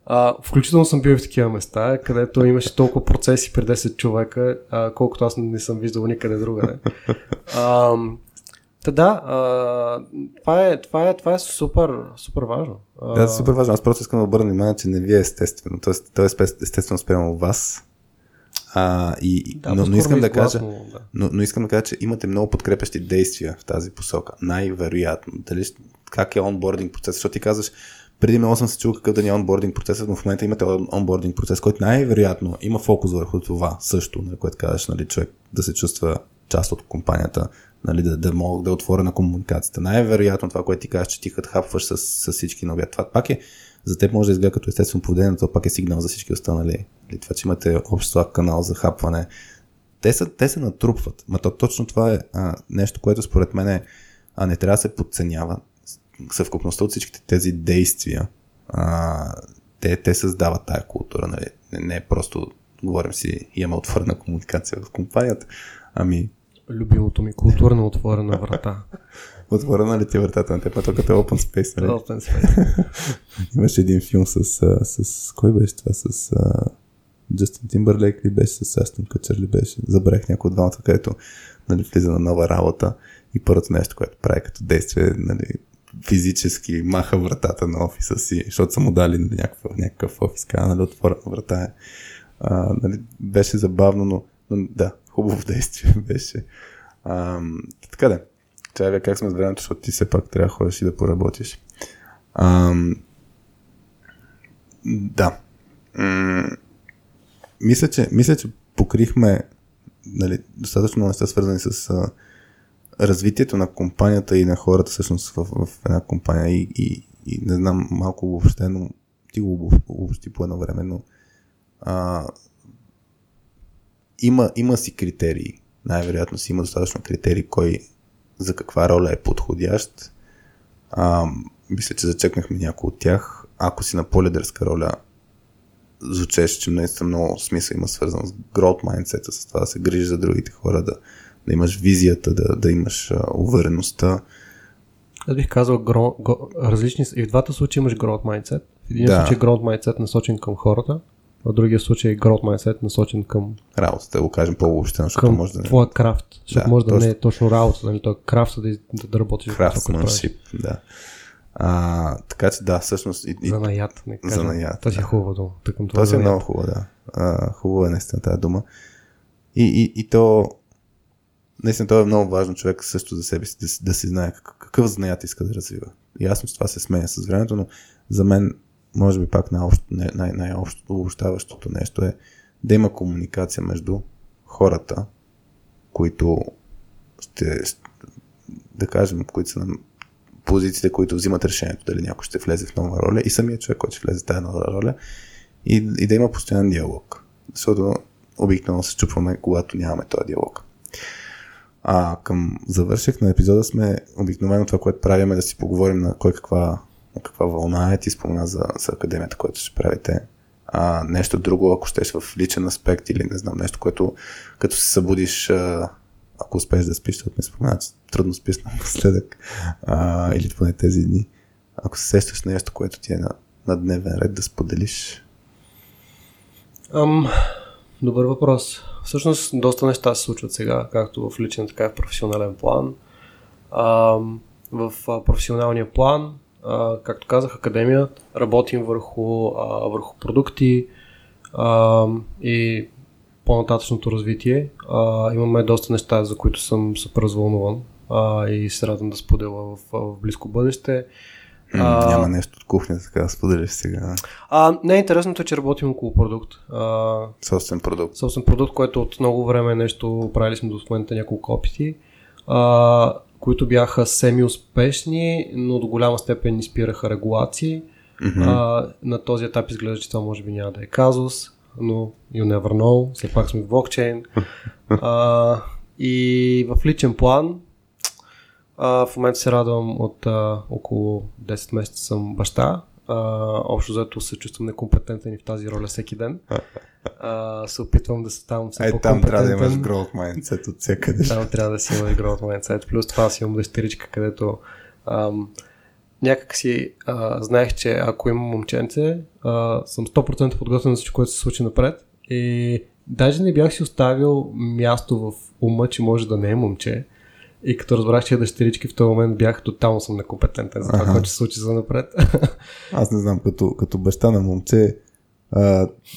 А, включително съм бил в такива места, където имаше толкова процеси при 10 човека, а, колкото аз не съм виждал никъде другаде. А, Та да, а, това, е, това, е, това е супер, супер важно. Да, супер важно. Аз просто искам да обърна внимание, че не ви е естествено. Тоест, то е естествено спрямо вас. А, и, да, но, но искам да кажа, да. но, но искам да кажа, че имате много подкрепящи действия в тази посока. Най-вероятно. Дали, как е онбординг процес? Защото ти казваш, преди много съм се чул какъв да ни е онбординг процес, но в момента имате онбординг процес, който най-вероятно има фокус върху това също, на нали, което казваш, нали, човек да се чувства част от компанията, нали, да, да мога да е отворя на комуникацията. Най-вероятно това, което ти кажеш, че ти хапваш с, с всички на обяд. Това пак е, за теб може да изгледа като естествено поведение, но това пак е сигнал за всички останали. Или това, че имате общ слаб канал за хапване. Те, са, те се натрупват. Ма то, точно това е а, нещо, което според мен е, а, не трябва да се подценява. Съвкупността от всичките тези действия, а, те, те създават тая култура. Нали? Не, не е просто говорим си, имаме отворена комуникация в компанията, ами любимото ми културна отворена врата. Отворена ли ти вратата на теб, като е Open Space, нали? Open Space. Имаше един филм с, с, с... Кой беше това? С Джастин Тимбърлейк ли беше? С Астон Къчър ли беше? Забравих някой от двамата, където нали, влиза на нова работа и първото нещо, което прави като действие, нали, физически маха вратата на офиса си, защото са му дали нали, някакъв, някакъв офис, каза, нали, отворена врата е. А, нали, беше забавно, но, но да, хубаво действие беше. А, така да. Чай как сме с времето, защото ти все пак трябва да ходиш и да поработиш. А, да. Мисля, че, мисля, че покрихме нали, достатъчно неща свързани с а, развитието на компанията и на хората всъщност в, в една компания и, и, и не знам малко въобще, но ти го обобщи по едно време, но а, има, има си критерии. Най-вероятно си има достатъчно критерии кой за каква роля е подходящ. А, мисля, че зачекнахме някои от тях. Ако си на по-лидерска роля, звучеше, че наистина много смисъл има свързан с growth mindset, с това да се грижи за другите хора, да, да имаш визията, да, да имаш а, увереността. Аз бих казал гро, го, различни, и в двата случая имаш growth mindset. В един Да. случай growth mindset насочен към хората, в другия случай growth mindset насочен към, Работата, да го кажем по-обобщено, защото към може да не твоя крафт. Защото Да, може да не е точно работа, нали? То е крафта да, да, да работиш craftsmanship, да. А, така че да, всъщност и, и Занаят, не кажа. Занаят, Тази е да. хубава дума. Тъкам това си е много хубаво, да. А, хубава е наистина тази дума. И, и, и то, наистина, то е много важно човек също за себе си да, си- да си знае какъв, какъв занаят иска да развива. Ясно, че това се сменя с времето, но за мен, може би пак най-общо, най- най- най-общо обобщаващото нещо е да има комуникация между хората, които ще, да кажем, които са на позициите, които взимат решението дали някой ще влезе в нова роля и самият човек, който ще влезе в тази нова роля и, и да има постоянен диалог. Защото обикновено се чупваме, когато нямаме този диалог. А към завърших на епизода сме обикновено това, което правим е да си поговорим на кой каква, каква вълна е. Ти спомена за, за академията, което ще правите. А, нещо друго, ако щеш в личен аспект или не знам, нещо, което като се събудиш, а, ако успееш да спиш, защото ми спомена, че трудно спиш напоследък, а, или поне тези дни. Ако се сещаш нещо, което ти е на, на дневен ред да споделиш. Ам, добър въпрос. Всъщност, доста неща се случват сега, както в личен, така и в професионален план. Ам, в професионалния план, а, както казах, академия, работим върху, а, върху продукти ам, и по-нататъчното развитие. А, имаме доста неща, за които съм супер развълнуван а, и се радвам да споделя в, в близко бъдеще. А... Няма нещо от кухнята, така да споделиш сега. А, не, интересното е, че работим около продукт. А, Собствен продукт. собствен продукт, който от много време е нещо правили сме до момента няколко опити, а, които бяха семи-успешни, но до голяма степен ни спираха регулации. Mm-hmm. А, на този етап изглежда, че това може би няма да е казус, но you never know, все пак сме в блокчейн. А, и в личен план, а, в момента се радвам от а, около 10 месеца съм баща. А, общо заето се чувствам некомпетентен и в тази роля всеки ден. А, се опитвам да ставам все Ай, там трябва да имаш growth mindset от всякъде. Там трябва да си имаш growth mindset. Плюс това си имам дъщеричка, където ам, някак си а, знаех, че ако имам момченце, а, съм 100% подготвен за всичко, което се случи напред. И даже не бях си оставил място в ума, че може да не е момче. И като разбрах, че е дъщерички, в този момент бях тотално съм некомпетентен за това, Аха. което се случи за напред. Аз не знам, като, като баща на момче, а,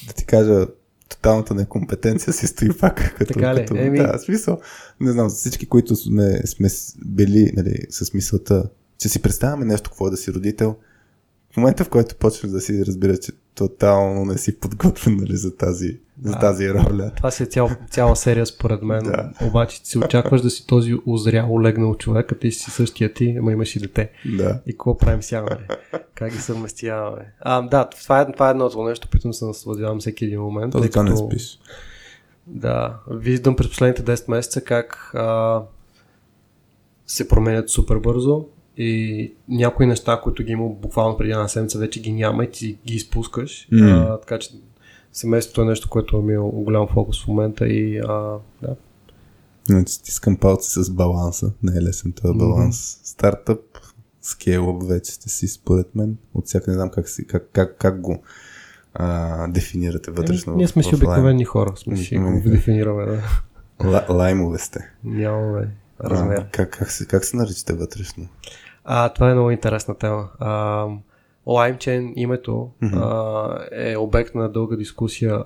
да ти кажа, тоталната некомпетенция си стои пак. Като, Така ли? Като, Еми- Да, смисъл. Не знам, всички, които сме, сме били нали, с мисълта, че си представяме нещо, какво е да си родител, момента, в който почнеш да си разбираш, че тотално не си подготвен нали, за, тази, за Да. тази роля. Това си е цял, цяла серия според мен. Да. Обаче ти си очакваш да си този озрял, легнал човек, а ти си същия ти, ама имаш и дете. Да. И какво правим сега, бе? Как ги съвместяваме? А, да, това е, това е едното нещо, опитвам се да насладявам всеки един момент. То затова не като- спиш. Да, виждам през последните 10 месеца как а, се променят супер бързо и някои неща, които ги има буквално преди една седмица, вече ги няма и ти ги изпускаш. М. А, така че семейството е нещо, което ми е голям фокус в момента и а, да, Значи стискам палци с баланса. Не е лесен този баланс. Стартъп, скейлъп вече сте си, според мен. От всяка не знам как, си, как, как, как го а, дефинирате вътрешно. Еми, ние сме си обикновени хора, сме си го Обикновени хора. дефинираме, да. Ла, лаймове сте. Нямаме размер. А, как, как, се, как се наричате вътрешно? А, това е много интересна тема. А, LimeChain името а, е обект на дълга дискусия.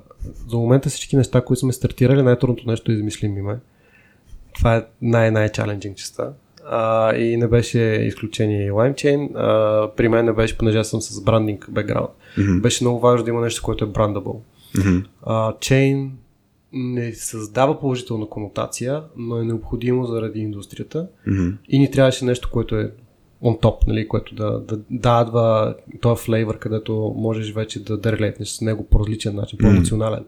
За момента всички неща, които сме стартирали, най-трудното нещо е измислим име. Това е най-най-чаленджинг частта. А, и не беше изключение и LimeChain. А, при мен не беше, понеже съм с брандинг бекграунд. Мгм. Беше много важно да има нещо, което е брандабъл. А, chain не създава положителна конотация, но е необходимо заради индустрията Мгм. и ни трябваше нещо, което е on top, нали, което да, да, да адва този флейвър, където можеш вече да, да релейтнеш с него по различен начин, по-емоционален.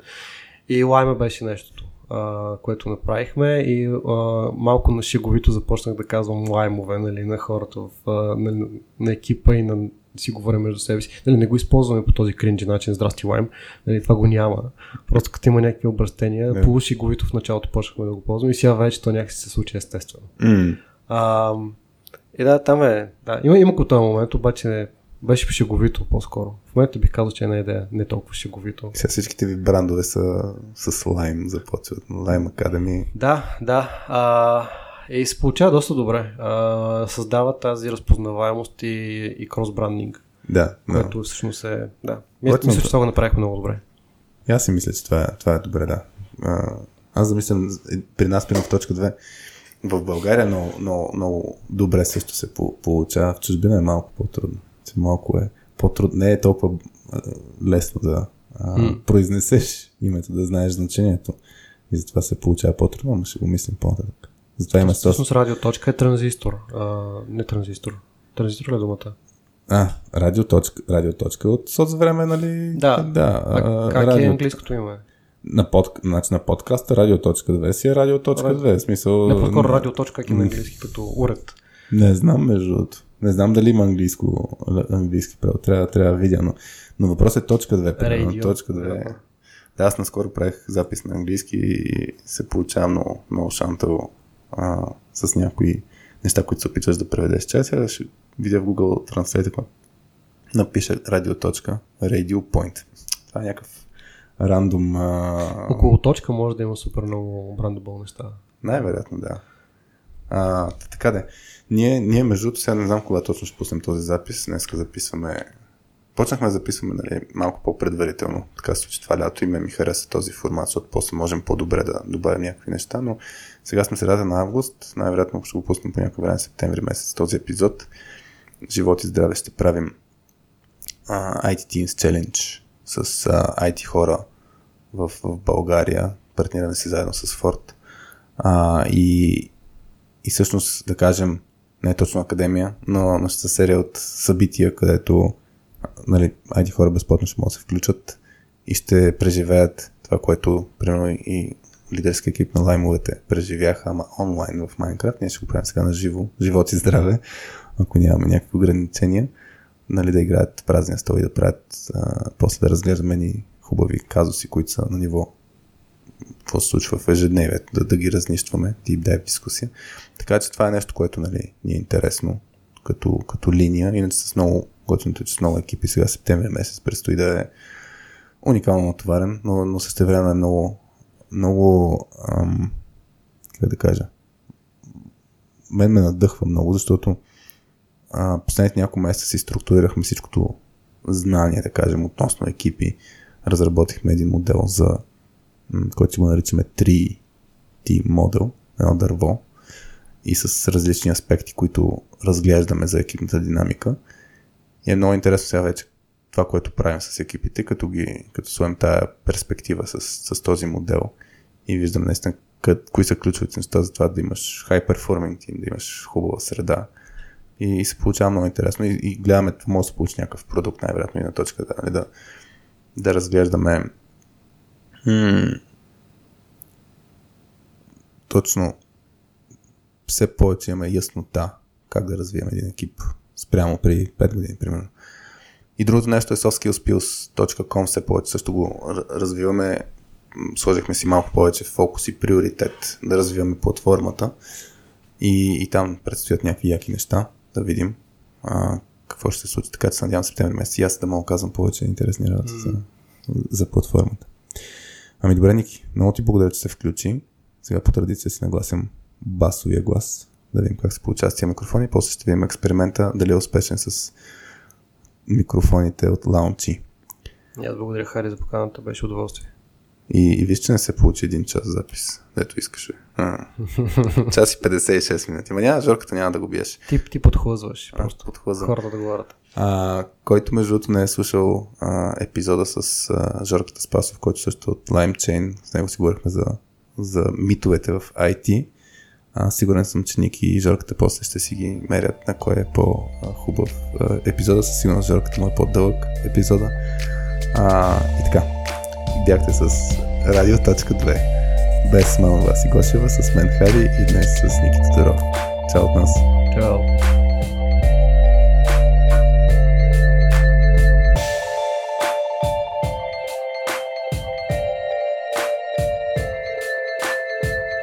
И лайма беше нещото, а, което направихме и а, малко на шеговито започнах да казвам лаймове нали, на хората в, а, на, на екипа и на си говорим между себе си. Нали, не го използваме по този кринджи начин, здрасти лайм, нали, това го няма. Просто като има някакви обращения, Да. полушеговито в началото почнахме да го ползваме и сега вече то някакси се случи естествено. М. А, и да, там е. Да, има, има го този момент, обаче беше шеговито по-скоро. В момента бих казал, че е една идея не толкова шеговито. Сега всичките ви брандове са с лайм, започват. Lime Academy. Да, да. А, и се получава доста добре. А, създава тази разпознаваемост и, и кросбрандинг, Да, да. което всъщност е... Да. Мисля, мисля, че това го направихме много добре. И аз си мисля, че това е, това е добре, да. А, аз замислям, е, при нас, примерно в точка 2, в България много, много, много добре също се по- получава. В чужбина е малко по-трудно. Малко е по-трудно. Не е толкова лесно да а, М. произнесеш името, да знаеш значението. И затова се получава по-трудно, но ще го мислим по-нататък. Затова има сос. Всъщност радиоточка е транзистор. А, не транзистор. Транзистор ли е думата? А, радиоточка, радиоточка от соцвреме, нали? Да. да А, как е английското име? На, под, значи на подкаста радио.2 си е радио.2. В смисъл... Не, по-скоро радиоточка, как има английски като уред. Не знам, между другото. Не знам дали има английско, английски превод. Трябва, трябва да видя, но, но въпросът е точка 2. примерно. Точка 2. Да, аз наскоро правих запис на английски и се получава много, много шантаво а, с някои неща, които се опитваш да преведеш. Чай сега ще видя в Google Translate, ако напише radio. Radio Point. Това е някакъв рандом... А... Около точка може да има супер много брандабол неща. Най-вероятно, да. А, така да. е. Ние, ние между другото, сега не знам кога точно ще пуснем този запис. Днеска записваме. Почнахме да записваме нали, малко по-предварително. Така се случи това лято и ме ми хареса този формат, защото после можем по-добре да добавим някакви неща, но сега сме средата на август. Най-вероятно ще го пуснем по някакво време септември месец този епизод. Живот и здраве ще правим а, IT Teams Challenge с а, IT хора в, в България. Партнираме си заедно с Ford. А, и, и всъщност, да кажем, не е точно академия, но, са серия от събития, където нали, IT хора безплатно ще могат да се включат и ще преживеят това, което примерно и лидерски екип на лаймовете преживяха, ама онлайн в Майнкрафт. Ние ще го правим сега на живо, живот и здраве, ако нямаме някакви ограничения, нали, да играят празния стол и да правят, а, после да разглеждаме ни хубави казуси, които са на ниво какво се случва в ежедневието, да, да ги разнищваме, deep dive дискусия. Така че това е нещо, което нали, ни е интересно като, като линия. Иначе с много, готиното, е, че с много екипи сега септември месец предстои да е уникално натоварен, но, но също време е много, много, ам, как да кажа, мен ме надъхва много, защото а, последните няколко месеца си структурирахме всичкото знание, да кажем, относно екипи. Разработихме един модел за който си го наричаме 3T модел, едно дърво и с различни аспекти, които разглеждаме за екипната динамика. И е много интересно сега вече това, което правим с екипите, като, ги, като своем тая перспектива с, с този модел и виждам наистина къд, кои са ключовите неща за това да имаш high performing team, да имаш хубава среда. И, и се получава много интересно и, и гледаме, може да се получи някакъв продукт, най-вероятно и на точка да, нали, да, да разглеждаме м- точно все повече имаме яснота как да развием един екип спрямо при 5 години, примерно. И другото нещо е softskillspills.com, все повече също го развиваме. Сложихме си малко повече фокус и приоритет да развиваме платформата. И, и там предстоят някакви яки неща, да видим а, какво ще се случи. Така че се надявам септември месец и аз да мога казвам повече интересни работи mm. за, за платформата. Ами добре, Ники, много ти благодаря, че се включи. Сега по традиция си нагласям басовия глас, да видим как се получава с тия микрофони. После ще видим експеримента, дали е успешен с микрофоните от лаунчи. Аз благодаря, Хари, за поканата. Беше удоволствие. И, и виж, че не се получи един час запис, дето искаше. А. час и 56 минути. Ма няма, Жорката няма да го биеш. Ти, ти подхлъзваш. Просто подхлъзвам. хората да говорят. А, който между другото не е слушал а, епизода с а, Жорката Спасов, който също е от LimeChain, с него си говорихме за, за митовете в IT. А, сигурен съм, че Ники и Жорката после ще си ги мерят на кой е по-хубав а, епизода. Със сигурност Жорката му е по-дълъг епизода. А, и така, бяхте с Радио.2 без мама Васи Гошева, с мен Хари и днес с Ники Тодоров. Чао от нас! Чао!